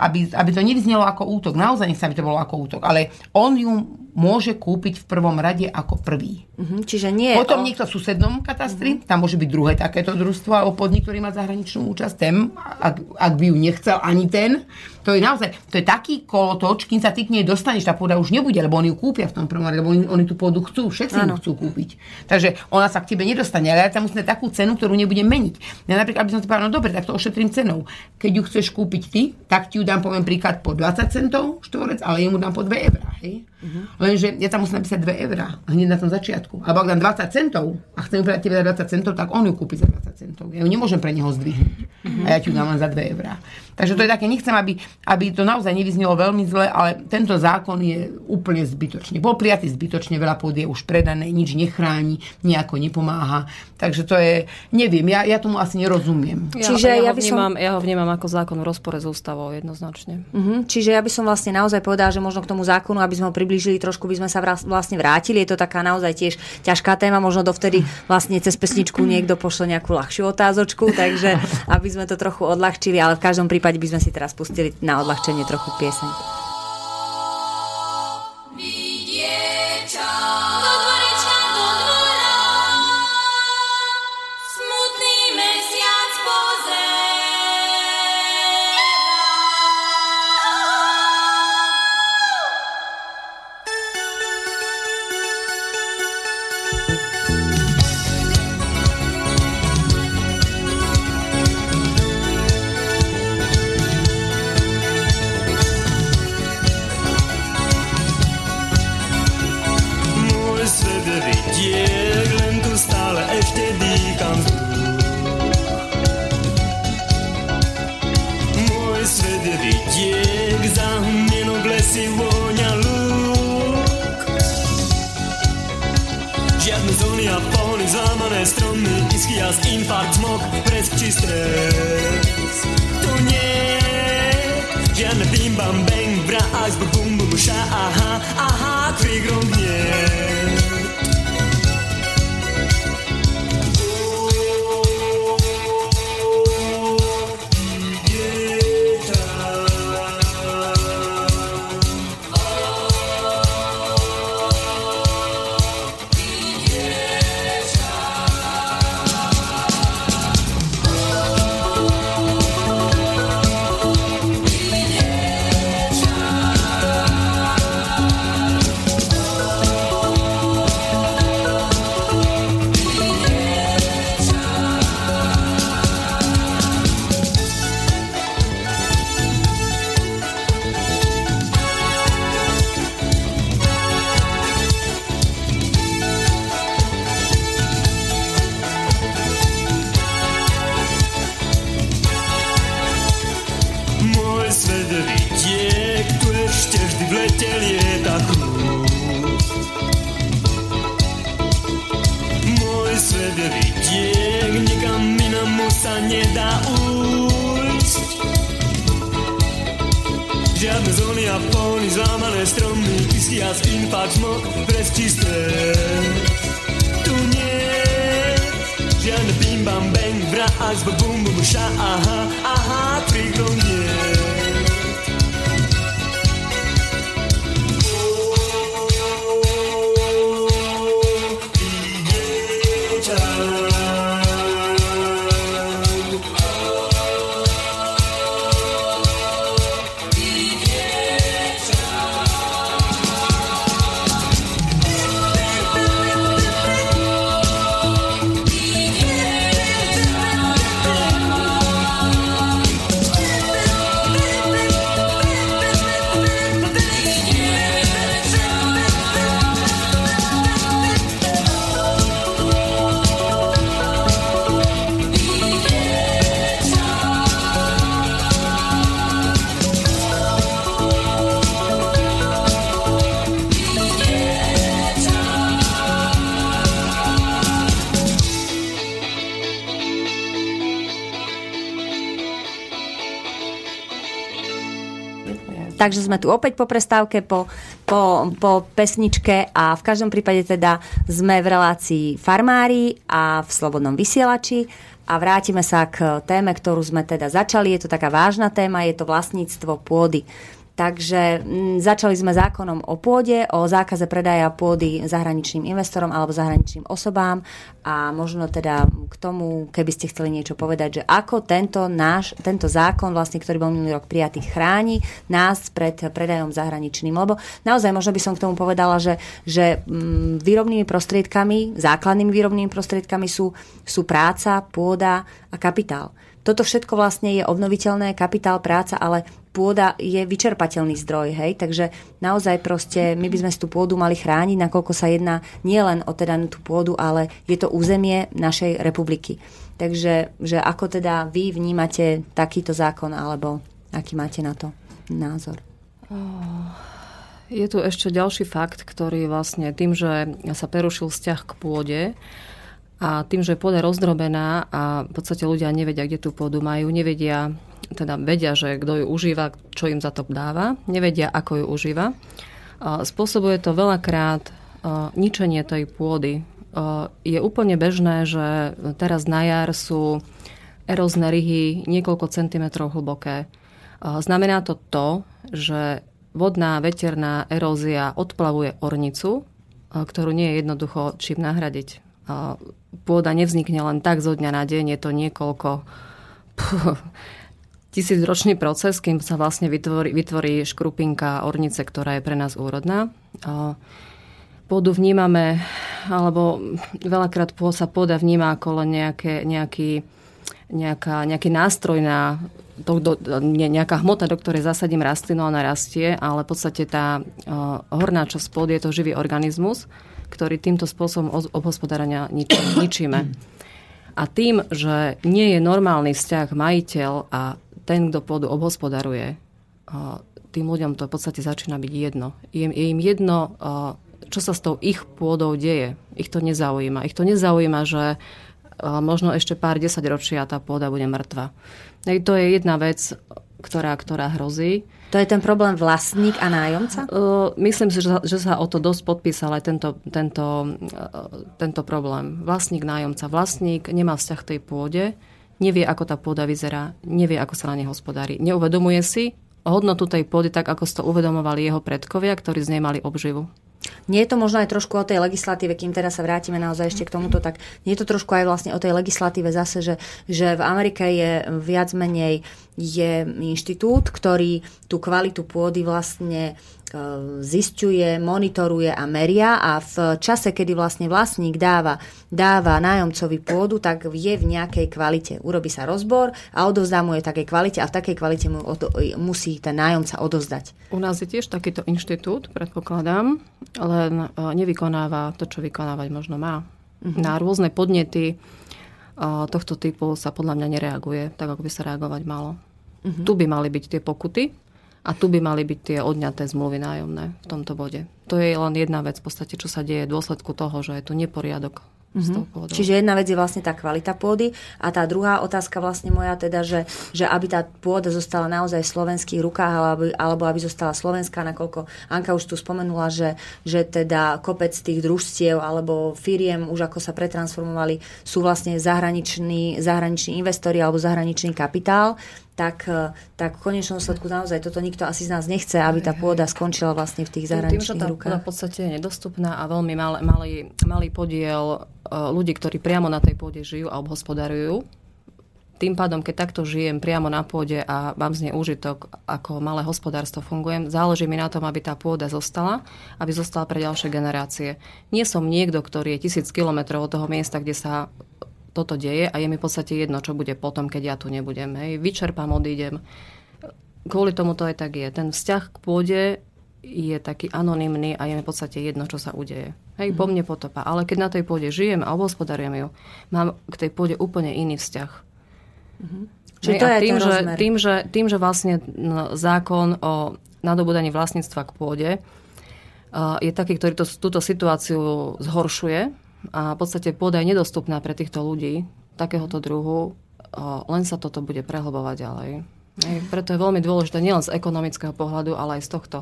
aby, aby to nevyznelo ako útok. Naozaj nechcem, aby to bolo ako útok. Ale on ju môže kúpiť v prvom rade ako prvý. Mhm, čiže nie Potom o... niekto v susednom katastri, tam môže byť druhé takéto družstvo alebo podnik, ktorý má zahraničnú účasť, ten, ak, ak by ju nechcel ani ten, to je naozaj, to je taký kolotoč, kým sa ty k nej dostaneš, tá pôda už nebude, lebo oni ju kúpia v tom prvom rade, lebo oni, oni tú pôdu chcú, všetci ju chcú kúpiť. Takže ona sa k tebe nedostane, ale ja tam musím takú cenu, ktorú nebudem meniť. Ja napríklad, aby som si povedal, no dobre, tak to ošetrím cenou. Keď ju chceš kúpiť ty, tak ti ju dám, poviem príklad, po 20 centov štvorec, ale jemu dám po 2 eurá, hej? Lenže ja tam musím napísať 2 eurá hneď na tom začiatku. Alebo ak dám 20 centov a chcem predať tebe za 20 centov, tak on ju kúpi za 20 centov. Ja ju nemôžem pre neho zdvihnúť. A ja ti ju dám len za 2 eurá. Takže to je také, nechcem, aby, aby to naozaj nevyznelo veľmi zle, ale tento zákon je úplne zbytočný. Bol prijatý zbytočne, veľa pôdy je už predané, nič nechráni, nejako nepomáha. Takže to je, neviem, ja, ja tomu asi nerozumiem. Ja, Čiže ja, ja ho som- vnímam, ja ho vnímam ako zákon v rozpore s ústavou jednoznačne. Mhm, čiže ja by som vlastne naozaj povedala, že možno k tomu zákonu, aby sme ho priblížili trošku, by sme sa vlastne vrátili. Je to taká naozaj tiež ťažká téma, možno dovtedy vlastne cez pesničku niekto pošle nejakú ľahšiu otázočku, takže aby sme to trochu odľahčili, ale v každom prípade by sme si teraz pustili na odľahčenie trochu pieseň. Takže sme tu opäť po prestávke, po, po, po pesničke a v každom prípade teda sme v relácii farmári a v Slobodnom vysielači a vrátime sa k téme, ktorú sme teda začali. Je to taká vážna téma, je to vlastníctvo pôdy. Takže m, začali sme zákonom o pôde, o zákaze predaja pôdy zahraničným investorom alebo zahraničným osobám a možno teda k tomu, keby ste chceli niečo povedať, že ako tento náš, tento zákon, vlastne, ktorý bol minulý rok prijatý, chráni nás pred predajom zahraničným. Lebo naozaj možno by som k tomu povedala, že, že m, výrobnými prostriedkami, základnými výrobnými prostriedkami sú, sú práca, pôda a kapitál. Toto všetko vlastne je obnoviteľné, kapitál, práca, ale pôda je vyčerpateľný zdroj, hej, takže naozaj proste my by sme si tú pôdu mali chrániť, nakoľko sa jedná nielen o teda tú pôdu, ale je to územie našej republiky. Takže že ako teda vy vnímate takýto zákon, alebo aký máte na to názor? Je tu ešte ďalší fakt, ktorý vlastne tým, že sa prerušil vzťah k pôde, a tým, že je pôda rozdrobená a v podstate ľudia nevedia, kde tú pôdu majú, nevedia, teda vedia, že kto ju užíva, čo im za to dáva, nevedia, ako ju užíva. Spôsobuje to veľakrát ničenie tej pôdy. Je úplne bežné, že teraz na jar sú erózne ryhy niekoľko centimetrov hlboké. Znamená to to, že vodná veterná erózia odplavuje ornicu, ktorú nie je jednoducho čím nahradiť pôda nevznikne len tak zo dňa na deň, je to niekoľko tisícročný proces, kým sa vlastne vytvorí, vytvorí škrupinka ornice, ktorá je pre nás úrodná. Pôdu vnímame, alebo veľakrát sa pôda vníma ako len nejaké, nejaký, nejaká, nejaký nástroj na to, do, nejaká hmota, do ktorej zasadím rastlinu, ona rastie, ale v podstate tá uh, horná časť pôdy je to živý organizmus, ktorý týmto spôsobom obhospodárania [COUGHS] ničíme. A tým, že nie je normálny vzťah majiteľ a ten, kto pôdu obhospodaruje, tým ľuďom to v podstate začína byť jedno. Je, je im jedno, čo sa s tou ich pôdou deje. Ich to nezaujíma. Ich to nezaujíma, že možno ešte pár desaťročia tá pôda bude mŕtva. To je jedna vec, ktorá, ktorá hrozí. To je ten problém vlastník a nájomca? Uh, myslím si, že že sa o to dosť podpísal aj tento, tento, uh, tento problém. Vlastník, nájomca. Vlastník nemá vzťah k tej pôde, nevie, ako tá pôda vyzerá, nevie, ako sa na nej hospodári. Neuvedomuje si hodnotu tej pôdy tak, ako si to uvedomovali jeho predkovia, ktorí z nej mali obživu. Nie je to možno aj trošku o tej legislatíve, kým teraz sa vrátime naozaj ešte k tomuto, tak nie je to trošku aj vlastne o tej legislatíve zase, že, že v Amerike je viac menej je inštitút, ktorý tú kvalitu pôdy vlastne E, zistuje, monitoruje a meria a v čase, kedy vlastne vlastník dáva, dáva nájomcovi pôdu, tak je v nejakej kvalite. Urobí sa rozbor a odovzdá mu je takej kvalite a v takej kvalite mu od, musí ten nájomca odovzdať. U nás je tiež takýto inštitút, predpokladám, len e, nevykonáva to, čo vykonávať možno má. Uh-huh. Na rôzne podnety e, tohto typu sa podľa mňa nereaguje tak, ako by sa reagovať malo. Uh-huh. Tu by mali byť tie pokuty, a tu by mali byť tie odňaté zmluvy nájomné v tomto bode. To je len jedna vec v podstate, čo sa deje v dôsledku toho, že je tu neporiadok Mm-hmm. Čiže jedna vec je vlastne tá kvalita pôdy a tá druhá otázka vlastne moja teda, že, že aby tá pôda zostala naozaj v slovenských rukách alebo, alebo aby zostala slovenská, nakoľko Anka už tu spomenula, že, že teda kopec tých družstiev alebo firiem už ako sa pretransformovali sú vlastne zahraniční, zahraniční investori alebo zahraničný kapitál tak, e, tak v konečnom sledku naozaj toto nikto asi z nás nechce, aby tá pôda skončila vlastne v tých zahraničných Tým, že tá v podstate je nedostupná a veľmi malý, malý, malý podiel e, ľudí, ktorí priamo na tej pôde žijú a obhospodarujú, tým pádom, keď takto žijem priamo na pôde a mám z nej úžitok, ako malé hospodárstvo fungujem, záleží mi na tom, aby tá pôda zostala, aby zostala pre ďalšie generácie. Nie som niekto, ktorý je tisíc kilometrov od toho miesta, kde sa toto deje a je mi v podstate jedno, čo bude potom, keď ja tu nebudem. Hej. Vyčerpám, odídem. Kvôli tomu to aj tak je. Ten vzťah k pôde je taký anonymný a je mi v podstate jedno, čo sa udeje. Hej, po mne potopa. Ale keď na tej pôde žijem a obhospodarujem ju, mám k tej pôde úplne iný vzťah. Mm-hmm. Čiže to je tým, že, tým, že, tým, že vlastne zákon o nadobudaní vlastníctva k pôde je taký, ktorý to, túto situáciu zhoršuje, a v podstate pôda je nedostupná pre týchto ľudí takéhoto druhu, len sa toto bude prehlbovať ďalej. Hej, preto je veľmi dôležité nielen z ekonomického pohľadu, ale aj z tohto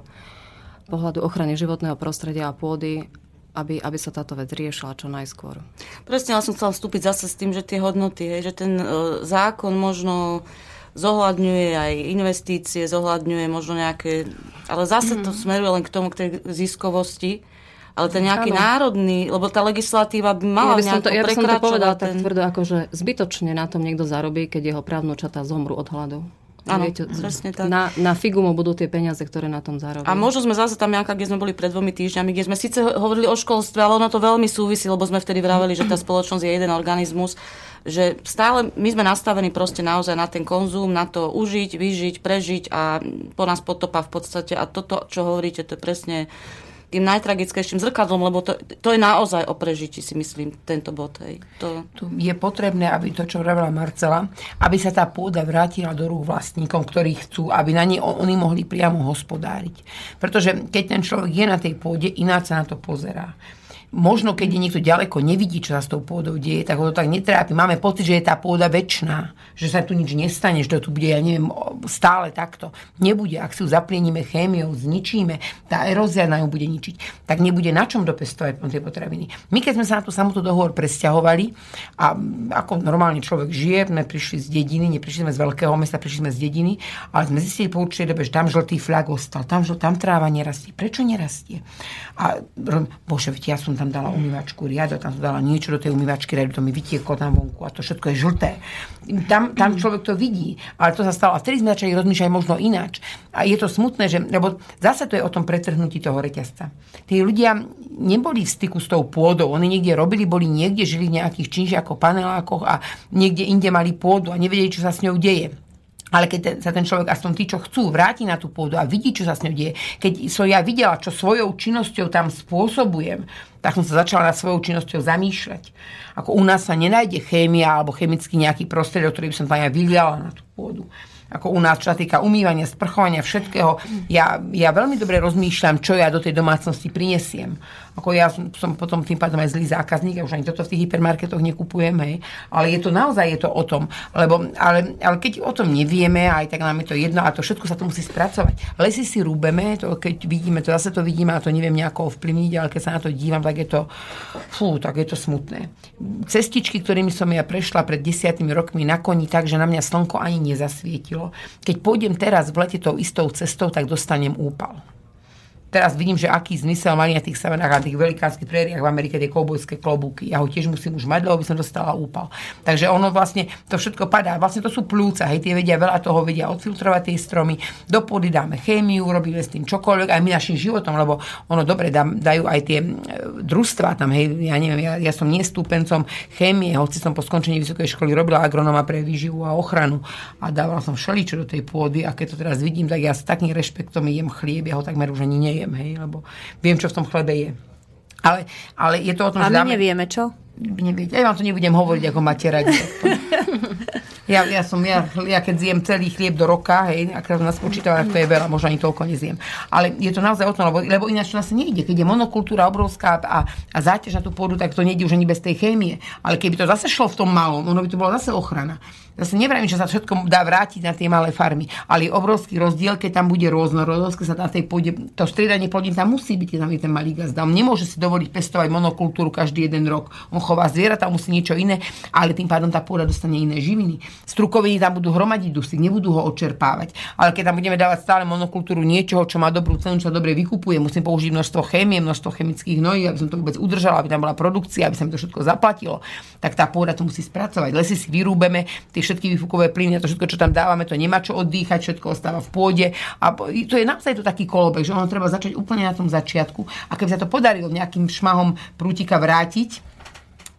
pohľadu ochrany životného prostredia a pôdy, aby, aby sa táto vec riešila čo najskôr. Presne, ja som chcela vstúpiť zase s tým, že tie hodnoty, hej, že ten e, zákon možno zohľadňuje aj investície, zohľadňuje možno nejaké... Ale zase to smeruje len k tomu, k tej ziskovosti. Ale ten nejaký Áno. národný, lebo tá legislatíva by mala ja by som to, ja by som to prekračovať povedala ten... tak tvrdo, ako že zbytočne na tom niekto zarobí, keď jeho právnočatá zomru od hladu. Áno, presne tak. Na, na figu mu budú tie peniaze, ktoré na tom zarobí. A možno sme zase tam nejaká, kde sme boli pred dvomi týždňami, kde sme síce hovorili o školstve, ale ono to veľmi súvisí, lebo sme vtedy vraveli, že tá spoločnosť je jeden organizmus, že stále my sme nastavení proste naozaj na ten konzum, na to užiť, vyžiť, prežiť a po nás potopa v podstate. A toto, čo hovoríte, to je presne tým najtragickejším zrkadlom, lebo to, to je naozaj o prežití, si myslím, tento bod. Hej. To... tu je potrebné, aby to, čo vravela Marcela, aby sa tá pôda vrátila do rúk vlastníkom, ktorí chcú, aby na nej oni mohli priamo hospodáriť. Pretože keď ten človek je na tej pôde, ináč sa na to pozerá. Možno, keď je niekto ďaleko, nevidí, čo sa s tou pôdou deje, tak ho to tak netrápi. Máme pocit, že je tá pôda väčšiná, že sa tu nič nestane, že to tu bude, ja neviem, stále takto. Nebude, ak si ju zaplieníme chémiou, zničíme, tá erózia na ňu bude ničiť, tak nebude na čom dopestovať tie potraviny. My, keď sme sa na tú samotnú dohovor presťahovali a ako normálne človek žije, sme prišli z dediny, neprišli sme z veľkého mesta, prišli sme z dediny, ale sme zistili po určitej dobe, že tam žltý flag ostal, tam, tam tráva nerastie. Prečo nerastie? A bože, ja som tam dala umývačku riado, tam som dala niečo do tej umývačky riado, to mi vytieklo tam vonku a to všetko je žlté. Tam, tam človek to vidí, ale to sa stalo. A vtedy sme začali rozmýšľať možno ináč. A je to smutné, že, lebo zase to je o tom pretrhnutí toho reťazca. Tí ľudia neboli v styku s tou pôdou. Oni niekde robili, boli niekde, žili v nejakých činžiakoch, panelákoch a niekde inde mali pôdu a nevedeli, čo sa s ňou deje. Ale keď sa ten človek, aspoň tí, čo chcú, vráti na tú pôdu a vidí, čo sa s ňou deje, keď som ja videla, čo svojou činnosťou tam spôsobujem, tak som sa začala nad svojou činnosťou zamýšľať. Ako u nás sa nenájde chémia alebo chemicky nejaký prostriedok, ktorý by som tam ja vyliala na tú pôdu ako u nás, čo sa týka umývania, sprchovania, všetkého. Ja, ja veľmi dobre rozmýšľam, čo ja do tej domácnosti prinesiem. Ako ja som, potom tým pádom aj zlý zákazník, ja už ani toto v tých hypermarketoch nekupujem, hej. Ale je to naozaj je to o tom. Lebo, ale, ale keď o tom nevieme, aj tak nám je to jedno, a to všetko sa to musí spracovať. Lesy si rúbeme, to, keď vidíme, to zase to vidíme a to neviem nejako ovplyvniť, ale keď sa na to dívam, tak je to, fú, tak je to smutné. Cestičky, ktorými som ja prešla pred desiatými rokmi na koni, tak, že na mňa slnko ani nezasvietilo. Keď pôjdem teraz v lete tou istou cestou, tak dostanem úpal. Teraz vidím, že aký zmysel mali na tých savanách a tých velikánskych prériách v Amerike tie koubojské klobúky. Ja ho tiež musím už mať, lebo by som dostala úpal. Takže ono vlastne, to všetko padá. Vlastne to sú plúca, hej, tie vedia veľa toho, vedia odfiltrovať tie stromy. Do pôdy dáme chémiu, robíme s tým čokoľvek, aj my našim životom, lebo ono dobre dá, dajú aj tie e, družstva tam, hej, ja neviem, ja, ja som nestúpencom chémie, hoci som po skončení vysokej školy robila agronoma pre výživu a ochranu a dávala som všeličo do tej pôdy a keď to teraz vidím, tak ja s takým rešpektom jem chlieb, ja ho takmer už ani nejem, hej, lebo viem, čo v tom chlebe je. Ale, ale je to o tom, A že my dáme... nevieme, čo? Neviete, ja vám to nebudem hovoriť, ako máte radi. [LAUGHS] Ja, ja, som, ja, ja keď zjem celý chlieb do roka, hej, akrát som nás počítala, to je veľa, možno ani toľko nezjem. Ale je to naozaj o tom, lebo, lebo ináč to vlastne nejde. Keď je monokultúra obrovská a, a záťaž na tú pôdu, tak to nejde už ani bez tej chémie. Ale keby to zase šlo v tom malom, ono by to bola zase ochrana. Zase nevravím, že sa všetko dá vrátiť na tie malé farmy, ale je obrovský rozdiel, keď tam bude rôznorodosť, keď sa na tej pôde, to striedanie plodín tam musí byť, keď tam je ten malý gazda. On nemôže si dovoliť pestovať monokultúru každý jeden rok. On chová zvieratá, musí niečo iné, ale tým pádom tá pôda dostane iné živiny. Strukoviny tam budú hromadiť dusík, nebudú ho odčerpávať. Ale keď tam budeme dávať stále monokultúru niečoho, čo má dobrú cenu, čo sa dobre vykupuje, musím použiť množstvo chémie, množstvo chemických hnojí, aby som to vôbec udržala, aby tam bola produkcia, aby sa mi to všetko zaplatilo, tak tá pôda to musí spracovať. Lesy si vyrúbeme, tie všetky výfukové plyny, to všetko, čo tam dávame, to nemá čo oddychať, všetko ostáva v pôde. A to je naozaj to taký kolobek, že ono treba začať úplne na tom začiatku. A keby sa to podarilo nejakým šmahom prútika vrátiť,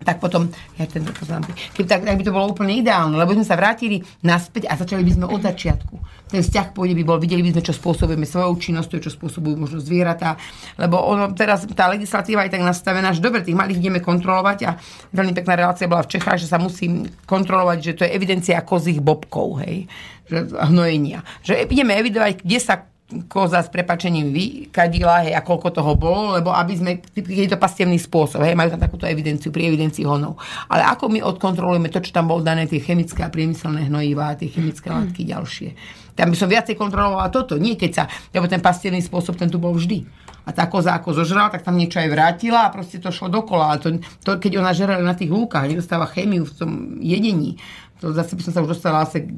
tak potom, ja ten poznámky, keby tak, tak by to bolo úplne ideálne, lebo by sme sa vrátili naspäť a začali by sme od začiatku. Ten vzťah pôjde by bol, videli by sme, čo spôsobujeme svojou činnosťou, čo spôsobujú možno zvieratá, lebo ono, teraz tá legislatíva je tak nastavená, že dobre, tých malých ideme kontrolovať a veľmi pekná relácia bola v Čechách, že sa musí kontrolovať, že to je evidencia kozích bobkov, hej, že hnojenia. Že ideme evidovať, kde sa koza s prepačením vykadila, hej, a koľko toho bolo, lebo aby sme, je to pastevný spôsob, hej, majú tam takúto evidenciu pri evidencii honov. Ale ako my odkontrolujeme to, čo tam bolo dané, tie chemické a priemyselné hnojivá, tie chemické látky ďalšie. Tam by som viacej kontrolovala toto. Nie keď sa, lebo ten pastierný spôsob, ten tu bol vždy. A tá koza ako zožrala, tak tam niečo aj vrátila a proste to šlo dokola. Ale to, to keď ona žerala na tých lúkach, nedostáva chémiu v tom jedení, to zase by som sa už dostala asi k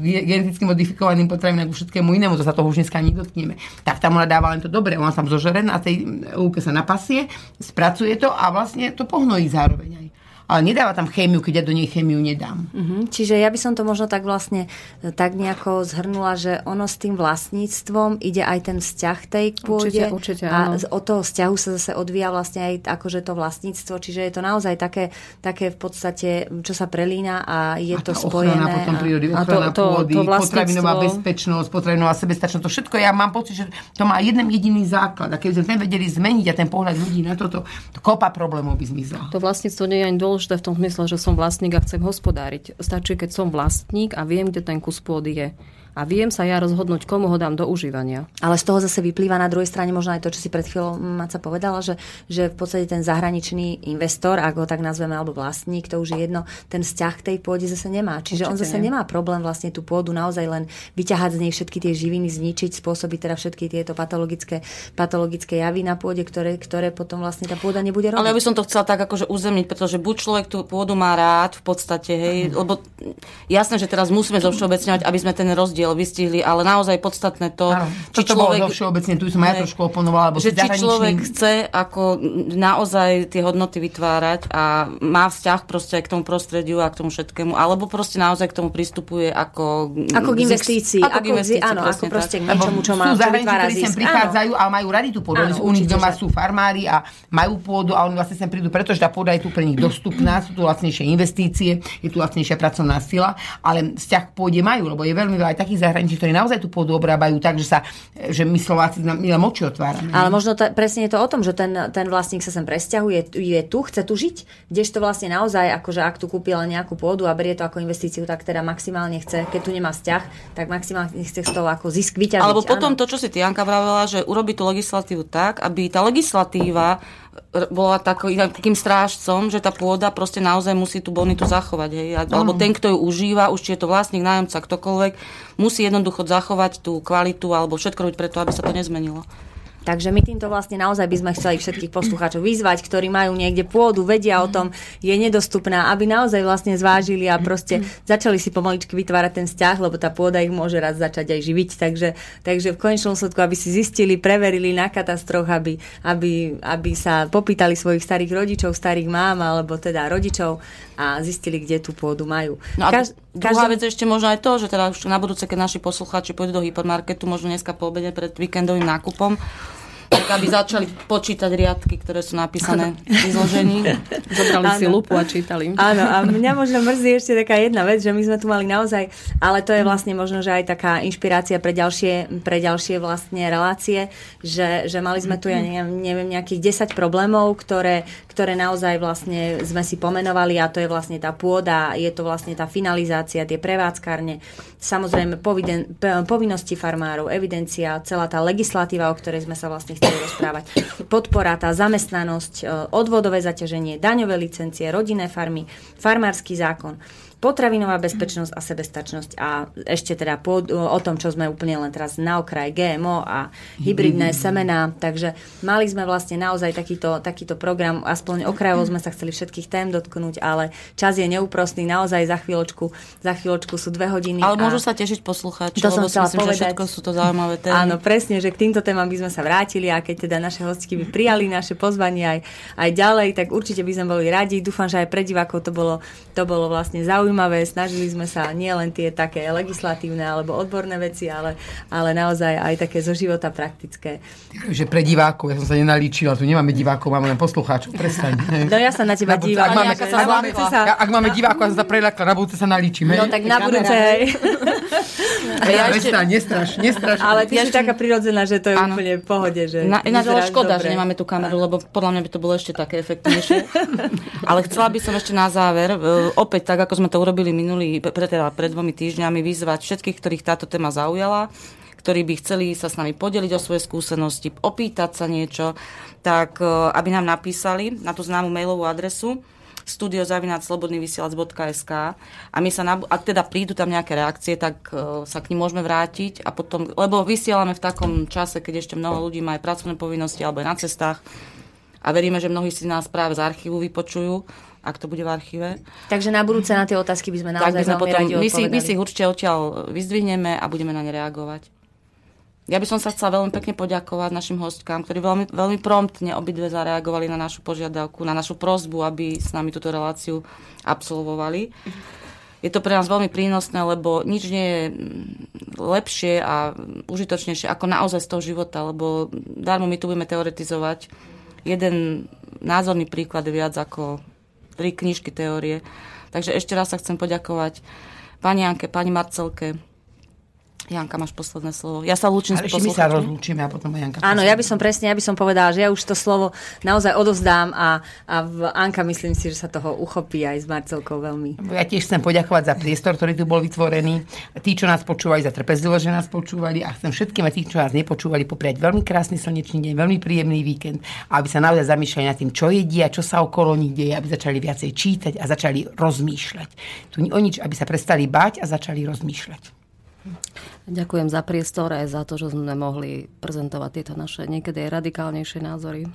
geneticky modifikovaným potravinám ku všetkému inému, to sa toho už dneska ani dotkneme. Tak tam ona dáva len to dobre, ona tam zožere, na tej lúke sa napasie, spracuje to a vlastne to pohnojí zároveň aj ale nedáva tam chémiu, keď ja do nej chémiu nedám. Uh-huh. Čiže ja by som to možno tak vlastne e, tak nejako zhrnula, že ono s tým vlastníctvom ide aj ten vzťah tej pôde Určite, určite, a áno. z- od toho vzťahu sa zase odvíja vlastne aj akože to vlastníctvo, čiže je to naozaj také, také v podstate, čo sa prelína a je A to spojené. ochrana potom a- prírody, a to- to- pôdy, to vlastníctvo- potravinová bezpečnosť, potravinová sebestačnosť, to všetko, ja mám pocit, že to má jeden jediný základ. A keby sme ten vedeli zmeniť a ten pohľad ľudí na toto, to kopa problémov by zmizla. To vlastníctvo nie je ani dôležité v tom zmysle, že som vlastník a chcem hospodáriť. Stačí, keď som vlastník a viem, kde ten kus pôdy je. A viem sa ja rozhodnúť, komu ho dám do užívania. Ale z toho zase vyplýva na druhej strane možno aj to, čo si pred chvíľou Maca povedala, že, že v podstate ten zahraničný investor, ak ho tak nazveme, alebo vlastník, to už je jedno, ten vzťah k tej pôde zase nemá. Čiže on Určite zase nie. nemá problém vlastne tú pôdu naozaj len vyťahať z nej všetky tie živiny, zničiť, spôsobiť teda všetky tieto patologické, patologické javy na pôde, ktoré, ktoré potom vlastne tá pôda nebude robiť. Ale ja by som to chcela tak akože uzemniť, pretože buď človek tú pôdu má rád v podstate, hej, lebo jasné, že teraz musíme zovšeobecňovať, aby sme ten rozdiel vystihli, ale naozaj podstatné to, Áno, či bolo človek... zo všeobecne, tu som aj trošku oponovala, lebo že či človek chce ako naozaj tie hodnoty vytvárať a má vzťah proste aj k tomu prostrediu a k tomu všetkému, alebo proste naozaj k tomu pristupuje ako... Ako k investícii. Ako, k investícii, áno, ako presne tak. proste k niečomu, čo sú má čo zahraničí, vytvára ktorí sem. Áno. prichádzajú a majú radi tú pôdu. Áno, sú- u nich doma sú farmári a majú pôdu a oni vlastne sem prídu, pretože tá pôda je tu pre nich dostupná, sú tu lacnejšie investície, je tu lacnejšia pracovná sila, ale vzťah k pôde majú, lebo je veľmi veľa aj takých zahraničí, ktorí naozaj tú pôdu obrábajú tak, že sa, že my Slováci my len oči otvárame. Ale možno to, presne je to o tom, že ten, ten vlastník sa sem presťahuje, je tu, chce tu žiť, kdežto vlastne naozaj, akože ak tu kúpila nejakú pôdu a berie to ako investíciu, tak teda maximálne chce, keď tu nemá vzťah, tak maximálne chce z toho ako zisk vyťažiť. Alebo potom áno. to, čo si ty, Janka, vravela, že urobi tú legislatívu tak, aby tá legislatíva bola taký, takým strážcom, že tá pôda proste naozaj musí tú bonitu zachovať. Hej? Alebo ten, kto ju užíva, už či je to vlastník, nájomca, ktokoľvek, musí jednoducho zachovať tú kvalitu alebo všetko robiť preto, aby sa to nezmenilo. Takže my týmto vlastne naozaj by sme chceli všetkých poslucháčov vyzvať, ktorí majú niekde pôdu, vedia o tom, je nedostupná, aby naozaj vlastne zvážili a proste začali si pomaličky vytvárať ten vzťah, lebo tá pôda ich môže raz začať aj živiť. Takže, takže v konečnom sledku, aby si zistili, preverili na katastroch, aby, aby, aby sa popýtali svojich starých rodičov, starých mám alebo teda rodičov a zistili, kde tú pôdu majú. No a Kaž- druhá každom- vec je ešte možno aj to, že teda už na budúce, keď naši poslucháči pôjdu do hypermarketu, možno dneska po obede pred víkendovým nákupom, tak aby začali počítať riadky, ktoré sú napísané v izložení. [LAUGHS] Zobrali si lupu a čítali. Áno, a mňa možno mrzí ešte taká jedna vec, že my sme tu mali naozaj, ale to je vlastne možno, že aj taká inšpirácia pre ďalšie, pre ďalšie vlastne relácie, že, že mali sme tu, ja neviem, neviem nejakých 10 problémov, ktoré, ktoré naozaj vlastne sme si pomenovali a to je vlastne tá pôda, je to vlastne tá finalizácia, tie prevádzkarne, samozrejme poviden, povinnosti farmárov, evidencia, celá tá legislatíva, o ktorej sme sa vlastne chceli rozprávať, podpora, tá zamestnanosť, e, odvodové zaťaženie, daňové licencie, rodinné farmy, farmársky zákon potravinová bezpečnosť a sebestačnosť a ešte teda po, o tom, čo sme úplne len teraz na okraj GMO a hybridné [LAUGHS] semená, takže mali sme vlastne naozaj takýto, takýto program, aspoň okrajovo sme sa chceli všetkých tém dotknúť, ale čas je neúprostný, naozaj za chvíľočku, za chvíľočku sú dve hodiny. Ale a... môžu sa tešiť poslucháči, To som lebo si myslím, že povedať. všetko sú to zaujímavé témy. Áno, presne, že k týmto témam by sme sa vrátili a keď teda naše hostky by prijali naše pozvanie aj, aj ďalej, tak určite by sme boli radi. Dúfam, že aj pre divákov to bolo, to bolo vlastne zaujímavé. Snažili sme sa nie len tie také legislatívne alebo odborné veci, ale, ale naozaj aj také zo života praktické. Že pre divákov, ja som sa nenalíčila, tu nemáme divákov, máme len poslucháčov, prestaň. No ja sa na teba Na dívam. Ak máme, ak na máme, sa... ak máme divákov, ja som sa preľakla, na budúce sa nalíčime. No tak na budúce, hej. [LAUGHS] ja Prestaň, nestraš, nestraš. Ale ty si taká prirodzená, že to je Áno. úplne v pohode. Že Na, ináč ale škoda, dobre. že nemáme tú kameru, lebo podľa mňa by to bolo ešte také efektívnejšie. [LAUGHS] ale chcela by som ešte na záver, e, opäť tak, ako sme to urobili minulý, pre, teda pred dvomi týždňami, vyzvať všetkých, ktorých táto téma zaujala, ktorí by chceli sa s nami podeliť o svoje skúsenosti, opýtať sa niečo, tak e, aby nám napísali na tú známu mailovú adresu studiozavináčslobodnyvysielac.sk a my sa, na, ak teda prídu tam nejaké reakcie, tak uh, sa k nim môžeme vrátiť a potom, lebo vysielame v takom čase, keď ešte mnoho ľudí má aj pracovné povinnosti alebo je na cestách a veríme, že mnohí si nás práve z archívu vypočujú ak to bude v archíve. Takže na budúce na tie otázky by sme naozaj tak by sme potom, radi my si, my si ich určite odtiaľ vyzdvihneme a budeme na ne reagovať. Ja by som sa chcela veľmi pekne poďakovať našim hostkám, ktorí veľmi, veľmi promptne obidve zareagovali na našu požiadavku, na našu prozbu, aby s nami túto reláciu absolvovali. Je to pre nás veľmi prínosné, lebo nič nie je mm, lepšie a užitočnejšie ako naozaj z toho života, lebo darmo my tu budeme teoretizovať. Jeden názorný príklad je viac ako tri knižky teórie. Takže ešte raz sa chcem poďakovať pani Janke, pani Marcelke. Janka, máš posledné slovo. Ja sa lúčim Ale s ešte my sa rozlúčime a potom aj Janka. Áno, ja by som presne, ja by som povedala, že ja už to slovo naozaj odovzdám a, a v Anka myslím si, že sa toho uchopí aj s Marcelkou veľmi. Ja tiež chcem poďakovať za priestor, ktorý tu bol vytvorený. Tí, čo nás počúvali, za trpezlivosť, že nás počúvali a chcem všetkým a tých, čo nás nepočúvali, popriať veľmi krásny slnečný deň, veľmi príjemný víkend a aby sa naozaj zamýšľali nad tým, čo jedia, čo sa okolo nich deje, aby začali viacej čítať a začali rozmýšľať. Tu o nič, aby sa prestali báť a začali rozmýšľať. Ďakujem za priestor aj za to, že sme mohli prezentovať tieto naše niekedy radikálnejšie názory.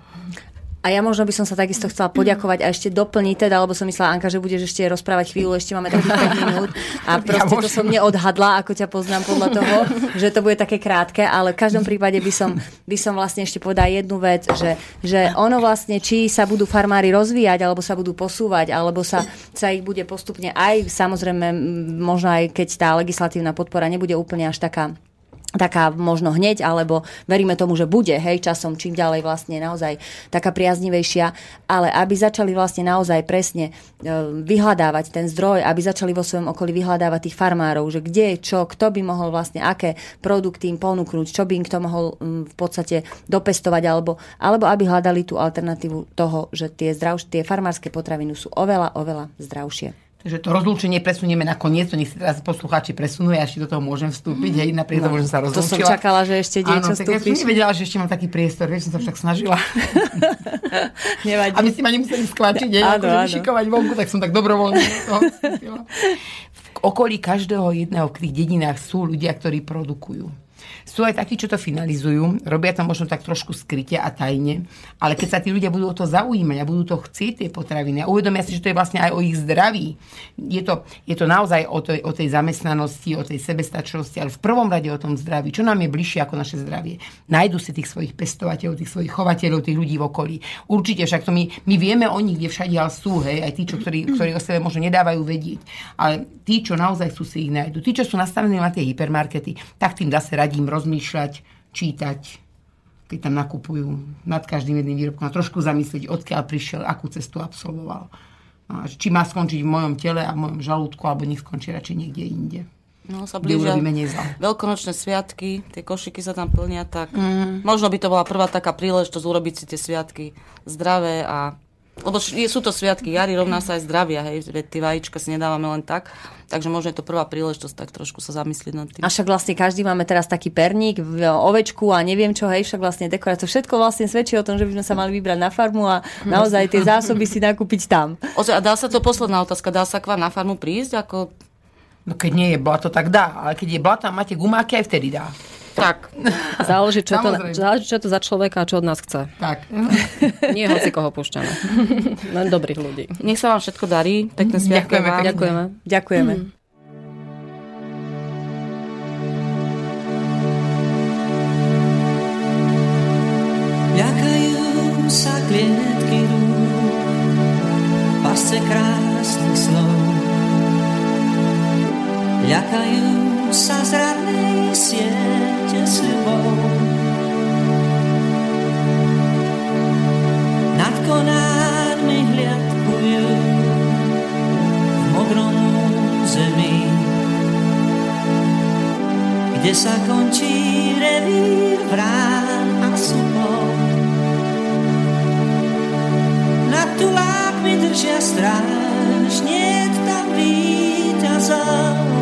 A ja možno by som sa takisto chcela poďakovať a ešte doplniť teda, lebo som myslela, Anka, že budeš ešte rozprávať chvíľu, ešte máme takých 5 [LAUGHS] minút. A proste to som neodhadla, ako ťa poznám podľa toho, [LAUGHS] že to bude také krátke, ale v každom prípade by som, by som vlastne ešte povedala jednu vec, že, že ono vlastne, či sa budú farmári rozvíjať, alebo sa budú posúvať, alebo sa, sa ich bude postupne aj, samozrejme, možno aj keď tá legislatívna podpora nebude úplne až taká taká možno hneď, alebo veríme tomu, že bude, hej, časom čím ďalej vlastne naozaj taká priaznivejšia, ale aby začali vlastne naozaj presne e, vyhľadávať ten zdroj, aby začali vo svojom okolí vyhľadávať tých farmárov, že kde, čo, kto by mohol vlastne, aké produkty im ponúknuť, čo by im kto mohol mm, v podstate dopestovať, alebo, alebo aby hľadali tú alternatívu toho, že tie, zdravš- tie farmárske potraviny sú oveľa, oveľa zdravšie. Takže to rozlúčenie presunieme na koniec, to nech si teraz poslucháči presunú, ja ešte do toho môžem vstúpiť, hej, napriek tomu, že som sa To som rozlúčila. čakala, že ešte Áno, niečo tak ja som nevedela, že ešte mám taký priestor, vieš, som sa však snažila. [LAUGHS] Nevadí. Aby ste ma nemuseli skvačiť, nie? Áno, Akože áno. vyšikovať vonku, tak som tak dobrovoľne. V okolí každého jedného v tých dedinách sú ľudia, ktorí produkujú. Sú aj takí, čo to finalizujú, robia to možno tak trošku skryte a tajne, ale keď sa tí ľudia budú o to zaujímať a budú to chcieť tie potraviny a uvedomia si, že to je vlastne aj o ich zdraví, je to, je to naozaj o tej, o tej zamestnanosti, o tej sebestačnosti, ale v prvom rade o tom zdraví. Čo nám je bližšie ako naše zdravie? Nájdu si tých svojich pestovateľov, tých svojich chovateľov, tých ľudí v okolí. Určite však to my, my vieme o nich, kde všade sú, hej, aj tí, čo, ktorí, ktorí o sebe možno nedávajú vedieť. Ale tí, čo naozaj sú, si ich nájdu. Tí, čo sú nastavení na tie hypermarkety, tak tým zase radím rozmýšľať, čítať, keď tam nakupujú nad každým jedným výrobkom a trošku zamyslieť, odkiaľ prišiel, akú cestu absolvoval. No, a či má skončiť v mojom tele a v mojom žalúdku, alebo nech skončí radšej niekde inde. No, sa blížia veľkonočné sviatky, tie košiky sa tam plnia, tak mm. možno by to bola prvá taká príležitosť urobiť si tie sviatky zdravé a lebo sú to sviatky jary, rovná sa aj zdravia, hej, veď tie vajíčka si nedávame len tak, takže možno je to prvá príležitosť tak trošku sa zamyslieť nad tým. A však vlastne každý máme teraz taký perník, v- ovečku a neviem čo, hej, však vlastne dekorácia. To všetko vlastne svedčí o tom, že by sme sa mali vybrať na farmu a naozaj tie zásoby si nakúpiť tam. [LAUGHS] Ozaj, a dá sa to, posledná otázka, dá sa k vám na farmu prísť? Ako, No keď nie je blato, tak dá. Ale keď je blato a máte gumáky, aj vtedy dá. Tak, Záleží, čo, to, záleží, čo to za človeka a čo od nás chce. Tak. Nie hoci koho púšťame. Len dobrých ľudí. nech sa vám všetko darí, pekné sviatky Ďakujeme vám. Ďakujeme. Ďakujeme. Ľakajú sa klietky rúk, pasce krásnych slov. Ľakajú sa zradnej siete sľubov. Nad konármi hliadkujú v modrom zemi, kde sa končí revír vrán a supov. Nad tulákmi držia stráž, nie tam víťazov.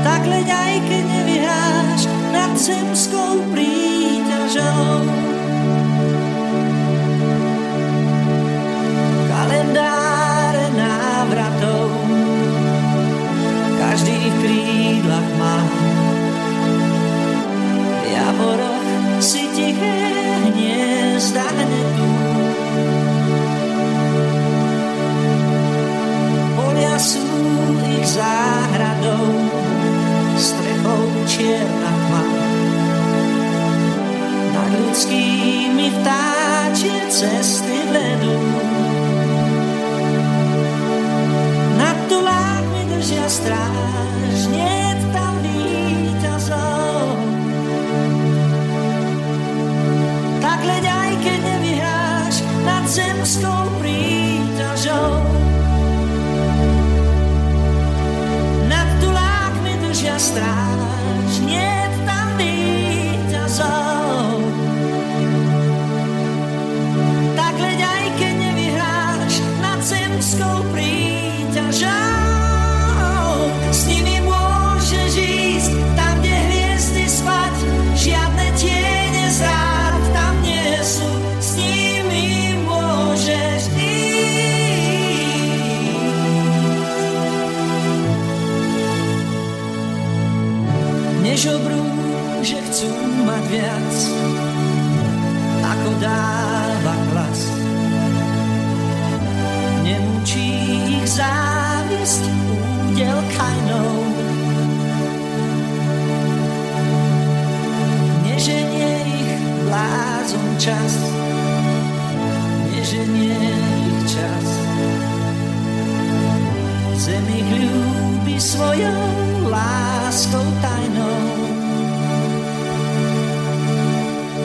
tak leď aj keď nevyhráš nad zemskou príťažou. Kalendáre návratov každý v krídlach má. V javoroch si tiché hniezda hnedú. Polia sú ich zároveň čierna tma. Nad ľudskými vtáčie cesty vedú. Nad tulákmi držia stráž, nie tam víťazov. Tak leď aj keď nevyháš nad zemskou príťažou. Nad tulákmi držia stráž, čas, neženie ich čas. Zem ich ľúbi svojou láskou tajnou.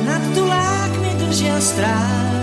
Nad tulákmi držia stráž,